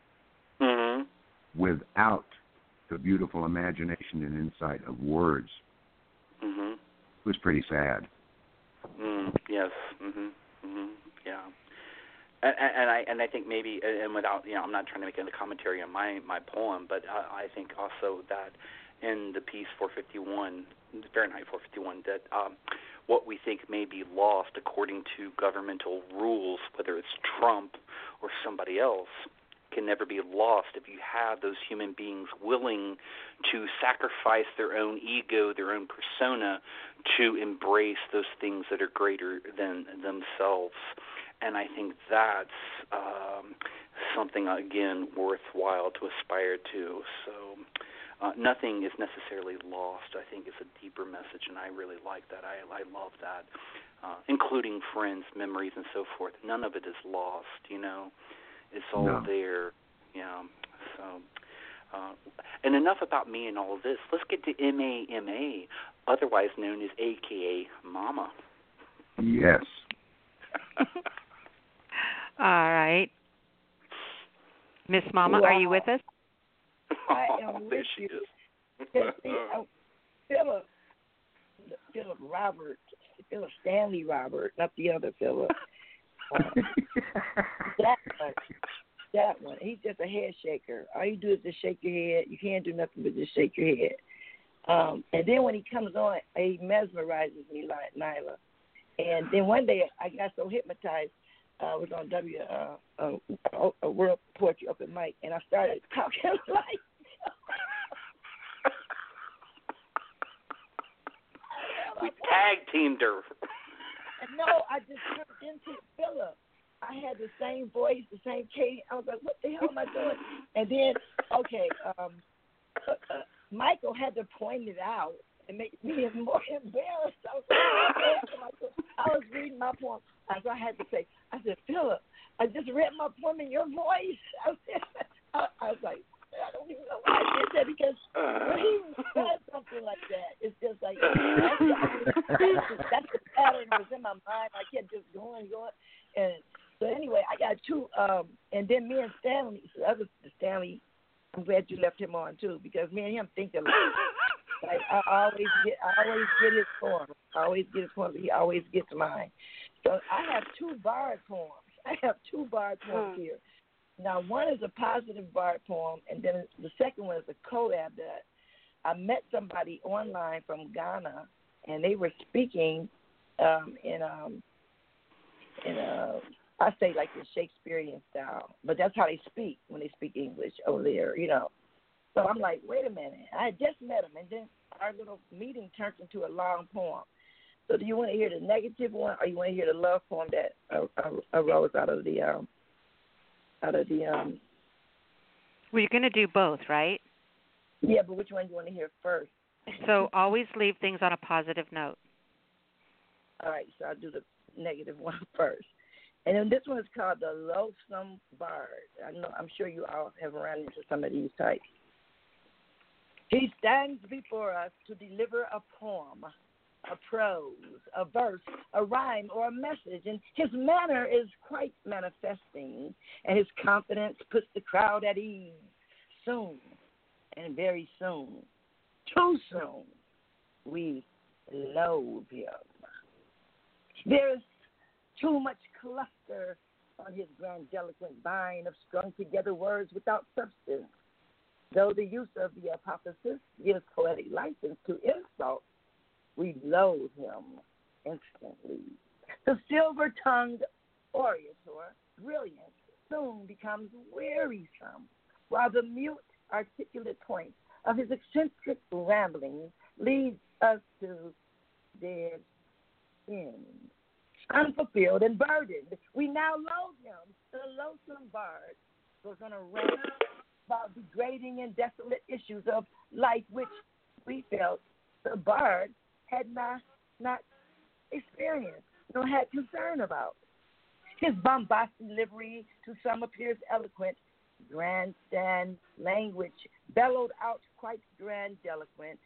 Mhm. without the beautiful imagination and insight of words. Mhm. It was pretty sad. Mm, yes. Mhm. Mhm. And and I and I think maybe and without you know I'm not trying to make any commentary on my my poem, but I, I think also that in the piece 451 Fahrenheit 451 that um, what we think may be lost according to governmental rules, whether it's Trump or somebody else, can never be lost if you have those human beings willing to sacrifice their own ego, their own persona, to embrace those things that are greater than themselves. And I think that's um, something again worthwhile to aspire to. So uh, nothing is necessarily lost. I think it's a deeper message, and I really like that. I, I love that, uh, including friends, memories, and so forth. None of it is lost. You know, it's all No. there. Yeah. So. Uh, and enough about me and all of this. Let's get to MAMA, otherwise known as AKA Mama. Yes. All right. Miss Mama, are you with us? I Oh, am there with she you. is. Because, see, Philip, Philip Robert, Philip Stanley Robert, not the other Philip. Uh, that one, that one. He's just a head shaker. All you do is just shake your head. You can't do nothing but just shake your head. Um, and then when he comes on, he mesmerizes me like Nyla. And then one day I got so hypnotized. Uh, I was on W uh, uh, uh, World Poetry Open Mic, and I started talking like. We tag teamed her. No, I just turned into Philip. I had the same voice, the same cadence. I was like, "What the hell am I doing?" And then, okay, um, uh, uh, Michael had to point it out and make me more embarrassed. I was, I was reading my poem, as I had to say, I said, "Philip, I just read my poem in your voice." I, said, I, was like, I don't even know why I did that because when he said something like that, it's just like that's, the- that's the pattern that was in my mind. I kept just going, going, and so anyway, I got two. Um, and then me and Stanley, the other Stanley, I'm glad you left him on too because me and him think alike. Like I always get, I always get his poem. I always get his poem. He always gets mine. So I have two bard poems. I have two bard poems here. Now one is a positive bard poem, and then the second one is a collab that I met somebody online from Ghana, and they were speaking um, in um, in uh, I say like the Shakespearean style, but that's how they speak when they speak English over there, you know. So I'm like, wait a minute, I just met him, and then our little meeting turned into a long poem. So do you want to hear the negative one, or you want to hear the love poem that arose out of the um, out of the um? Well, you're going to do both, right? Yeah, but which one do you want to hear first? So always leave things on a positive note. All right, so I'll do the negative one first. And then this one is called the Loathsome Bard. I know I'm sure you all have run into some of these types. He stands before us to deliver a poem, a prose, a verse, a rhyme, or a message, and his manner is quite manifesting, and his confidence puts the crowd at ease. Soon, and very soon, too soon, we loathe him. There is too much cluster on his grandiloquent vine of strung together words without substance. Though the use of the apotheosis gives poetic license to insult, we loathe him instantly. The silver tongued orator, brilliant, soon becomes wearisome, while the mute, articulate point of his eccentric ramblings leads us to dead ends. Unfulfilled and burdened, we now loathe him. The loathsome bard goes on a rant about degrading and desolate issues of life, which we felt the bard had not not experienced nor had concern about. His bombastic delivery to some appears eloquent, grandstand language bellowed out quite grandiloquent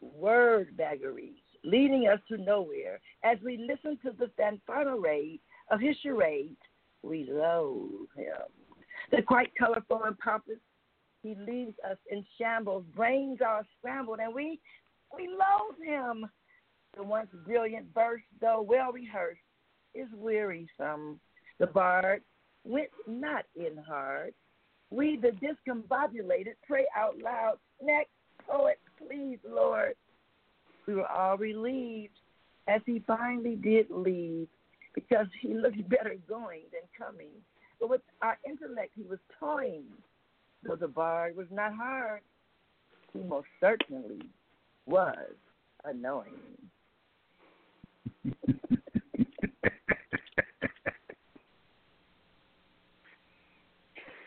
word vagaries, leading us to nowhere. As we listen to the fanfaronade of his charade, we loathe him. The quite colorful and pompous, he leaves us in shambles, brains are scrambled, and we we loathe him. The once brilliant verse, though well rehearsed, is wearisome. The bard went not in hard. We, the discombobulated, pray out loud, Next poet, please, Lord. We were all relieved as he finally did leave because he looked better going than coming. But with our intellect, he was toying. Though the bard was not hard, he most certainly was annoying.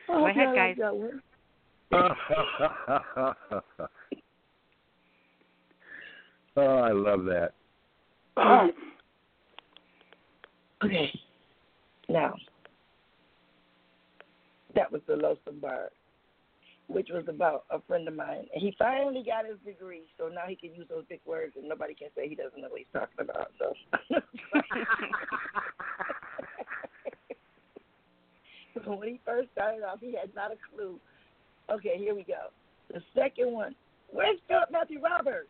Go ahead, guys. oh, I love that. okay. Now, that was the Bard, which was about a friend of mine. And he finally got his degree, so now he can use those big words, and nobody can say he doesn't know what he's talking about. So. when he first started off, he had not a clue. Okay, here we go. The second one. Where's Philip Matthew Roberts?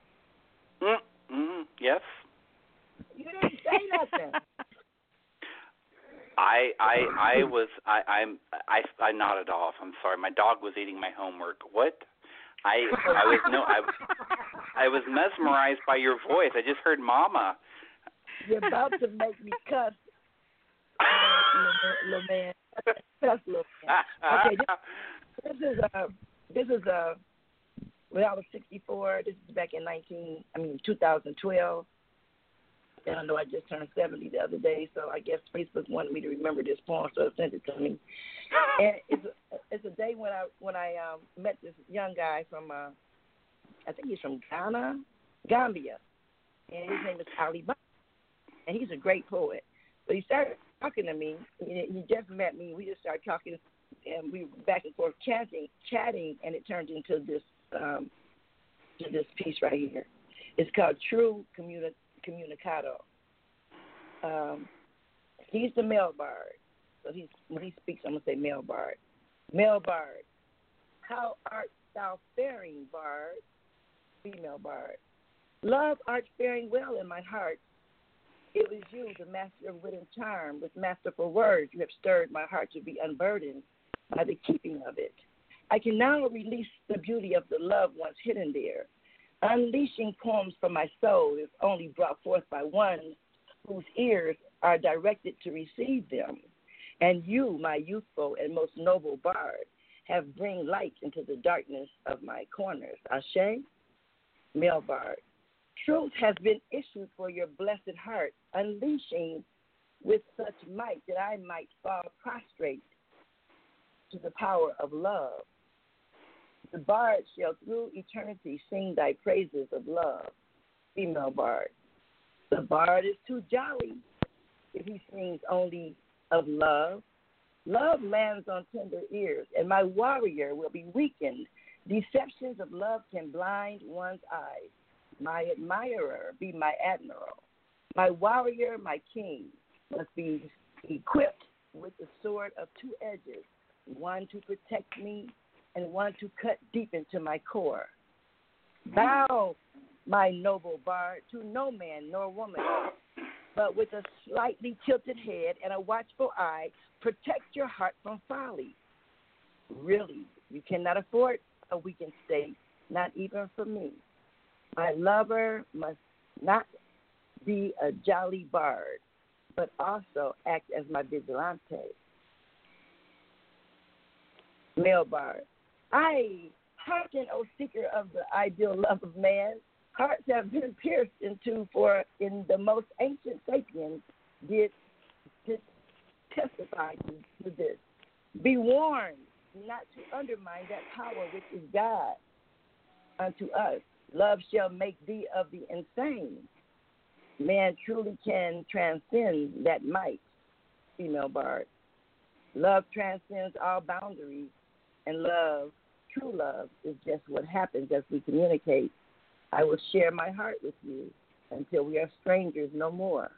Mm, mm, yes. You didn't say nothing. I I I was I I'm I I nodded off. I'm sorry. My dog was eating my homework. What? I I was no I I was mesmerized by your voice. I just heard mama. You're about to make me cuss. Uh, little man. Cuss, little man. Okay, this, this is a this is a when I was 64. This is back in 19 I mean 2012. And I know I just turned 70 the other day, so I guess Facebook wanted me to remember this poem, so they sent it to me. And it's a, it's a day when I when I um, met this young guy from uh, I think he's from Ghana, Gambia, and his name is Ali Ba, and he's a great poet. But he started talking to me. He, he just met me. We just started talking, and we were back and forth chatting, chatting, and it turned into this um, to this piece right here. It's called True Communi- Communicado. Um, he's the male bard. So he's when he speaks, I'm gonna say male bard. Male bard. How art thou faring, bard? Female bard. Love art faring well in my heart. It was you, the master of wit and charm, with masterful words. You have stirred my heart to be unburdened by the keeping of it. I can now release the beauty of the love once hidden there. Unleashing poems from my soul is only brought forth by one whose ears are directed to receive them. And you, my youthful and most noble bard, have bring light into the darkness of my corners. Ashe, male bard. Truth has been issued for your blessed heart, unleashing with such might that I might fall prostrate to the power of love. The bard shall through eternity sing thy praises of love. Female bard. The bard is too jolly if he sings only of love. Love lands on tender ears, and my warrior will be weakened. Deceptions of love can blind one's eyes. My admirer be my admiral. My warrior, my king, must be equipped with the sword of two edges, one to protect me and want to cut deep into my core. Mm. Bow, my noble bard, to no man nor woman, but with a slightly tilted head and a watchful eye, protect your heart from folly. Really, you cannot afford a weakened state, not even for me. My lover must not be a jolly bard, but also act as my vigilante. Male bard. I hearken, O seeker of the ideal love of man. Hearts have been pierced into, for in the most ancient sapiens did, did testify to, to this. Be warned not to undermine that power which is God unto us. Love shall make thee of the insane. Man truly can transcend that might, female bard. Love transcends all boundaries, and love, true love, is just what happens as we communicate. I will share my heart with you until we are strangers no more,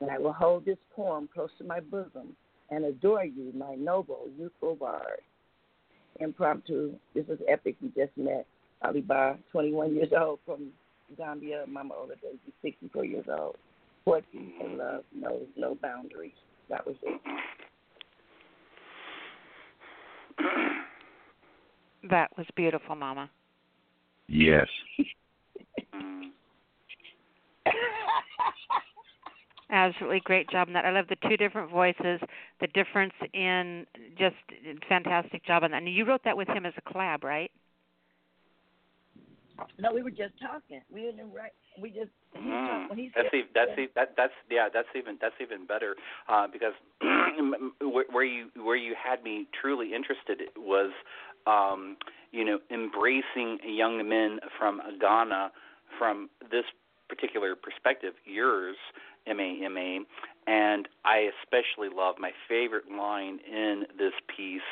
and I will hold this poem close to my bosom and adore you, my noble, youthful bard. Impromptu, this is epic. We just met Ali Bar, 21 years old from Zambia. Mama Ola Daisy, 64 years old. Poetry and love knows no boundaries. That was it. That was beautiful, Mama. Yes. Absolutely great job on that. I love the two different voices, the difference in just fantastic job on that. And you wrote that with him as a collab, right? No, we were just talking. We didn't write. We just Mm. talked, That's even, that's e- that that's yeah that's even that's even better uh, because where where you where you had me truly interested was um, you know embracing young men from Ghana from this particular perspective yours MAMA and I especially love my favorite line in this piece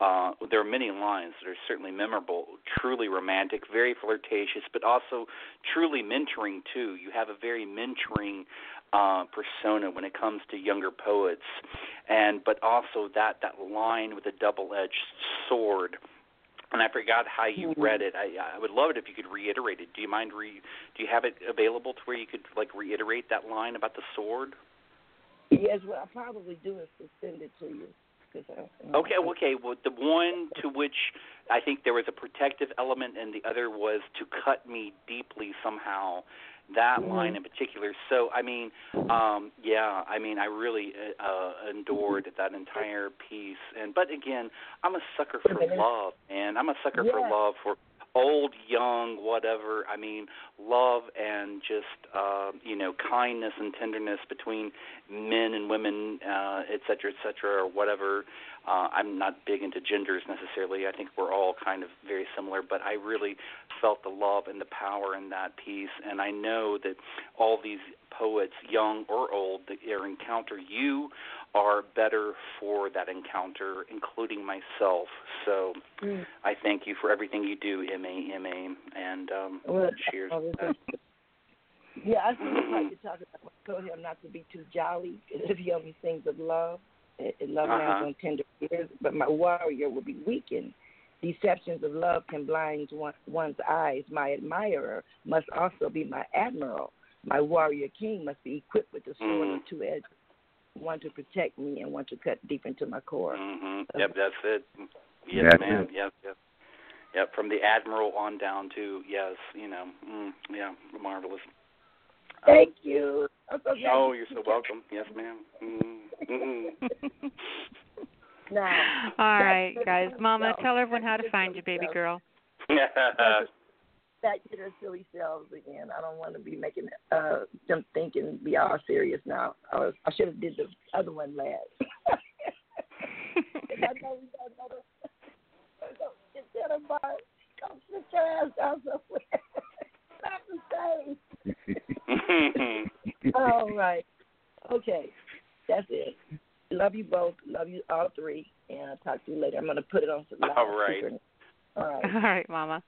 uh, there are many lines that are certainly memorable, truly romantic, very flirtatious, but also truly mentoring too. You have a very mentoring uh, persona when it comes to younger poets, and but also that that line with a double-edged sword. And I forgot how you read it. I, I would love it if you could reiterate it. Do you mind? Re, do you have it available to where you could like reiterate that line about the sword? Yes, what I'll probably do is to send it to you. Cause I, Okay, okay. Well, the one to which I think there was a protective element, and the other was to cut me deeply somehow. That Mhm. line in particular. So, I mean, um, yeah, I mean, I really uh, endured that entire piece. And but again, I'm a sucker for love, and I'm a sucker for love for old, young, whatever. I mean, love and just uh, you know kindness and tenderness between men and women, uh, et cetera, et cetera, or whatever. Uh, I'm not big into genders necessarily. I think we're all kind of very similar, but I really felt the love and the power in that piece. And I know that all these poets, young or old, that encounter you are better for that encounter, including myself. So Mm. I thank you for everything you do, MA, MA, and um, Well, cheers. Yeah, I think like you're talking about. I told him not to be too jolly. If he only sings of love, it, it love Uh-huh. on tender ears. But my warrior will be weakened. Deceptions of love can blind one, one's eyes. My admirer must also be my admiral. My warrior king must be equipped with the sword Mhm. of two edges, one to protect me and one to cut deep into my core. hmm Yep, that's it. Yes, That's ma'am. it. Yep, yep. Yep, from the admiral on down to yes, you know, mm, yeah, marvelous. Thank you. I'm so Oh, you- you're so welcome. Yes, ma'am. Mm-hmm. Now, All right, guys. Mama, so- tell everyone how to find you, baby girl. back to their silly selves again. I don't want to be making uh, them think and be all serious now. I, was, I should have did the other one last. I know we don't know the. So instead of uh, come sit your ass down somewhere. Stop to say. all right. Okay. That's it. Love you both. Love you all three. And I'll talk to you later. I'm going to put it on some All right. All right. All right, Mama.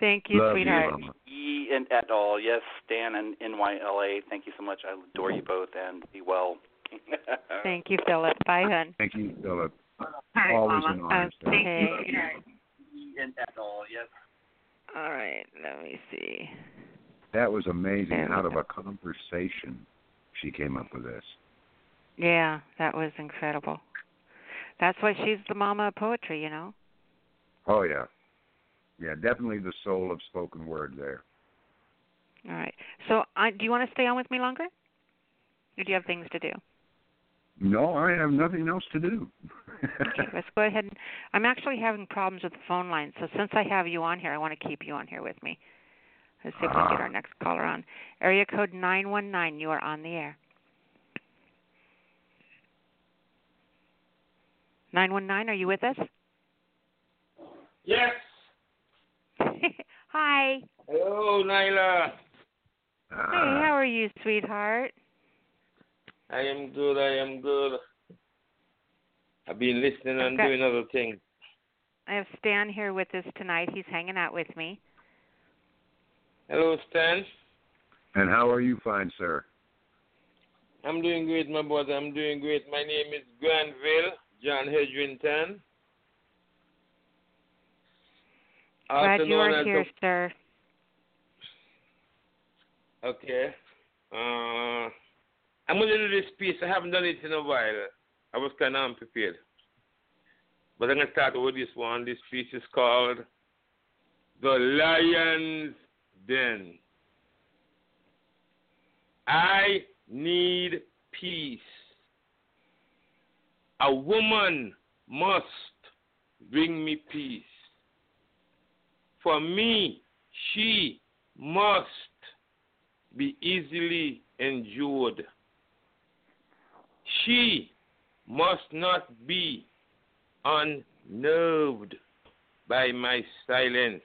Thank you, Love you. Mama. E and et al. Yes, Stan and NYLA. Thank you so much. I adore you both and be well. Thank you, Philip. Bye, hun. Thank you, Philip. All right, Always Mama. an honor. Uh, Philip. Okay. E and et al. Yes. All right. Let me see. That was amazing. Out of a conversation, she came up with this. Yeah, that was incredible. That's why she's the mama of poetry, you know. Oh yeah, yeah, definitely the soul of spoken word there. All right. So, uh, do you want to stay on with me longer, or do you have things to do? No, I have nothing else to do. Okay, let's go ahead. And, I'm actually having problems with the phone line, so since I have you on here, I want to keep you on here with me. Let's see if we can get Ah. our next caller on. Area code nine one nine. You are on the air. Nine one nine. Are you with us? Yes. Hi. Hello, Nyla. Hey, ah. how are you, sweetheart? I am good. I am good. I've been listening and Okay. doing other things. I have Stan here with us tonight. He's hanging out with me. Hello, Stan. And how are you, fine sir? I'm doing great, my brother. I'm doing great. My name is Granville John Hedrington. Glad you are here, the- sir. Okay. Uh, I'm going to do this piece. I haven't done it in a while. I was kind of unprepared. But I'm going to start with this one. This piece is called The Lion's Den. I need peace. A woman must bring me peace. For me, she must be easily endured. She must not be unnerved by my silence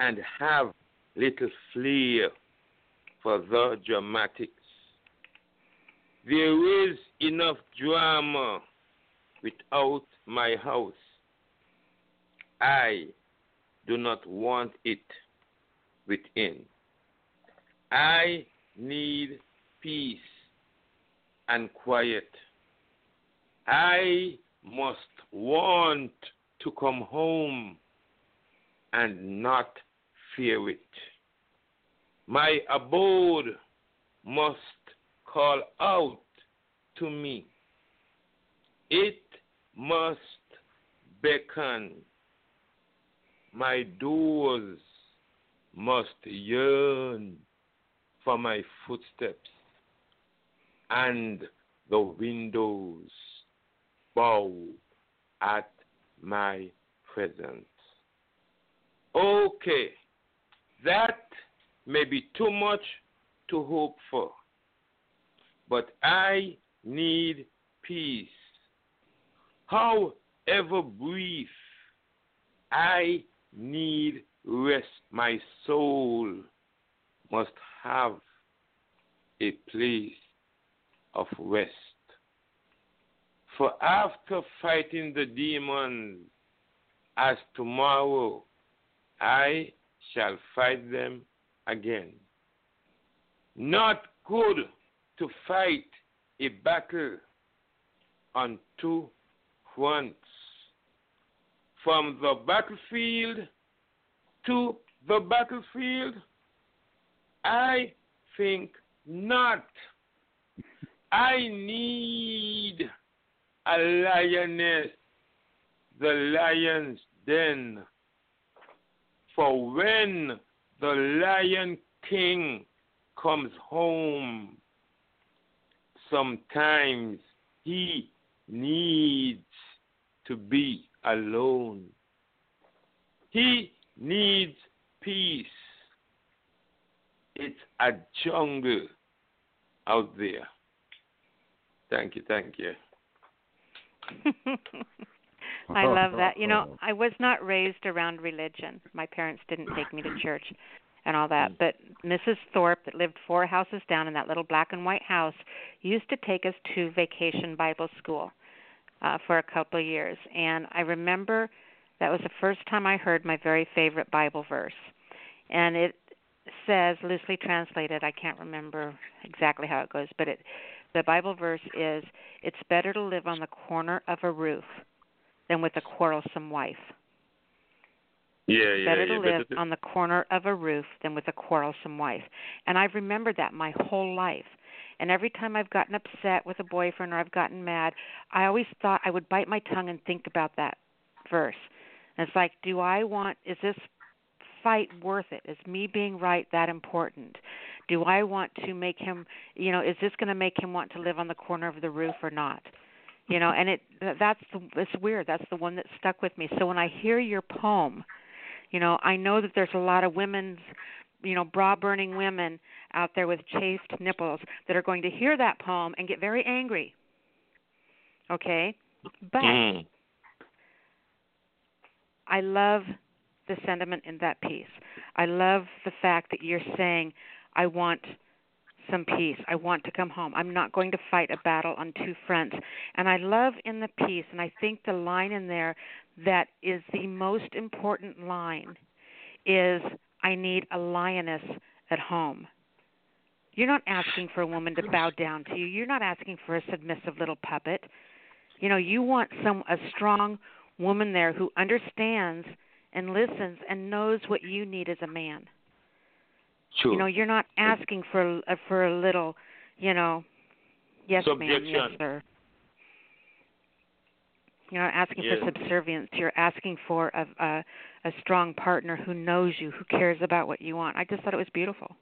and have little flair for the dramatics. There is enough drama without my house. I do not want it within. I need peace and quiet. I must want to come home and not fear it. My abode must call out to me. It must beckon. My doors must yearn for my footsteps, and the windows bow at my presence. Okay, that may be too much to hope for, but I need peace. However brief, I need rest. My soul must have a place of rest. For after fighting the demons, as tomorrow I shall fight them again. Not good to fight a battle on two fronts. From the battlefield to the battlefield, I think not. I need a lioness, the lion's den. For when the lion king comes home, sometimes he needs to be alone. He needs peace. It's a jungle out there. Thank you, thank you. I love that. You know, I was not raised around religion. My parents didn't take me to church. And all that. But Mrs. Thorpe, that lived four houses down in that little black and white house, used to take us to vacation Bible school uh, for a couple of years. And I remember that was the first time I heard my very favorite Bible verse. And it says, loosely translated, I can't remember exactly how it goes, but it the Bible verse is, "It's better to live on the corner of a roof than with a quarrelsome wife." Yeah, yeah, better yeah. to live on the corner of a roof than with a quarrelsome wife. And I've remembered that my whole life. And every time I've gotten upset with a boyfriend or I've gotten mad, I always thought I would bite my tongue and think about that verse. And it's like, do I want is this fight worth it? Is me being right that important? Do I want to make him, you know, is this going to make him want to live on the corner of the roof or not? You know, and it that's the it's weird. That's the one that stuck with me. So when I hear your poem, you know, I know that there's a lot of women's, you know, bra burning women out there with chaste nipples that are going to hear that poem and get very angry. Okay? But Mm. I love the sentiment in that piece. I love the fact that you're saying, I want some peace. I want to come home. I'm not going to fight a battle on two fronts. And I love in the piece, and I think the line in there that is the most important line is I need a lioness at home. You're not asking for a woman to bow down to you. You're not asking for a submissive little puppet. You know, you want some a strong woman there who understands and listens and knows what you need as a man. Sure. You know, you're not asking for a, for a little, you know, yes ma'am, yes sir. You're not asking for subservience. You're asking for a, a a strong partner who knows you, who cares about what you want. I just thought it was beautiful.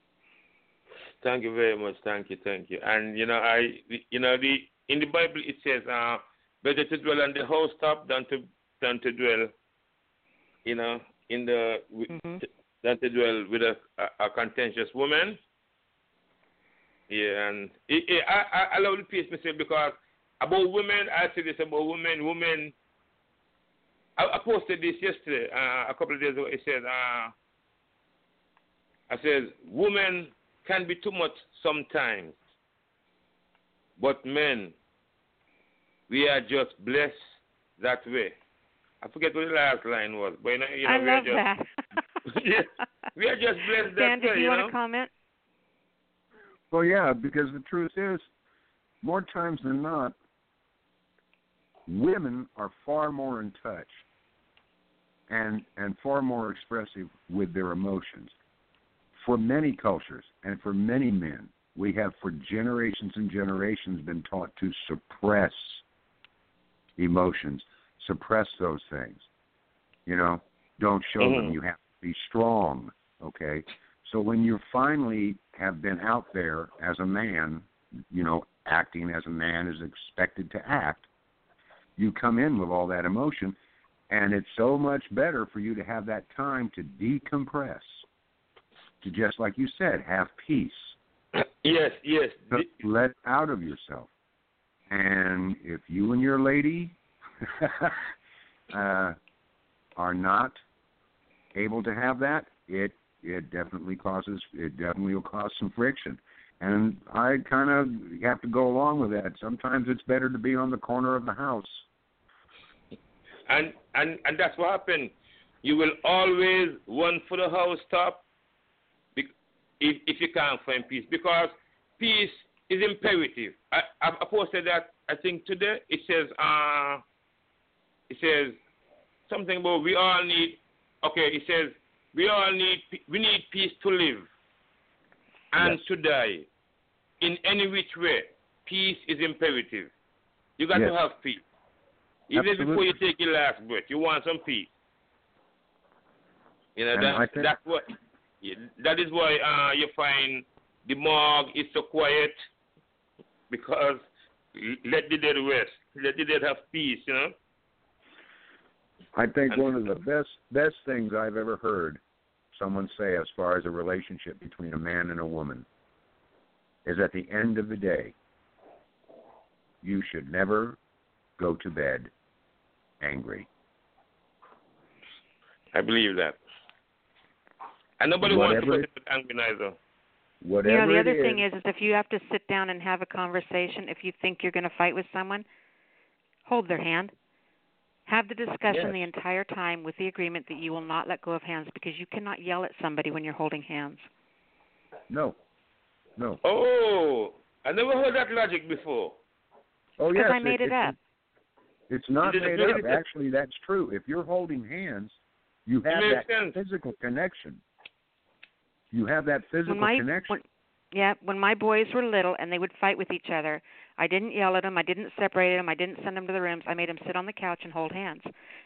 Thank you very much. Thank you. Thank you. And you know, I, you know, the in the Bible it says, uh, better to dwell on the housetop than to than to dwell, you know, in the with, than to dwell with a, a, a contentious woman. Yeah, and it, it, I, I I love the piece myself because about women, I say this about women. Women, I, I posted this yesterday, uh, a couple of days ago. It said, uh, I said, women can be too much sometimes, but men, we are just blessed that way. I forget what the last line was, but you know, you know I we are love just, that. yeah, we are just blessed Dan, that did way. you you want know? to comment? Well, yeah, because the truth is, more times than not, women are far more in touch and and far more expressive with their emotions. For many cultures and for many men, we have for generations and generations been taught to suppress emotions, suppress those things. You know, don't show them. Mhm. You have to be strong. Okay. So when you finally have been out there as a man, you know, acting as a man is expected to act, you come in with all that emotion, and it's so much better for you to have that time to decompress, to just like you said, have peace, Yes, yes. to let out of yourself. And if you and your lady uh, are not able to have that, it it definitely causes it definitely will cause some friction. And I kind of have to go along with that. Sometimes it's better to be on the corner of the house. And and and that's what happened. You will always run for the house top if if you can't find peace because peace is imperative. I I posted that I think today. It says uh it says something about we all need. Okay, it says we all need we need peace to live and to die in any which way. Peace is imperative. You got Yes. to have peace. Even before you take your last breath, you want some peace. You know And that think- that's what yeah, that is why uh, you find the morgue is so quiet because let the dead rest, let the dead have peace. You know. I think one of the best best things I've ever heard someone say as far as a relationship between a man and a woman is at the end of the day you should never go to bed angry. I believe that. And nobody wants to Whatever put it with angry neither. Whatever you know, the other is, thing is, is if you have to sit down and have a conversation, if you think you're going to fight with someone, hold their hand. Have the discussion Yes. the entire time with the agreement that you will not let go of hands because you cannot yell at somebody when you're holding hands. no, no. Oh, I never heard that logic before. Oh Because yes, I made it, up. It's not You just made made up. Actually, that's true. If you're holding hands, you have makes that sense. physical connection. You have that physical when my connection. when, yeah, when my boys were little and they would fight with each other, I didn't yell at them. I didn't separate them. I didn't send them to the rooms. I made them sit on the couch and hold hands,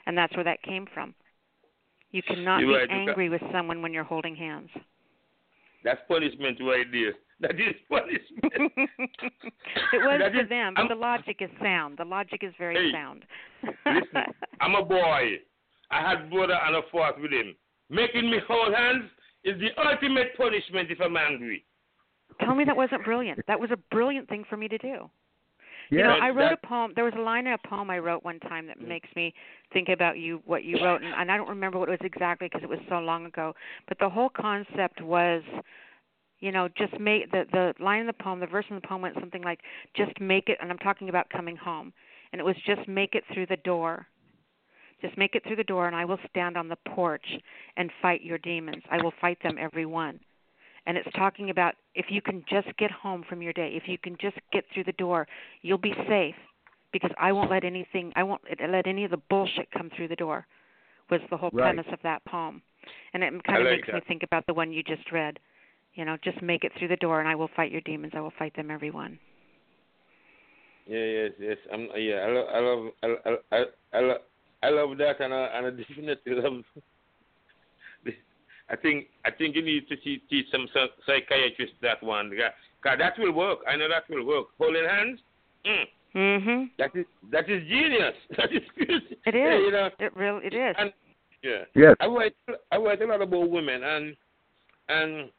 and that's where that came from. You cannot You're be right, you ca- angry with someone when you're holding hands. That's punishment right there. That is punishment. it was That for is- them, but I'm- the logic is sound. The logic is very Hey, sound. Listen, I'm a boy. I had brother and a fourth with him. Making me hold hands is the ultimate punishment if I'm angry. Tell me that wasn't brilliant. That was a brilliant thing for me to do. yeah, you know, I wrote that- a poem. There was a line in a poem I wrote one time that mm. makes me think about you, what you wrote, and, and I don't remember what it was exactly because it was so long ago. But the whole concept was, you know, just make the the line in the poem, the verse in the poem went something like, "Just make it," and I'm talking about coming home, and it was just make it through the door. Just make it through the door, and I will stand on the porch and fight your demons. I will fight them every one and it's talking about if you can just get home from your day, if you can just get through the door, you'll be safe because I won't let anything, I won't let any of the bullshit come through the door. Was the whole Right. premise of that poem, and it kind of like makes me think about the one you just read. You know, just make it through the door, and I will fight your demons. I will fight them, everyone. Yeah, yes, yes. I'm yeah. I love, I love, I, I, I, love, I love that, and I, and I definitely love. I think, I think you need to teach, teach some psy- psychiatrists that one, because that will work. I know that will work. Holding hands, mm, Mm-hmm. that is that is genius. That is good. It Yeah, you know, It really it is. and yeah. yes. I write I write a lot about women and and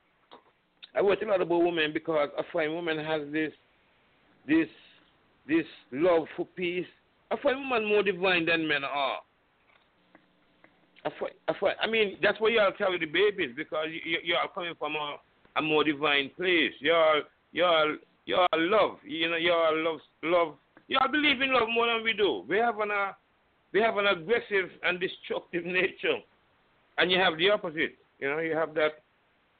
I write a lot about women because I find women has this this this love for peace. I find women more divine than men are. I find, I find I mean that's why y'all carry the babies because you, you y'all coming from a, a more divine place. Y'all y'all y'all love you know y'all love love y'all believe in love more than we do. We have an uh, we have an aggressive and destructive nature, and you have the opposite. You know, you have that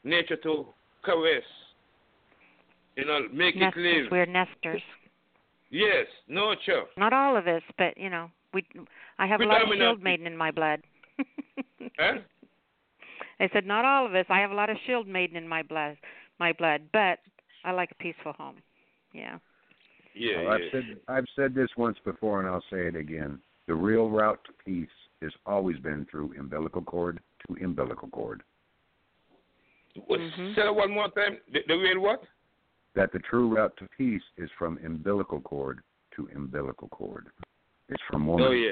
nature to caress. You know, make nesters. it live. We're nesters. Yes, nurture. Not all of us, but you know, we. I have a lot of Predominantly. shield maiden in my blood. Huh? I said not all of us. I have a lot of shield maiden in my blood, my blood, but I like a peaceful home. Yeah. Yeah, Well, I've yeah. said I've said this once before, and I'll say it again. The real route to peace has always been through umbilical cord to umbilical cord. What, Mhm. Say that one more time. The, the real what? That the true route to peace is from umbilical cord to umbilical cord. It's from woman. Oh yeah.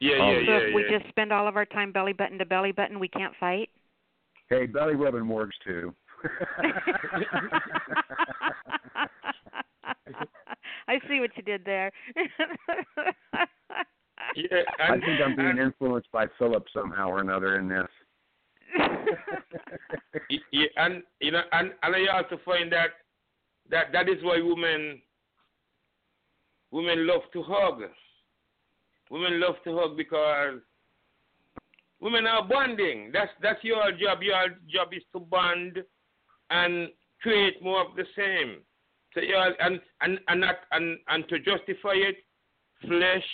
Yeah, Oh. yeah, so yeah, if we yeah. just spend all of our time belly button to belly button, we can't fight. Hey, belly rubbing works too. I see what you did there. yeah, I and, think I'm being influenced by Philip somehow or another in this. yeah, and you know, and and I also find that that that is why women women love to hug. Women love to hug because women are bonding. That's that's your job. Your job is to bond and create more of the same. So yeah, and and and not and and to justify it, flesh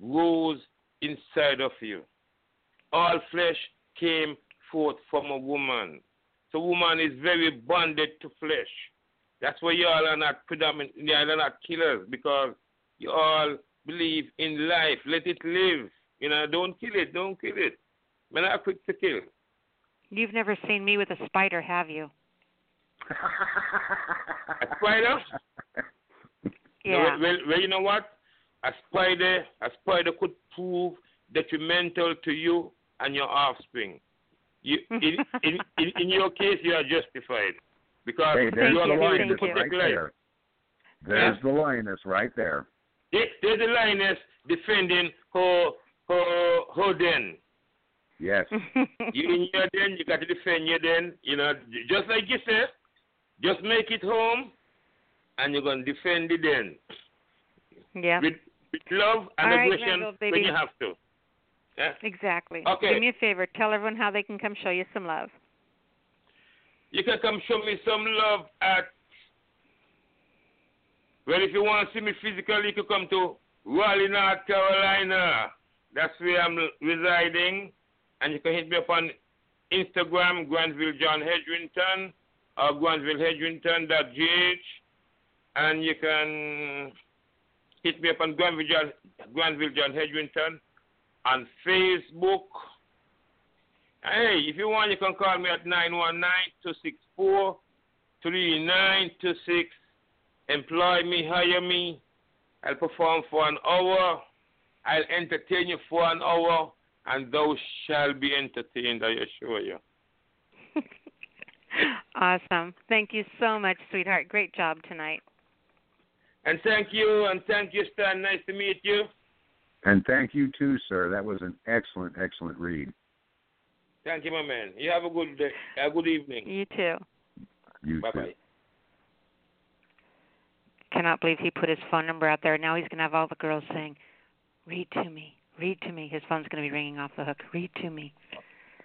rose inside of you. All flesh came forth from a woman. So woman is very bonded to flesh. That's why y'all are not predominant. Y'all are not killers because you all believe in life. Let it live. You know, don't kill it. Don't kill it. Men are quick to kill. You've never seen me with a spider, have you? A spider? Yeah. Well, well, well, you know what? A spider, a spider could prove detrimental to you and your offspring. You, in, in, in, in your case, you are justified because Hey, there's you are the the one to lioness right life. there. There's the lioness right there. There- There's the lioness defending her her her den. Yes. you in your den, you got to defend your den. You know, just like you said, just make it home, and you're gonna defend the den. Yeah. With, with love and All right, aggression Randall, when you have to. Yeah. Exactly. Okay. Do me a favor. Tell everyone how they can come show you some love. You can come show me some love at. Well, if you want to see me physically, you can come to Raleigh, North Carolina. That's where I'm residing. And you can hit me up on Instagram, Granville John Hedrington, or GranvilleHedrington.gh. And you can hit me up on Granville John, Granville John Hedrington on Facebook. Hey, if you want, you can call me at 919-264-3926. Employ me, hire me. I'll perform for an hour. I'll entertain you for an hour, and thou shall be entertained, I assure you. Awesome. Thank you so much, sweetheart. Great job tonight. And thank you, and thank you, Stan. Nice to meet you. And thank you too, sir. That was an excellent, excellent read. Thank you, my man. You have a good day, Have a good evening. You too. You Bye too. bye. Cannot believe he put his phone number out there. Now he's going to have all the girls saying, "Read to me, read to me." His phone's going to be ringing off the hook. Read to me.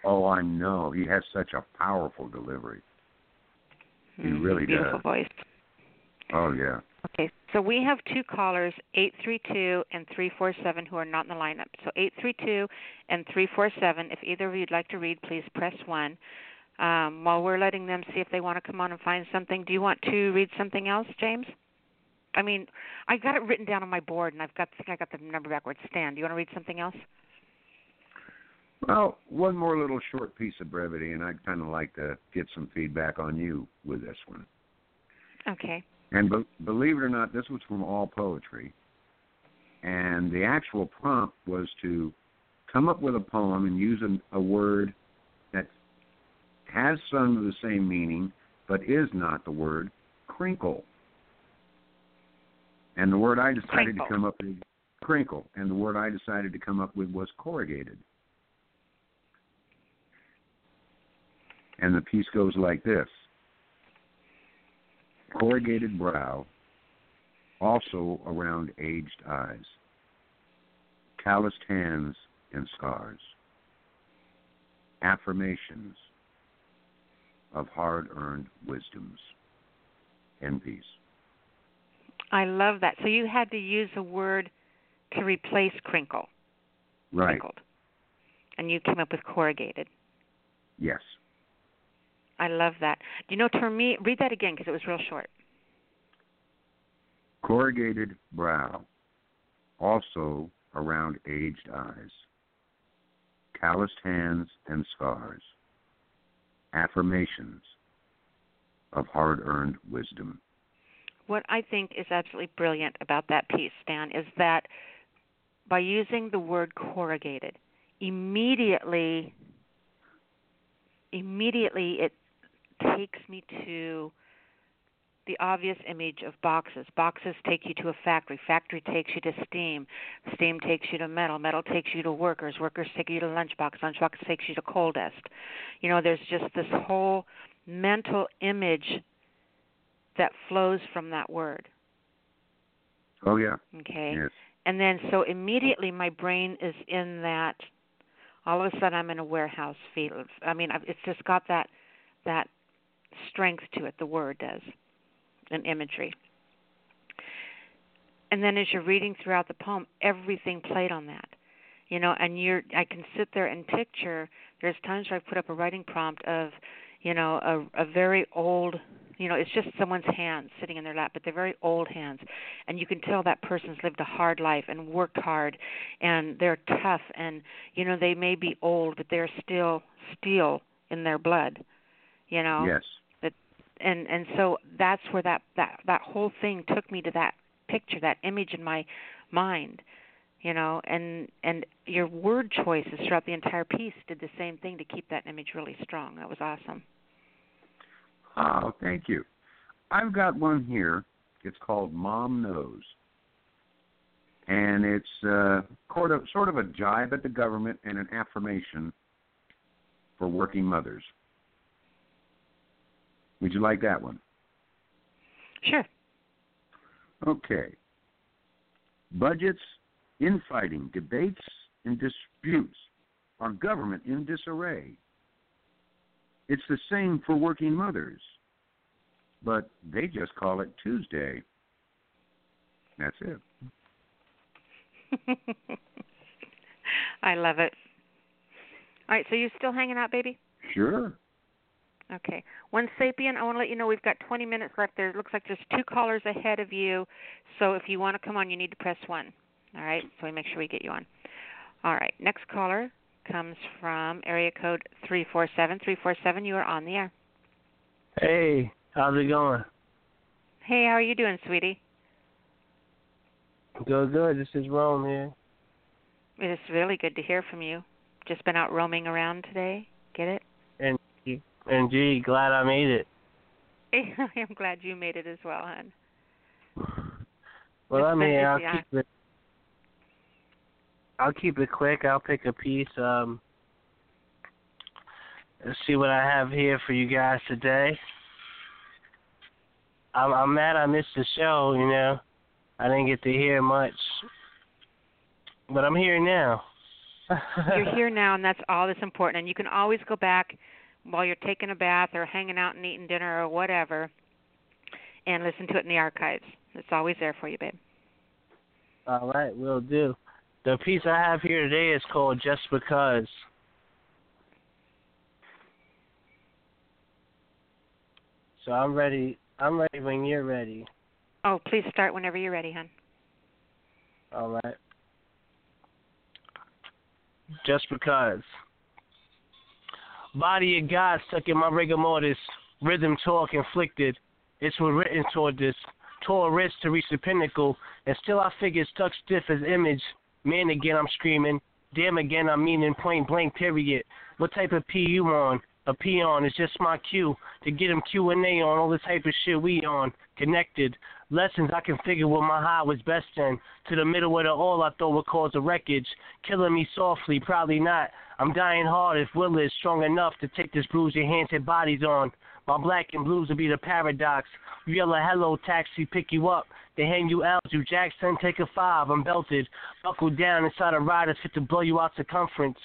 Oh, I know. He has such a powerful delivery. He Mm, really beautiful does. voice. Oh yeah. Okay, so we have two callers, 832 and 347, who are not in the lineup. So 832 and 347, if either of you would like to read, please press 1. Um, while we're letting them see if they want to come on and find something, do you want to read something else, James? I mean, I got it written down on my board, and I've got I think I got the number backwards. Stan, do you want to read something else? Well, one more little short piece of brevity, and I'd kind of like to get some feedback on you with this one. Okay. And be- believe it or not, this was from All Poetry. And the actual prompt was to come up with a poem and use a, a word that has some of the same meaning, but is not the word crinkle. And the word I decided Crinkle. to come up with crinkle, and the word I decided to come up with was corrugated. And the piece goes like this corrugated brow, also around aged eyes, calloused hands and scars, affirmations of hard earned wisdoms. End peace. I love that. So you had to use a word to replace crinkle, Right. crinkled, and you came up with corrugated. Yes. I love that. Do you know, me, read that again because it was real short. Corrugated brow, also around aged eyes, calloused hands and scars, affirmations of hard earned wisdom. What I think is absolutely brilliant about that piece, Stan, is that by using the word corrugated, immediately immediately it takes me to the obvious image of boxes. Boxes take you to a factory. Factory takes you to steam. Steam takes you to metal. Metal takes you to workers. Workers take you to lunchbox. Lunchbox takes you to coal dust. You know, there's just this whole mental image that flows from that word. Oh, yeah. Okay. Yes. And then so immediately my brain is in that. All of a sudden I'm in a warehouse field. I mean, it's just got that that strength to it. The word does, and imagery. And then as you're reading throughout the poem, everything played on that. You know, and you're I can sit there and picture. There's times where I put up a writing prompt of, you know, a a very old you know, it's just someone's hands sitting in their lap, but they're very old hands. And you can tell that person's lived a hard life and worked hard and they're tough and you know, they may be old but they're still steel in their blood. You know? Yes. And and so that's where that that that whole thing took me to that picture, that image in my mind. You know, and and your word choices throughout the entire piece did the same thing to keep that image really strong. That was awesome. Oh, thank you. I've got one here. It's called Mom Knows. And it's uh, sort of, sort of a jibe at the government and an affirmation for working mothers. Would you like that one? Sure. Okay. Budgets, infighting, debates, and disputes are government in disarray. It's the same for working mothers, but they just call it Tuesday. That's it. I love it. All right, so you still hanging out, baby? Sure. Okay. One sapien, I want to let you know we've got 20 minutes left. There it looks like there's two callers ahead of you. So if you want to come on, you need to press 1. All right? So we make sure we get you on. All right. Next caller comes from area code 347. 347, you are on the air. Hey, how's it going? Hey, how are you doing, sweetie? Good, good. This is Rome here. It's really good to hear from you. Just been out roaming around today. Get it? And gee, glad I made it. I'm glad you made it as well, hon. Well, It's I mean, I'll keep it. I'll keep it quick. I'll pick a piece. Um, let's see what I have here for you guys today. I'm, I'm mad I missed the show. You know, I didn't get to hear much, but I'm here now. you're here now, and that's all that's important. And you can always go back while you're taking a bath or hanging out and eating dinner or whatever, and listen to it in the archives. It's always there for you, babe. All right, will do. The piece I have here today is called Just Because. So I'm ready. I'm ready when you're ready. Oh, please start whenever you're ready, hon. All right. Just because. Body of God stuck in my rigor mortis. Rhythm talk inflicted. It's written toward this. Tore wrist to reach the pinnacle. And still I figure stuck stiff as image. Man again I'm screaming. Damn again I'm meaning point blank period. What type of P you on? A peon is just my cue to get him Q and A on all the type of shit we on. Connected. Lessons I can figure what my high was best in. To the middle of the all I thought would cause a wreckage. Killing me softly, probably not. I'm dying hard if will is strong enough to take this bruise your hands and bodies on. My black and blues will be the paradox. Yell a hello taxi, pick you up. They hand you out, you Jackson, take a five, I'm belted. Buckle down inside a rider fit to blow you out circumference.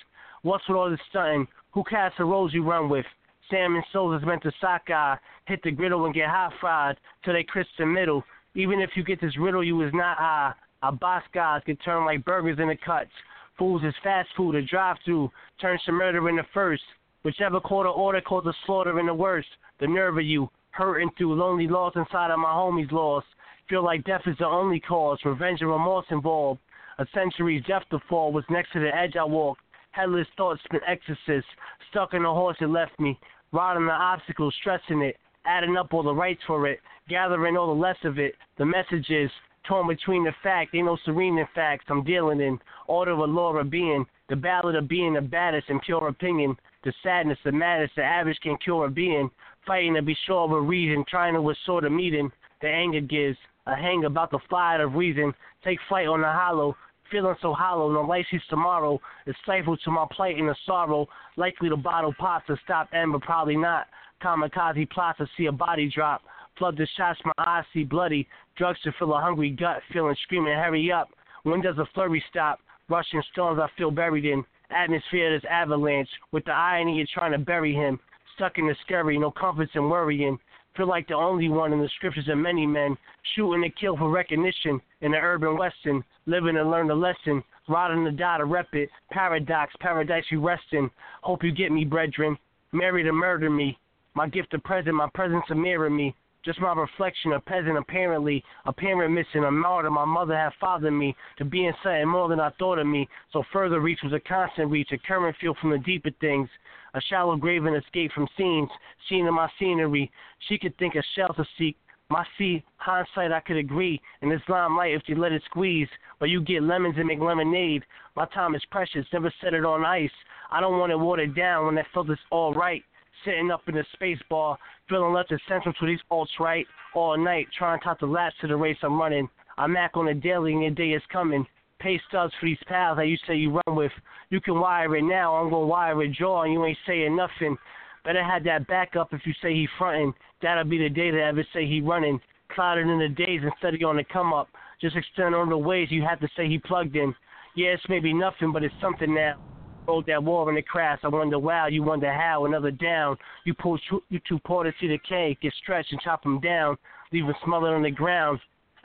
What's with all this stunting? Who casts the roles you run with? Salmon souls is meant to sockeye. Hit the griddle and get hot fried till they crisp the middle. Even if you get this riddle, you is not I. Our boss guys get turn like burgers in the cuts. Fools is fast food, a drive through turns to murder in the first. Whichever quarter order calls the slaughter in the worst. The nerve of you, hurting through lonely loss inside of my homies lost. Feel like death is the only cause, revenge and remorse involved. A century's death to fall was next to the edge I walked. Headless thoughts been exorcist, stuck in the horse it left me. Riding the obstacle, stressing it, adding up all the rights for it, gathering all the less of it. The messages, torn between the fact, ain't no serene in facts I'm dealing in. Order of of being, the ballad of being the baddest in pure opinion. The sadness, the madness, the average can cure a being. Fighting to be sure of a reason, trying to sort of meeting. The anger gives, a hang about the flight of reason. Take flight on the hollow, feeling so hollow, no light sees tomorrow. It's stifled to my plight in the sorrow. Likely to bottle pots to stop end, but probably not. Kamikaze plots to see a body drop. Flood the shots, my eyes see bloody. Drugs to fill a hungry gut, feeling screaming, hurry up. When does the flurry stop? Rushing storms I feel buried in. Atmosphere this avalanche, with the irony of trying to bury him. Stuck in the scurry, no comforts in worrying. Feel like the only one in the scriptures of many men. Shooting to kill for recognition in the urban western. Living to learn the lesson. Riding to die to rep it. Paradox, paradise you rest in. Hope you get me, brethren. Marry to murder me. My gift of present, my presence to mirror me. Just my reflection, a peasant apparently, a parent missing, a martyr my mother had fathered me to being something more than I thought of me. So further reach was a constant reach, a current feel from the deeper things. A shallow grave and escape from scenes, seen in my scenery. She could think a shelter seek. My see, hindsight I could agree. In this limelight if you let it squeeze. But you get lemons and make lemonade. My time is precious, never set it on ice. I don't want it watered down when I feel it's all right sitting up in the space bar, feeling left essential to these alts right all night, trying to top the last to the race I'm running. I'm back on the daily and the day is coming. pay stubs for these pals that you say you run with. You can wire it now. I'm gonna wire it jaw, and you ain't saying nothing. Better have that backup if you say he frontin'. That'll be the day to ever say he running. Clouded in the days instead of on the come up. Just extend on the ways you have to say he plugged in. Yeah, it's maybe nothing, but it's something now. Rolled that war in the crash. I wonder wow, you wonder how. Another down. You pull two, you two porters see the K, get stretched and chop him down, leave him smothered on the ground.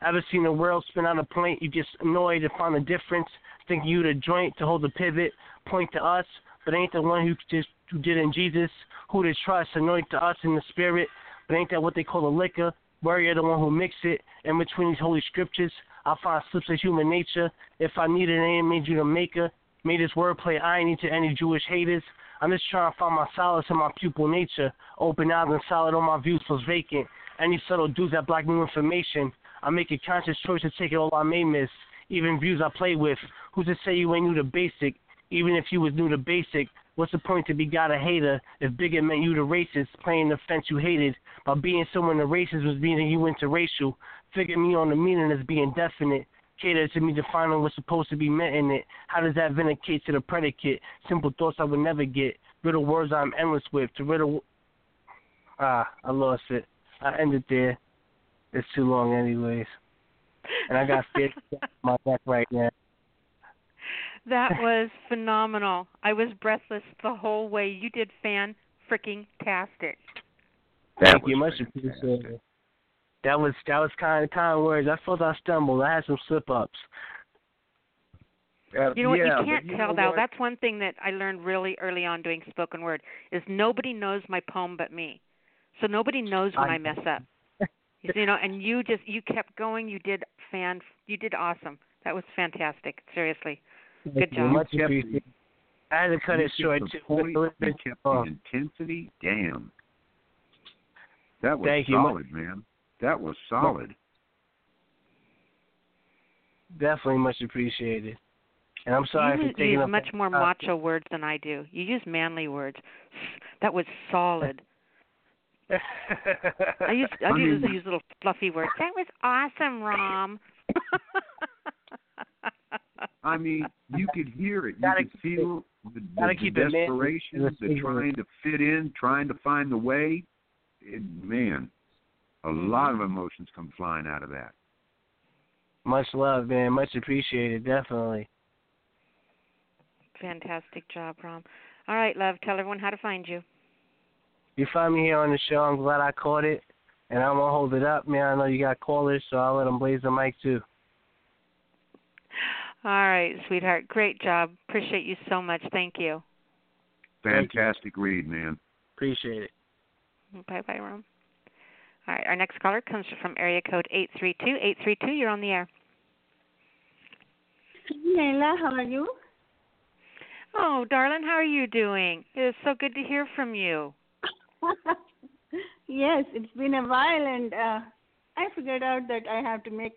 Ever seen the world spin out a point? You get annoyed to find the difference. Think you the joint to hold the pivot, point to us, but ain't the one who just who did in Jesus. Who to trust, anoint to us in the spirit, but ain't that what they call the liquor? Worry the one who mix it. In between these holy scriptures, I find slips of human nature. If I needed an made you the maker. Made this wordplay I need to any Jewish haters. I'm just trying to find my solace in my pupil nature. Open eyes and solid on my views was vacant. Any subtle dudes that block new information. I make a conscious choice to take it all I may miss. Even views I play with. Who's to say you ain't new to basic? Even if you was new to basic, what's the point to be got a hater if bigger meant you the racist, playing the fence you hated? By being someone the racist was being you interracial. Figure me on the meaning as being definite. Cater to me defining what's supposed to be meant in it. How does that vindicate to the predicate? Simple thoughts I would never get. Riddle words I'm endless with. To riddle. Ah, I lost it. I ended there. It's too long, anyways. And I got scared my neck right now. That was phenomenal. I was breathless the whole way. You did fan freaking tastic. Thank you, much appreciated. That was that was kind of kind words. I felt I stumbled. I had some slip ups. Uh, You know what? yeah, you can't you tell though. what? That's one thing that I learned really early on doing spoken word is nobody knows my poem but me. So nobody knows when I- I mess up. you know, and you just you kept going. You did fan. You did awesome. That was fantastic. Seriously, good Thank you, job. Much appreciated. I had to cut You it short too. point, It's a little you kept the intensity. Damn, that was Thank you. Solid, man. That was solid. Definitely much appreciated. And I'm sorry you for use, taking use up much that more time. macho words than I do. You use manly words. That was solid. I use I, I use, mean- use little fluffy words. That was awesome, Rom. I mean, you could hear it. You Gotta could feel the, gotta the, keep the it desperation, Let's the trying to fit in, trying to find the way. It, man, a Mm-hmm. lot of emotions come flying out of that. Much love, man. Much appreciated. Definitely. Fantastic job, Rom. All right, love. Tell everyone how to find you. You find me here on the show. I'm glad I caught it, and I'm gonna hold it up, man. I know you got callers, so I'll let them blaze the mic too. All right, sweetheart. Great job. Appreciate you so much. Thank you. Thank you. Fantastic read, man. Appreciate it. Bye bye, Rom. All right, our next caller comes from area code eight three two. Eight three two, you're on the air. Nyla, how are you? Oh, darling, how are you doing? It is so good to hear from you. yes, it's been a while, and uh, I figured out that I have to make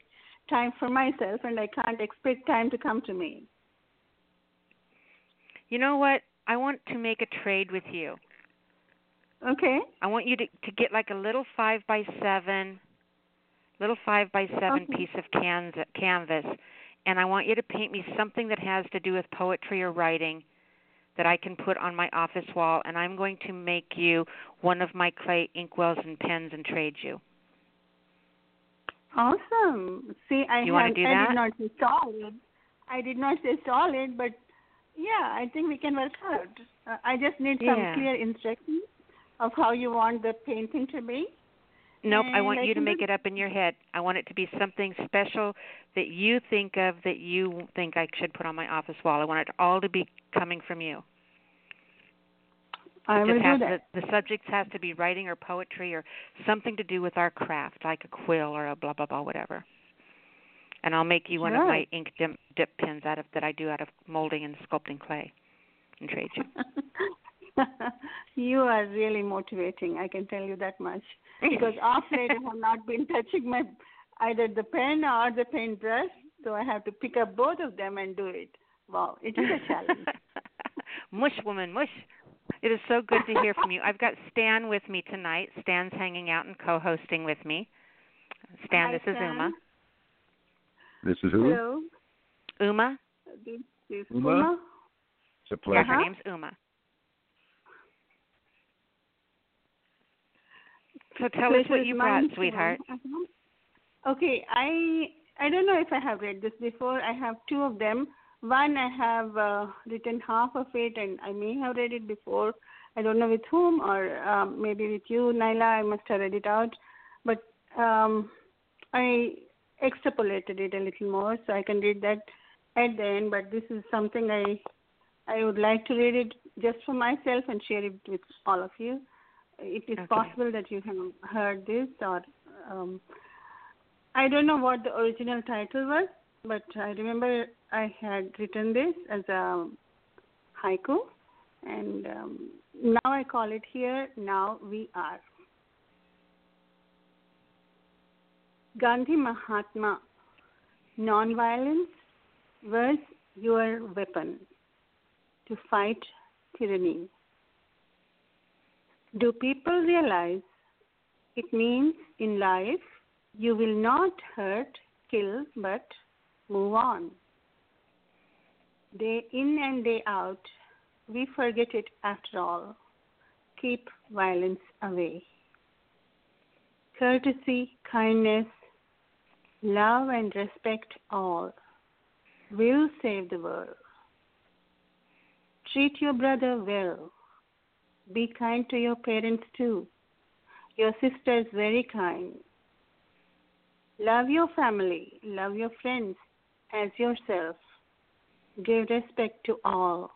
time for myself, and I can't expect time to come to me. You know what? I want to make a trade with you. Okay. I want you to to get like a little five by seven, little five by seven Okay. piece of cans, canvas, and I want you to paint me something that has to do with poetry or writing that I can put on my office wall, and I'm going to make you one of my clay inkwells and pens and trade you. Awesome. See, I do I that? did not say solid. I did not say solid, but yeah, I think we can work out. Uh, I just need some Yeah. clear instructions of how you want the painting to be. Nope, I want I you to make it up in your head. I want it to be something special that you think of that you think I should put on my office wall. I want it all to be coming from you. I will do that. To, the subject has to be writing or poetry or something to do with our craft, like a quill or a blah blah blah whatever. And I'll make you one of my ink dip, dip pens out of that I do out of molding and sculpting clay, and trade you. you are really motivating. I can tell you that much. Because off late I have not been touching my either the pen or the paintbrush, so I have to pick up both of them and do it. Wow, it is a challenge. mush woman, mush. It is so good to hear from you. I've got Stan with me tonight. Stan's hanging out and co-hosting with me. Stan, Hi, this is Stan. Uma. This is who? Hello. Uma. This is Uma? Uma. It's a pleasure. Yeah, pleasure. her name's Uma. So tell us what you brought, sweetheart. Uh-huh. Okay, I I don't know if I have read this before. I have two of them. One I have uh, written half of it, and I may have read it before. I don't know with whom, or um, maybe with you, Nyla. I must have read it out, but um, I extrapolated it a little more, so I can read that at the end. But this is something I I would like to read it just for myself and share it with all of you. It is Okay. possible that you have heard this, or um, I don't know what the original title was, but I remember I had written this as a haiku, and um, now I call it here. Now we are. Gandhi Mahatma, nonviolence was your weapon to fight tyranny. Do people realize it means in life you will not hurt, kill, but move on? Day in and day out, we forget it after all. Keep violence away. Courtesy, kindness, love, and respect all will save the world. Treat your brother well. Be kind to your parents too. Your sister is very kind. Love your family, love your friends as yourself. Give respect to all.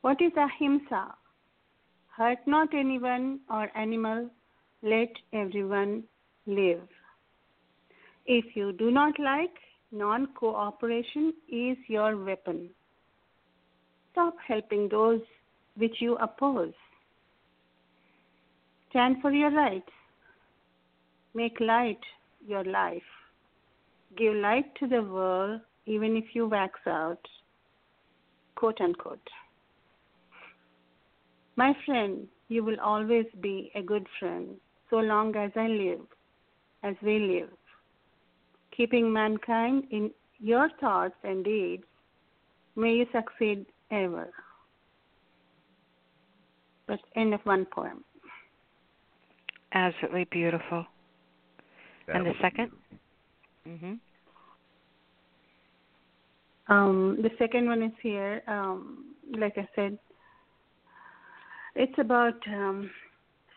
What is ahimsa? Hurt not anyone or animal, let everyone live. If you do not like, non cooperation is your weapon. Stop helping those which you oppose. Stand for your rights. Make light your life. Give light to the world even if you wax out. Quote unquote. My friend, you will always be a good friend so long as I live, as we live. Keeping mankind in your thoughts and deeds, may you succeed ever. That's end of one poem. Absolutely beautiful. That and the was second? Mhm. Um, the second one is here. Um, like I said, it's about um,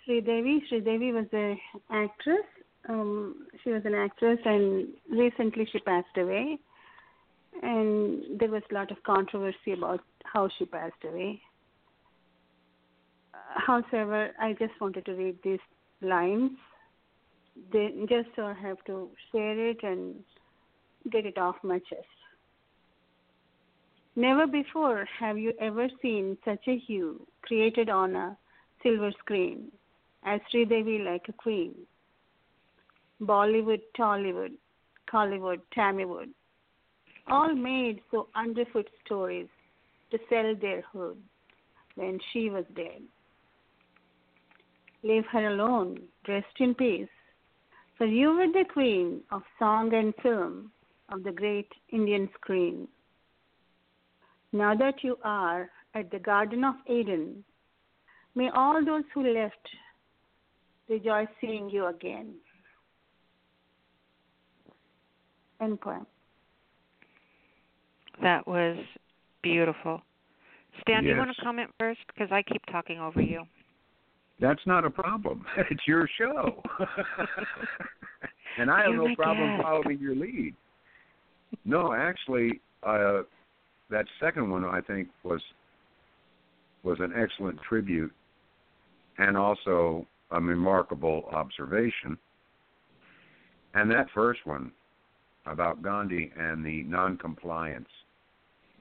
Sri Devi. Sri Devi was a actress. Um, she was an actress, and recently she passed away. And there was a lot of controversy about how she passed away. However, I just wanted to read these lines, they, just so I have to share it and get it off my chest. Never before have you ever seen such a hue created on a silver screen, as Sridevi like a queen. Bollywood, Tollywood, Kollywood, Tammywood, all made so underfoot stories to sell their hood when she was dead. Leave her alone, rest in peace, for you were the queen of song and film of the great Indian screen. Now that you are at the Garden of Eden, may all those who left rejoice seeing you again. End poem. That was beautiful. Stan, do you want to comment first? Because I keep talking over you. That's not a problem. It's your show. and I have You're no problem guest. following your lead. No, actually, uh, that second one I think was was an excellent tribute and also a remarkable observation. And that first one about Gandhi and the noncompliance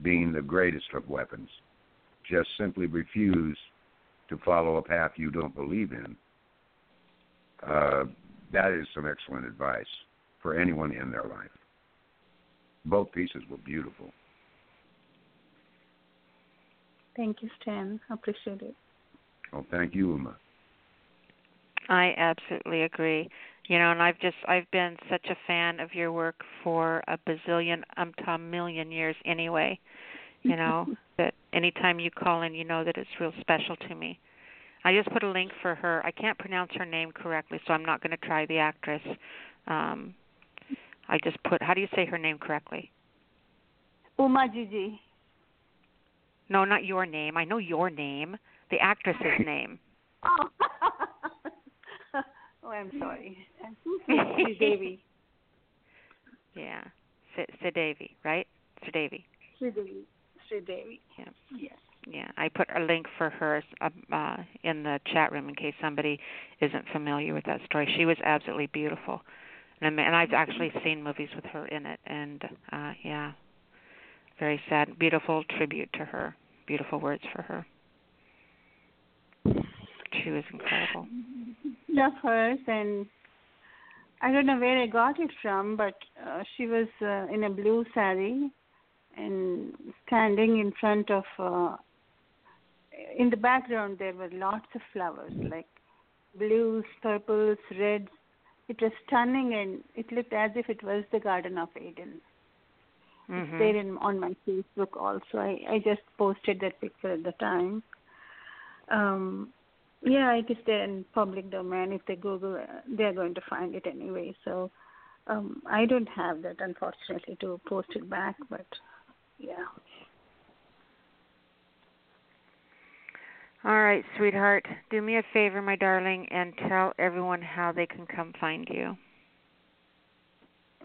being the greatest of weapons. Just simply refuse to follow a path you don't believe in. Uh, that is some excellent advice for anyone in their life. Both pieces were beautiful. Thank you, Stan. I appreciate it. Well, thank you, Uma. I absolutely agree. You know, and I've just I've been such a fan of your work for a bazillion um to a million years anyway. You know, that anytime you call in you know that it's real special to me. I just put a link for her. I can't pronounce her name correctly, so I'm not going to try the actress. Um I just put how do you say her name correctly? Uma Gigi. No, not your name. I know your name. The actress's name. Oh. oh, I'm sorry. Devi. Yeah. Sidevi, right? Sir Davy. Sidevi. Sri Sri Yeah. Yes. Yeah, I put a link for her uh, in the chat room in case somebody isn't familiar with that story. She was absolutely beautiful, and, and I've actually seen movies with her in it, and uh yeah, very sad, beautiful tribute to her. Beautiful words for her. She was incredible. Love hers, and I don't know where I got it from, but uh, she was uh, in a blue sari and standing in front of. Uh, in the background, there were lots of flowers, like blues, purples, reds. It was stunning, and it looked as if it was the Garden of Eden. Mm-hmm. It's there in, on my Facebook also. I, I just posted that picture at the time. Um, yeah, it is there in public domain. If they Google, uh, they are going to find it anyway. So um, I don't have that, unfortunately, to post it back. But yeah. All right, sweetheart. Do me a favor, my darling, and tell everyone how they can come find you.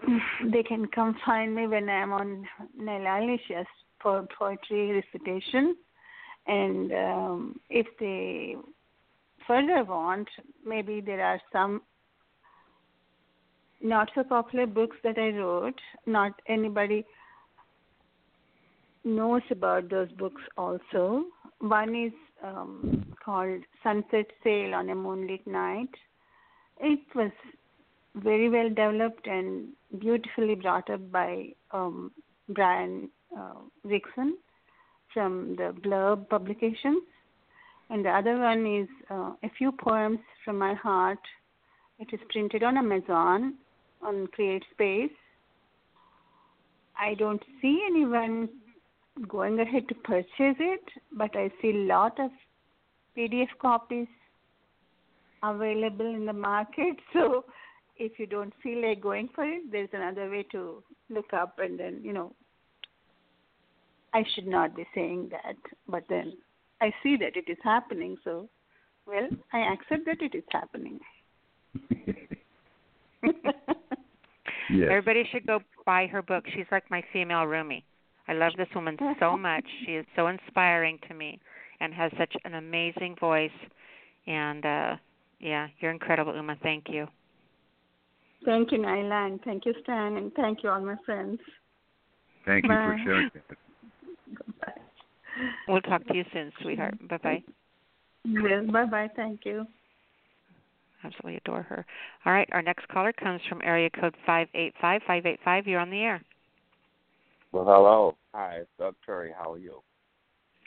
They can come find me when I'm on Nyla Alisia's for poetry recitation. And um, if they further want, maybe there are some not so popular books that I wrote. Not anybody knows about those books also. One is um, called Sunset Sail on a Moonlit Night. It was very well developed and beautifully brought up by um, Brian uh, Rickson from the Blurb Publications. And the other one is uh, A Few Poems from My Heart. It is printed on Amazon on CreateSpace. I don't see anyone going ahead to purchase it, but I see a lot of PDF copies available in the market. So if you don't feel like going for it, there's another way to look up and then, you know, I should not be saying that, but then I see that it is happening. So, well, I accept that it is happening. Yes. Everybody should go buy her book. She's like my female roomie. I love this woman so much. She is so inspiring to me and has such an amazing voice. And uh yeah, you're incredible, Uma. Thank you. Thank you, Nyla, and thank you, Stan, and thank you, all my friends. Thank you for sharing that. We'll talk to you soon, sweetheart. Bye bye. Well, bye bye. Thank you. Absolutely adore her. All right, our next caller comes from area code five eight five five eight five. You're on the air. Well, hello. Hi, it's Doug Curry. How are you?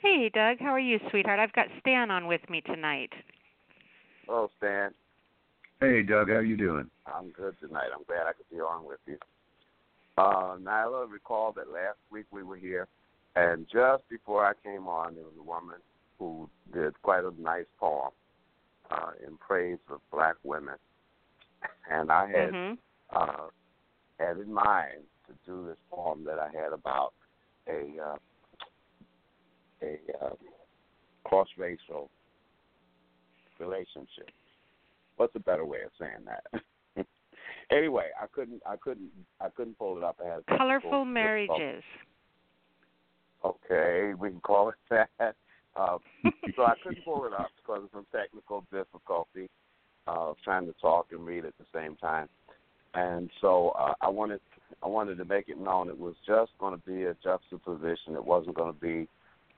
Hey, Doug. How are you, sweetheart? I've got Stan on with me tonight. Hello, Stan. Hey, Doug, how you doing? I'm good tonight. I'm glad I could be on with you. Uh, Nyla, recall that last week we were here, and just before I came on, there was a woman who did quite a nice poem uh, in praise of black women, and I had hmm uh, had in mind to do this poem that I had about a uh, a uh, cross-racial relationship. What's a better way of saying that? anyway, I couldn't, I couldn't, I couldn't pull it up. I had Colorful marriages. Okay, we can call it that. Uh, so I couldn't pull it up because of some technical difficulty uh, trying to talk and read at the same time. And so uh, I wanted I wanted to make it known it was just going to be a juxtaposition. It wasn't going to be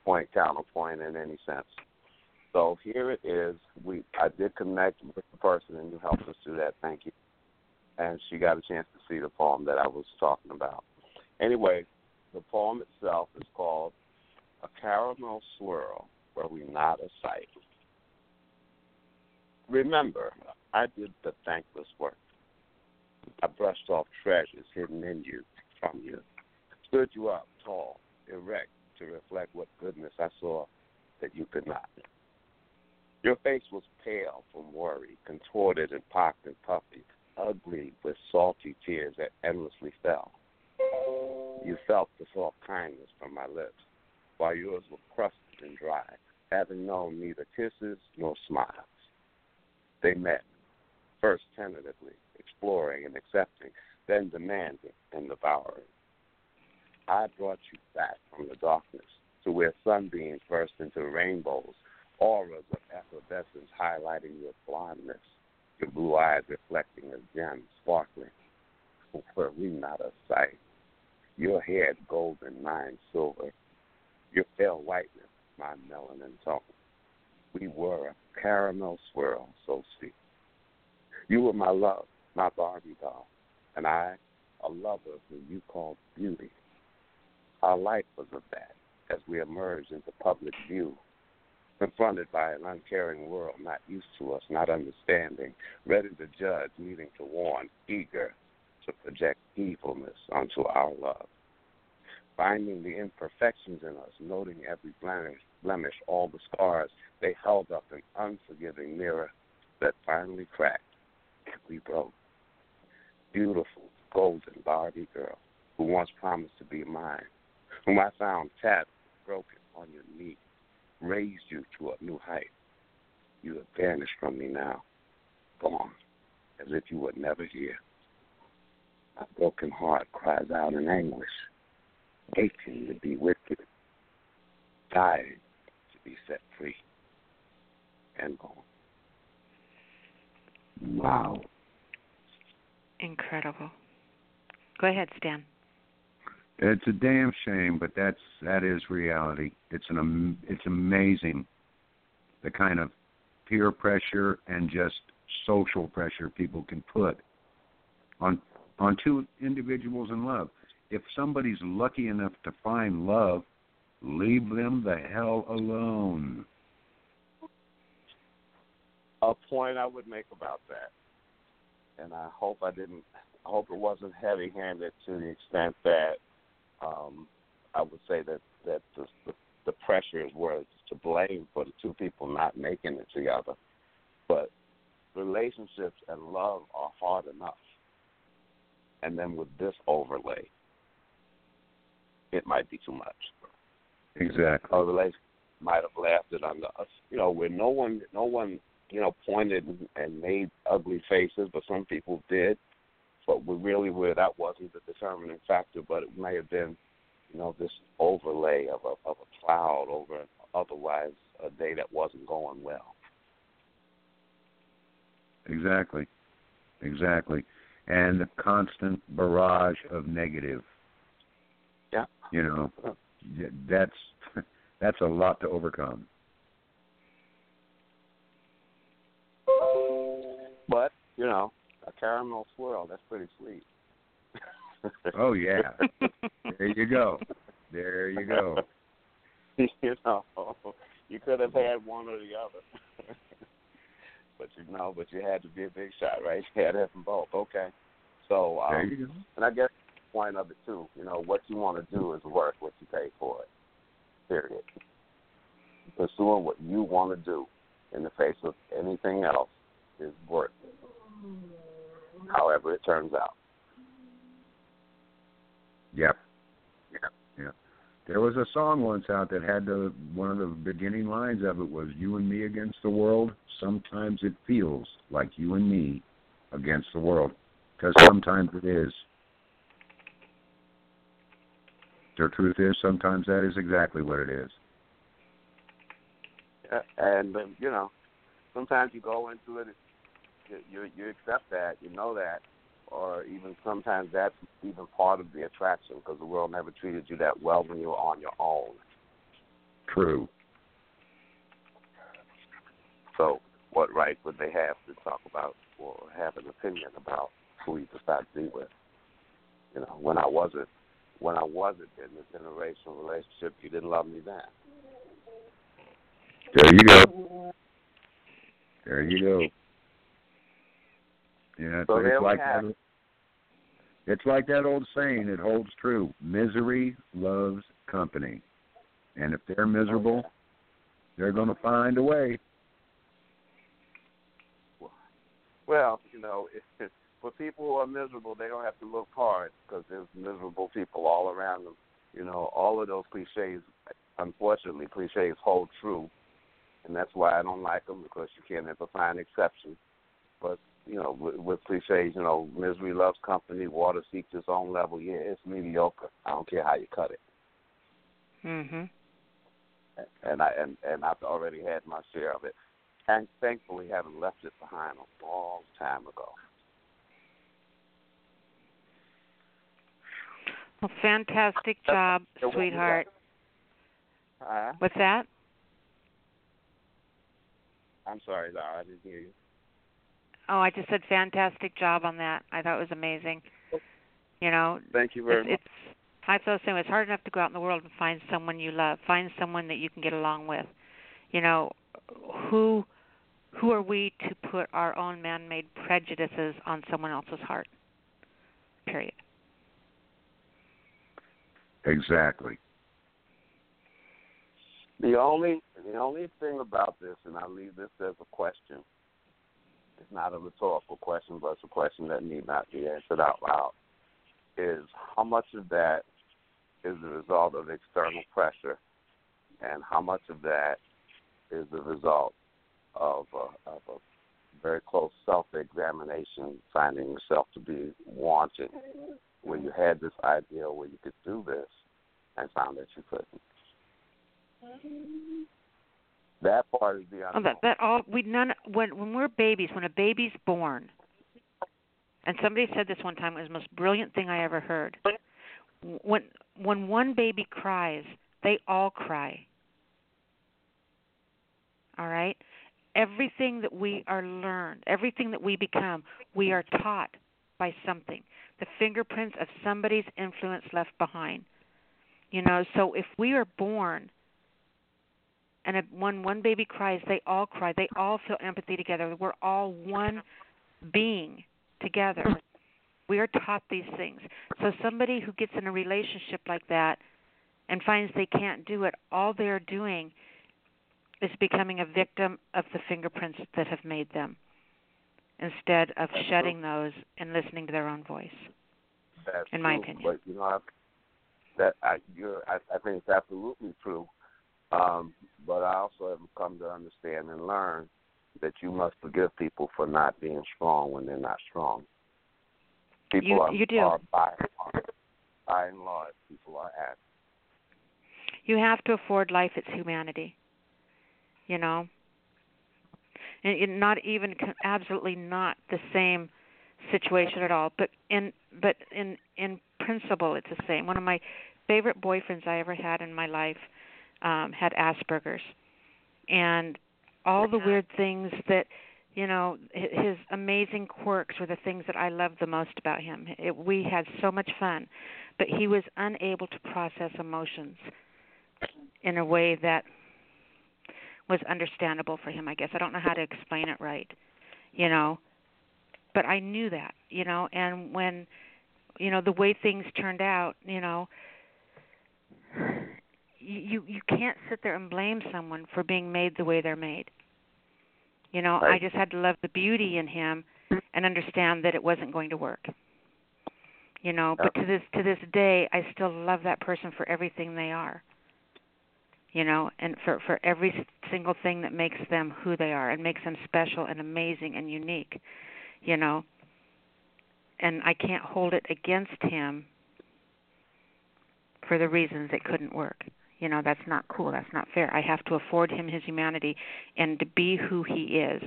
point counterpoint in any sense. So here it is. We I did connect with the person and you helped us do that. Thank you. And she got a chance to see the poem that I was talking about. Anyway, the poem itself is called A Caramel Swirl Where We Not a Sight. Remember, I did the thankless work. I brushed off treasures hidden in you, from you, stood you up tall, erect, to reflect what goodness I saw that you could not. Your face was pale from worry, contorted and pocked and puffy, ugly with salty tears that endlessly fell. You felt the soft kindness from my lips, while yours were crusted and dry, having known neither kisses nor smiles. They met, first tentatively, exploring and accepting, then demanding and devouring. I brought you back from the darkness to where sunbeams burst into rainbows, auras of effervescence highlighting your blondness, your blue eyes reflecting as gems sparkling. Were we not a sight? Your hair golden, mine silver. Your pale whiteness, my melanin tone. We were a caramel swirl so sweet. You were my love, my Barbie doll, and I, a lover who you called beauty. Our life was of that as we emerged into public view, confronted by an uncaring world not used to us, not understanding, ready to judge, needing to warn, eager to project evilness onto our love. Finding the imperfections in us, noting every blemish, blemish, all the scars, they held up an unforgiving mirror that finally cracked and we broke. Beautiful, golden Barbie girl who once promised to be mine, whom I found tapped, broken on your knee, raised you to a new height. You have vanished from me now, gone, as if you were never here. My broken heart cries out in anguish, aching to be with you, dying to be set free and gone. Wow. Incredible. Go ahead, Stan. It's a damn shame, but that's that is reality. It's an am- it's amazing the kind of peer pressure and just social pressure people can put on on two individuals in love. If somebody's lucky enough to find love, leave them the hell alone. A point I would make about that, and I hope I didn't. I hope it wasn't heavy-handed to the extent that um, I would say that that the, the the pressures were to blame for the two people not making it together. But relationships and love are hard enough. And then with this overlay, it might be too much. Exactly. A relationship might have lasted under us, you know, where no one, no one, you know, pointed and made ugly faces, but some people did. But we really where that wasn't the determining factor, but it may have been, you know, this overlay of a of a cloud over otherwise a day that wasn't going well. Exactly. Exactly. And the constant barrage of negative. Yeah. You know, that's that's a lot to overcome. But, you know, a caramel swirl, that's pretty sweet. oh yeah. there you go. There you go. you know, you could have had one or the other. but you know, but you had to be a big shot, right? You had to have them both. Okay. So um, there you go. and I guess the point of it too, you know, what you want to do is work what you pay for it. Period. Pursuing what you want to do in the face of anything else is worth. However it turns out. Yep. Yep. Yep. There was a song once out that had the one of the beginning lines of it was "You and me against the world." Sometimes it feels like you and me against the world, because sometimes it is. The truth is, sometimes that is exactly what it is. And um, you know, sometimes you go into it, you, you accept that, you know that, or even sometimes that's even part of the attraction because the world never treated you that well when you were on your own. True. So, what right would they have to talk about or have an opinion about who you decide to be with? You know, when I wasn't, when I wasn't in this interracial relationship, you didn't love me then. There you go. There you go. Yeah, So it's like have having, It's like that old saying, it holds true. Misery loves company. And if they're miserable, oh, they're going to find a way. Well, you know, if, for people who are miserable, they don't have to look hard because there's miserable people all around them. You know, all of those cliches, unfortunately, cliches hold true, and that's why I don't like them because you can't ever find exceptions. But you know, with, with cliches, you know, misery loves company, water seeks its own level. Yeah, it's mediocre. I don't care how you cut it. Mhm. And I and and I've already had my share of it, and thankfully haven't left it behind a long time ago. Well, fantastic job, sweetheart. Uh, What's that? I'm sorry, Laura, I didn't hear you. Oh, I just said fantastic job on that. I thought it was amazing. You know, Thank you very it's, much. it's I feel the same. It's hard enough to go out in the world and find someone you love, find someone that you can get along with. You know, who who are we to put our own man-made prejudices on someone else's heart? Period. Exactly. The only the only thing about this, and I leave this as a question. It's not a rhetorical question, but it's a question that need not be answered out loud. Is how much of that is the result of external pressure, and how much of that is the result of a, of a very close self-examination, finding yourself to be wanting, where you had this idea where you could do this, and found that you couldn't. Mm-hmm. That part is the Oh, that that all we none when when we're babies, when a baby's born. And somebody said this one time it was the most brilliant thing I ever heard. When when one baby cries, they all cry. All right? Everything that we are learned, everything that we become, we are taught by something. The fingerprints of somebody's influence left behind. You know, so if we are born and if when one baby cries, they all cry. They all feel empathy together. We're all one being together. We are taught these things. So somebody who gets in a relationship like that and finds they can't do it, all they're doing is becoming a victim of the fingerprints that have made them instead of shedding those and listening to their own voice. That's in my true, opinion. But you know, I, that I, you're, I, I think it's absolutely true. Um, but I also have come to understand and learn that you must forgive people for not being strong when they're not strong. People You- are, you do. are by, by and large, people are act. You have to afford life its humanity. You know, and it not even absolutely not the same situation at all. But in but in in principle, it's the same. One of my favorite boyfriends I ever had in my life um had Asperger's, and all the weird things that you know his amazing quirks were the things that I loved the most about him. It, we had so much fun, but he was unable to process emotions in a way that was understandable for him, I guess. I don't know how to explain it right, you know. But I knew that, you know, and when you know the way things turned out, you know, you you can't sit there and blame someone for being made the way they're made. You know, I just had to love the beauty in him and understand that it wasn't going to work. You know, but to this to this day I still love that person for everything they are. You know and for for every single thing that makes them who they are and makes them special and amazing and unique you know. And i can't hold it against him for the reasons it couldn't work you know that's not cool that's not fair i have to afford him his humanity and to be who he is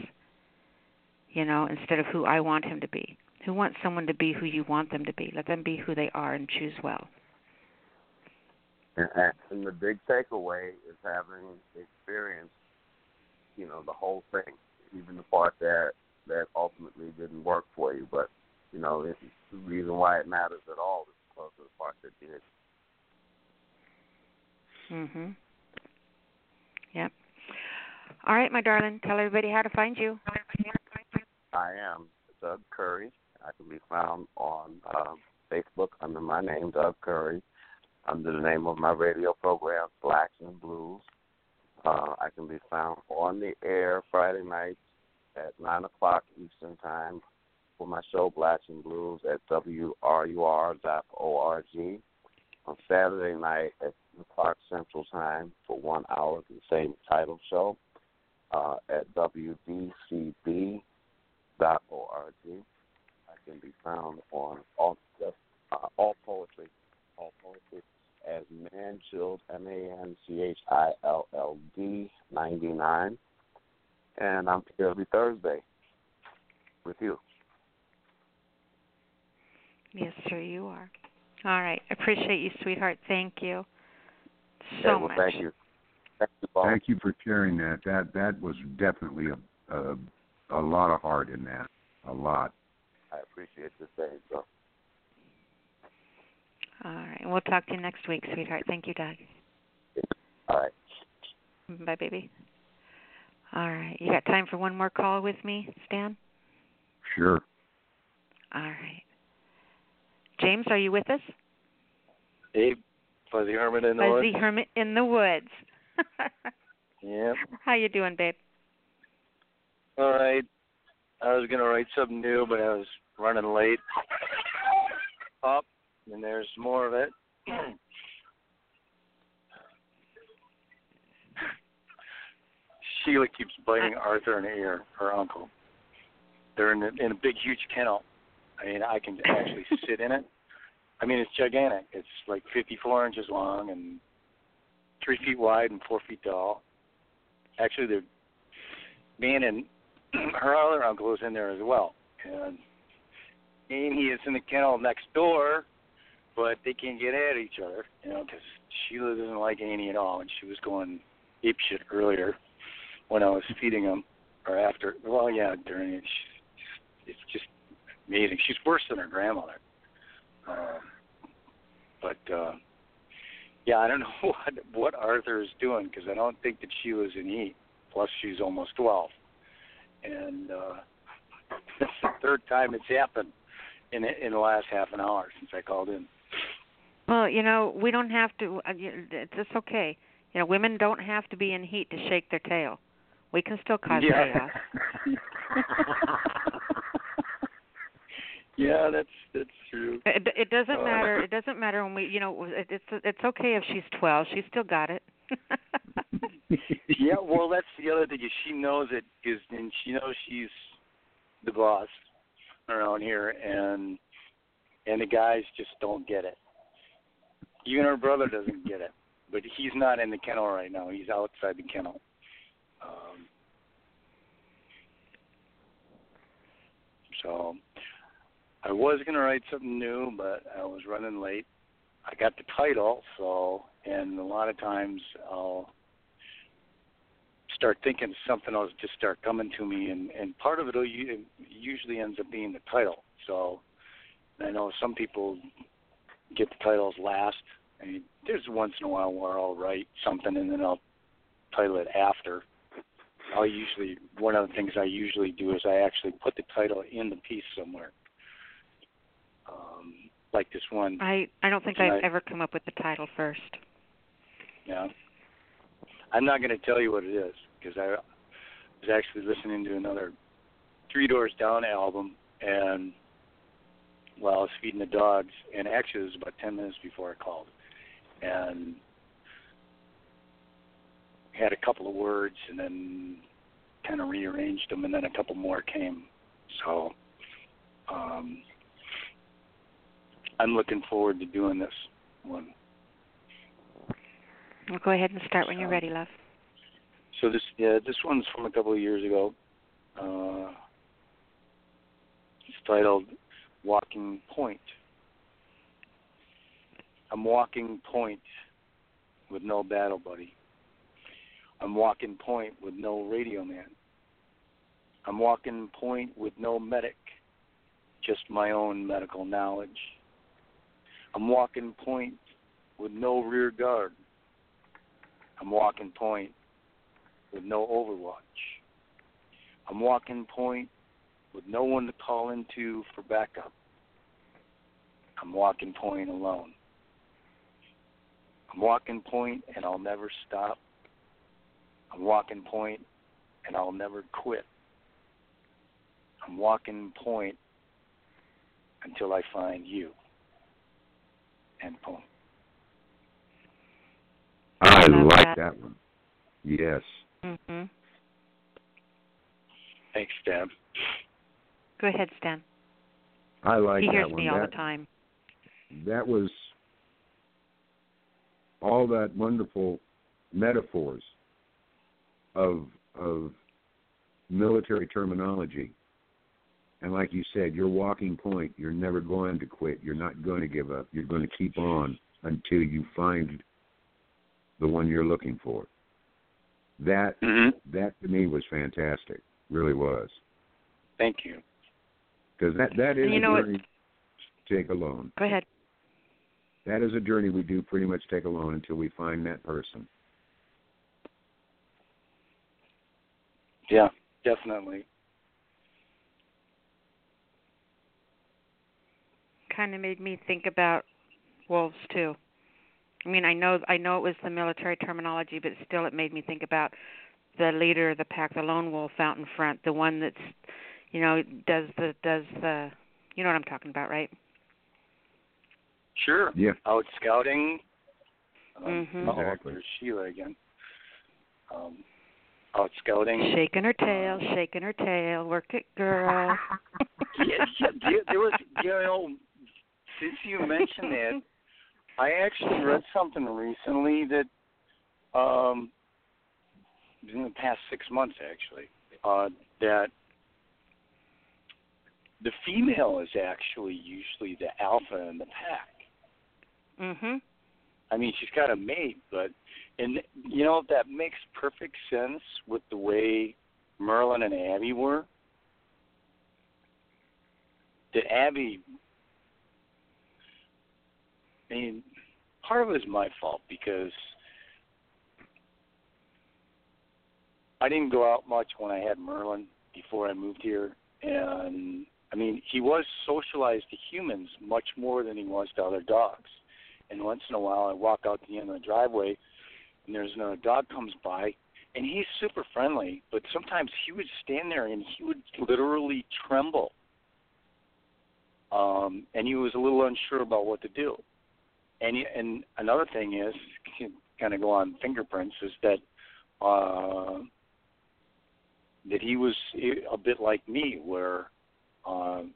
you know instead of who i want him to be who wants someone to be who you want them to be let them be who they are and choose well And, the big takeaway is having experienced, you know, the whole thing, even the part that that ultimately didn't work for you. But you know, the reason why it matters at all is because of the part that did. Mhm. Yep. All right, my darling. Tell everybody how to find you. I am Doug Curry. I can be found on um, Facebook under my name, Doug Curry, under the name of my radio program, Blacks and Blues. Uh, I can be found on the air Friday nights at 9 o'clock Eastern Time for my show, Blacks and Blues, at WRUR.org. On Saturday night at 10 o'clock Central Time for one hour, of the same title show uh, at WDCB.org. I can be found on all, uh, all poetry, all poetry as Manchild, M A N C H I L L D 99. And I'm here every Thursday with you. Yes, sir, you are. All right. I appreciate you, sweetheart. Thank you so okay, well, much. Thank you. Thank you, Paul. Thank you for sharing that. That that was definitely a a, a lot of heart in that. A lot. I appreciate the same, so. All right. We'll talk to you next week, sweetheart. Thank you, Doug. All right. Bye, baby. All right. You got time for one more call with me, Stan? Sure. All right. James, are you with us? Hey, Fuzzy Hermit in the Fuzzy woods. Hermit in the woods. yeah. How you doing, babe? All right. I was gonna write something new, but I was running late. Up, and there's more of it. Sheila keeps biting uh. Arthur in the ear, her uncle. They're in a, in a big, huge kennel. I mean, I can actually sit in it. I mean, it's gigantic. It's like 54 inches long and three feet wide and four feet tall. Actually, they're me and her other uncle is in there as well, and Amy is in the kennel next door, but they can't get at each other, you know, because Sheila doesn't like Annie at all, and she was going ape shit earlier when I was feeding them, or after. Well, yeah, during it. She, it's just amazing. She's worse than her grandmother. Um, but uh, yeah, I don't know what what Arthur is doing because I don't think that she was in heat. Plus, she's almost twelve, and uh, that's the third time it's happened in in the last half an hour since I called in. Well, you know, we don't have to. uh, It's it's okay. You know, women don't have to be in heat to shake their tail. We can still cause Yeah. chaos. Yeah, that's that's true. It, it doesn't Uh, matter. It doesn't matter when we, you know, it, it's it's okay if she's twelve. She's still got it. yeah, well, that's the other thing is she knows it is, and she knows she's the boss around here, and and the guys just don't get it. Even her brother doesn't get it, but he's not in the kennel right now. He's outside the kennel. Um, so I was gonna write something new, but I was running late. I got the title, so and a lot of times I'll start thinking of something else just start coming to me, and and part of it usually ends up being the title. So I know some people get the titles last. I mean, there's once in a while where I'll write something and then I'll title it after. I'll usually one of the things I usually do is I actually put the title in the piece somewhere. Like this one. I I don't think Right. I've ever come up with the title first. Yeah. I'm not going to tell you what it is because I was actually listening to another Three Doors Down album and while I was feeding the dogs, and actually it was about 10 minutes before I called, and had a couple of words and then kind of rearranged them, and then a couple more came. So um, I'm looking forward to doing this one. Well, go ahead and start when you're ready, love. So this yeah, this one's from a couple of years ago. Uh, it's titled "Walking Point." I'm walking point with no battle buddy. I'm walking point with no radio man. I'm walking point with no medic, just my own medical knowledge. I'm walking point with no rear guard. I'm walking point with no overwatch. I'm walking point with no one to call into for backup. I'm walking point alone. I'm walking point and I'll never stop. I'm walking point and I'll never quit. I'm walking point until I find you. End point. I love like that. that one. Yes. Mhm. Thanks, Deb. Go ahead, Stan. I like that. he that hears one. me all that, the time. that was all that wonderful metaphors of of military terminology. And like you said, your walking point, you're never going to quit. You're not going to give up. You're going to keep on until you find the one you're looking for. That mm-hmm. that to me was fantastic. Really was. Thank you. Because that that is you a know what- journey to take alone. Go ahead. That is a journey we do pretty much take alone until we find that person. Yeah, definitely. Kind of made me think about wolves too. I mean, I know I know it was the military terminology, but still, it made me think about the leader of the pack, the lone wolf out in front, the one that's, you know, does the does the, you know what I'm talking about, right? Sure. Yeah. Out scouting. Um, Mhm. uh-oh, Exactly. There's Sheila again. Um, out scouting. Shaking her tail, shaking her tail, work it, girl. yeah, yeah, there, there was, you know, since you mentioned that, I actually read something recently that, um, in the past six months actually, uh, that the female is actually usually the alpha in the pack. mhm. I mean, she's got a mate, but and you know that makes perfect sense with the way Merlin and Abby were. That Abby, I mean, part of it is my fault because I didn't go out much when I had Merlin before I moved here, and I mean, he was socialized to humans much more than he was to other dogs. And once in a while, I walk out to the end of the driveway, and there's another dog comes by, and he's super friendly, but sometimes he would stand there and he would literally tremble. Um, and he was a little unsure about what to do. And and another thing is, kind of go on fingerprints, is that uh, that he was a bit like me, where um,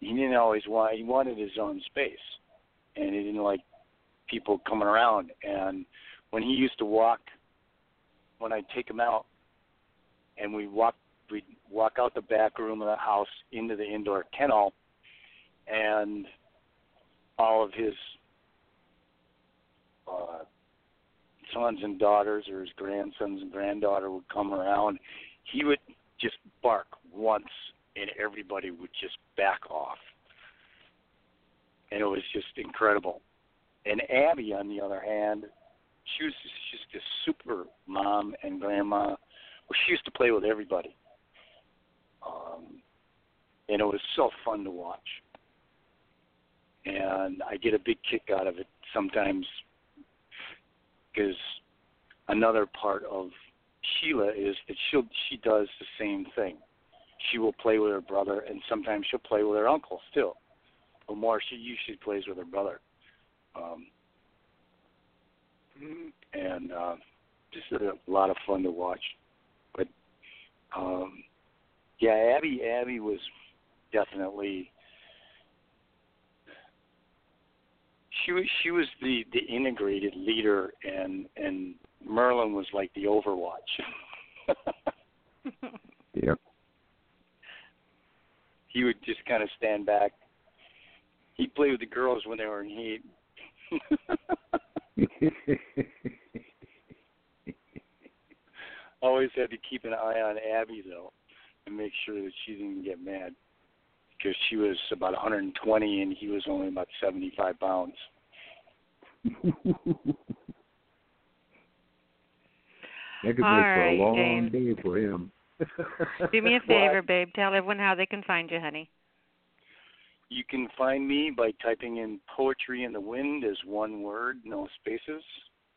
he didn't always want he wanted his own space, and he didn't like people coming around. And when he used to walk, when I'd take him out, and we walk we'd walk out the back room of the house into the indoor kennel, and all of his uh, sons and daughters or his grandsons and granddaughter would come around, he would just bark once and everybody would just back off. And it was just incredible. And Abby, on the other hand, she was just a super mom and grandma. Well, she used to play with everybody. Um, and it was so fun to watch. And I get a big kick out of it sometimes because another part of Sheila is that she'll she does the same thing. She will play with her brother, and sometimes she'll play with her uncle still, But more, she usually plays with her brother. Um, and uh, just a lot of fun to watch. But um, yeah, Abby Abby was definitely she was she was the the integrated leader, and and Merlin was like the Overwatch. Yep. he would just kind of stand back. He'd play with the girls when they were in heat. Always had to keep an eye on Abby though, and make sure that she didn't get mad, because she was about 120 and he was only about 75 pounds. That could All make for a long James. day for him. Do me a favor, babe. Tell everyone how they can find you, honey. You can find me by typing in "poetry in the wind" as one word, no spaces.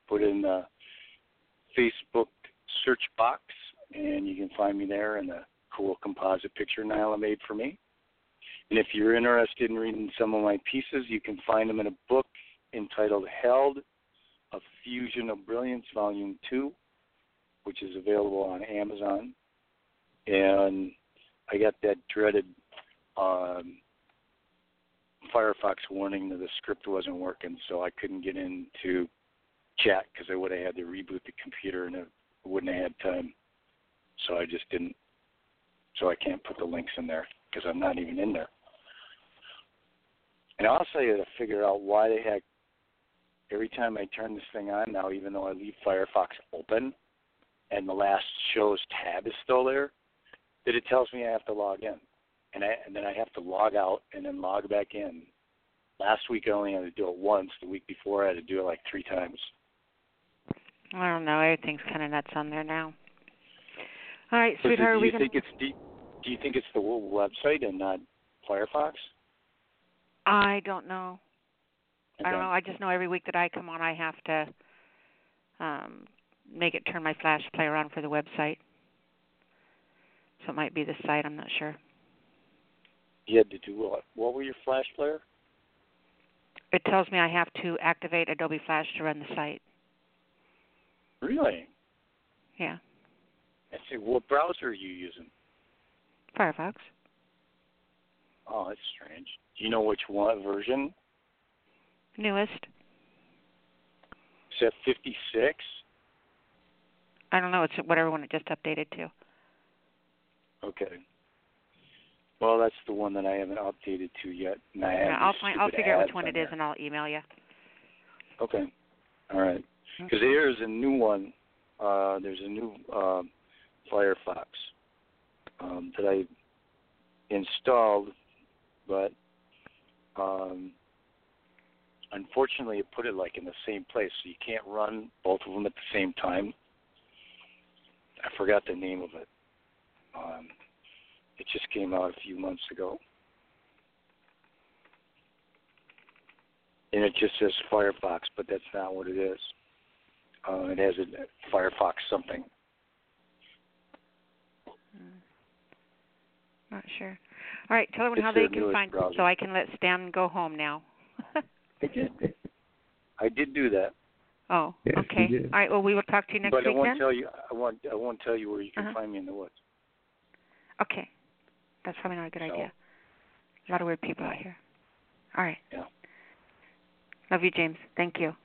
Put in the Facebook search box, and you can find me there in the cool composite picture Nyla made for me. And if you're interested in reading some of my pieces, you can find them in a book entitled Held, A Fusion of Brilliance, Volume 2, which is available on Amazon. And I got that dreaded um, Firefox warning that the script wasn't working, so I couldn't get into chat because I would have had to reboot the computer and it wouldn't have had time. So I just didn't. So I can't put the links in there because I'm not even in there. And I also, I got to figure out why the heck every time I turn this thing on now, even though I leave Firefox open and the last show's tab is still there, that it tells me I have to log in, and I and then I have to log out and then log back in. Last week I only had to do it once. The week before I had to do it like three times. I don't know. Everything's kind of nuts on there now. All right, So sweetheart. do are we you gonna... think it's do, do you think it's the whole website and not Firefox? I don't know. I don't know. I just know every week that I come on, I have to um make it turn my Flash player on for the website. So it might be the site. I'm not sure. You had to do what? What were your Flash player? It tells me I have to activate Adobe Flash to run the site. Really? Yeah, I see. What browser are you using? Firefox. Oh, that's strange. Do you know which one version? Newest. Is that 56? I don't know. It's whatever one it just updated to. Okay. Well, that's the one that I haven't updated to yet. And I have Yeah, I'll find. I'll figure out which one it is, there. and I'll email you. Okay. All right. Because there's a new one. Uh, there's a new uh, Firefox um, that I installed, but um, unfortunately, it put it like in the same place, so you can't run both of them at the same time. I forgot the name of it. Um, it just came out a few months ago. and it just says Firefox, but that's not what it is. Uh, it has a Firefox something. Not sure. All right, tell everyone how they can find browser. so I can let Stan go home now. I did. I did do that. Oh, Yes, okay. All right. Well, we will talk to you next week. but I won't then. tell you. I won't. I won't tell you where you can Uh-huh. find me in the woods. Okay. That's probably not a good So- idea. A lot of weird people out here. All right. Yeah. Love you, James. Thank you.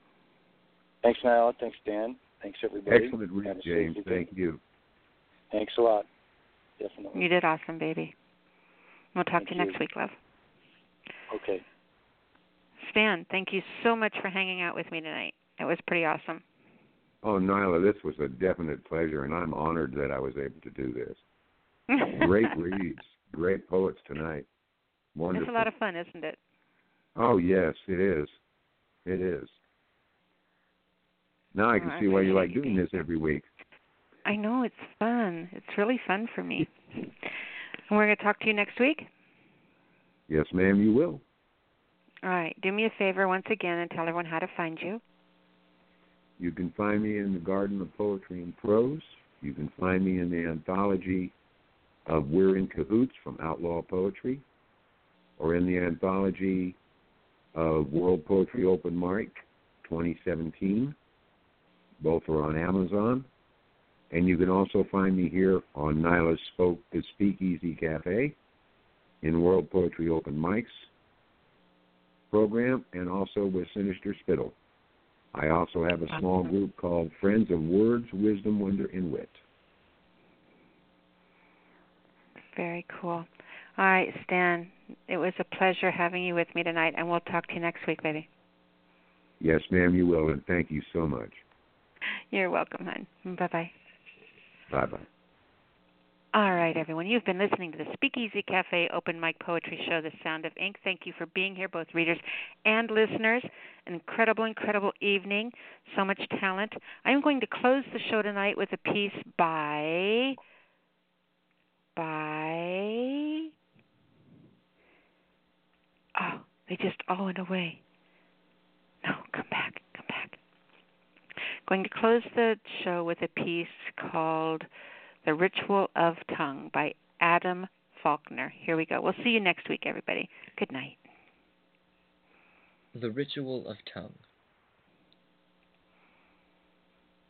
Thanks, Nyla. Thanks, Dan. Thanks, everybody. Excellent read, Have a safe James. weekend. Thank you. Thanks a lot. Definitely. You did awesome, baby. We'll talk Thank to you next week, love. Okay. Stan, thank you so much for hanging out with me tonight. It was pretty awesome. Oh, Nyla, this was a definite pleasure, and I'm honored that I was able to do this. Great reads, great poets tonight. Wonderful. It's a lot of fun, isn't it? Oh yes, it is. It is. Now I oh, can Oh, see why you like doing this every week. I know it's fun. It's really fun for me. And we're going to talk to you next week. Yes, ma'am, you will. All right. Do me a favor once again and tell everyone how to find you. You can find me in the Garden of Poetry and Prose. You can find me in the anthology of We're in Cahoots from Outlaw Poetry, or in the anthology of World Poetry Open Mic 2017. Both are on Amazon. And you can also find me here on Nyla's Spoke the Speakeasy Cafe in World Poetry Open Mics program and also with Sinister Spittle. I also have a small group called Friends of Words, Wisdom, Wonder, and Wit. Very cool. All right, Stan. It was a pleasure having you with me tonight, and we'll talk to you next week, baby. Yes, ma'am, you will, and thank you so much. You're welcome, hon. Bye bye. Bye bye. All right, everyone. You've been listening to the Speakeasy Cafe Open Mic Poetry Show, The Sound of Ink. Thank you for being here, both readers and listeners. An incredible, incredible evening. So much talent. I'm going to close the show tonight with a piece by by oh, They just all went away. No, come back, come back. Going to close the show with a piece called The Ritual of Tongue by Adam Falkner. Here we go. We'll see you next week, everybody. Good night. The Ritual of Tongue.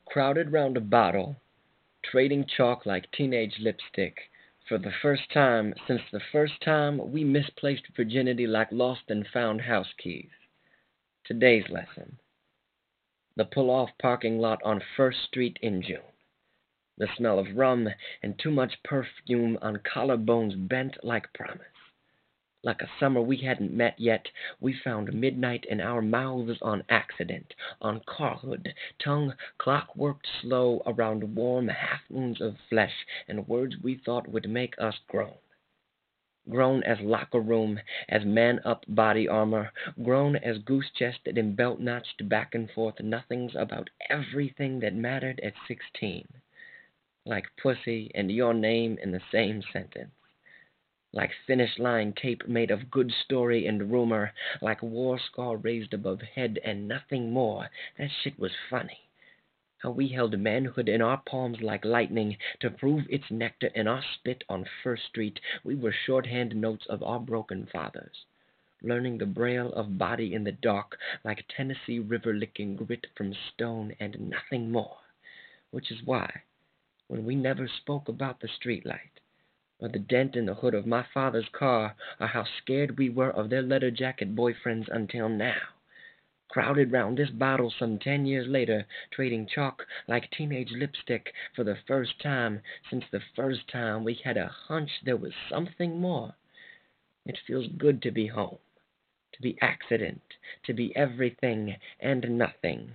Crowded round a bottle, trading chalk like teenage lipstick, for the first time since the first time we misplaced virginity like lost and found house keys. Today's lesson the pull off parking lot on First Street in June. The smell of rum and too much perfume on collarbones bent like promise. Like a summer we hadn't met yet, we found midnight in our mouths on accident, on carhood, tongue clockworked slow around warm half moons of flesh and words we thought would make us groan. Grown as locker room, as man up body armor, grown as goose chested and belt notched back and forth nothings about everything that mattered at sixteen. Like pussy and your name in the same sentence like finish line tape made of good story and rumor, like war scar raised above head and nothing more. That shit was funny. How we held manhood in our palms like lightning to prove its nectar in our spit on First Street. We were shorthand notes of our broken fathers. Learning the braille of body in the dark, like Tennessee river licking grit from stone and nothing more. Which is why, when we never spoke about the streetlight, or the dent in the hood of my father's car, or how scared we were of their leather jacket boyfriends until now. Crowded round this bottle some ten years later, trading chalk like teenage lipstick for the first time since the first time we had a hunch there was something more. It feels good to be home, to be accident, to be everything and nothing,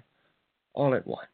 all at once.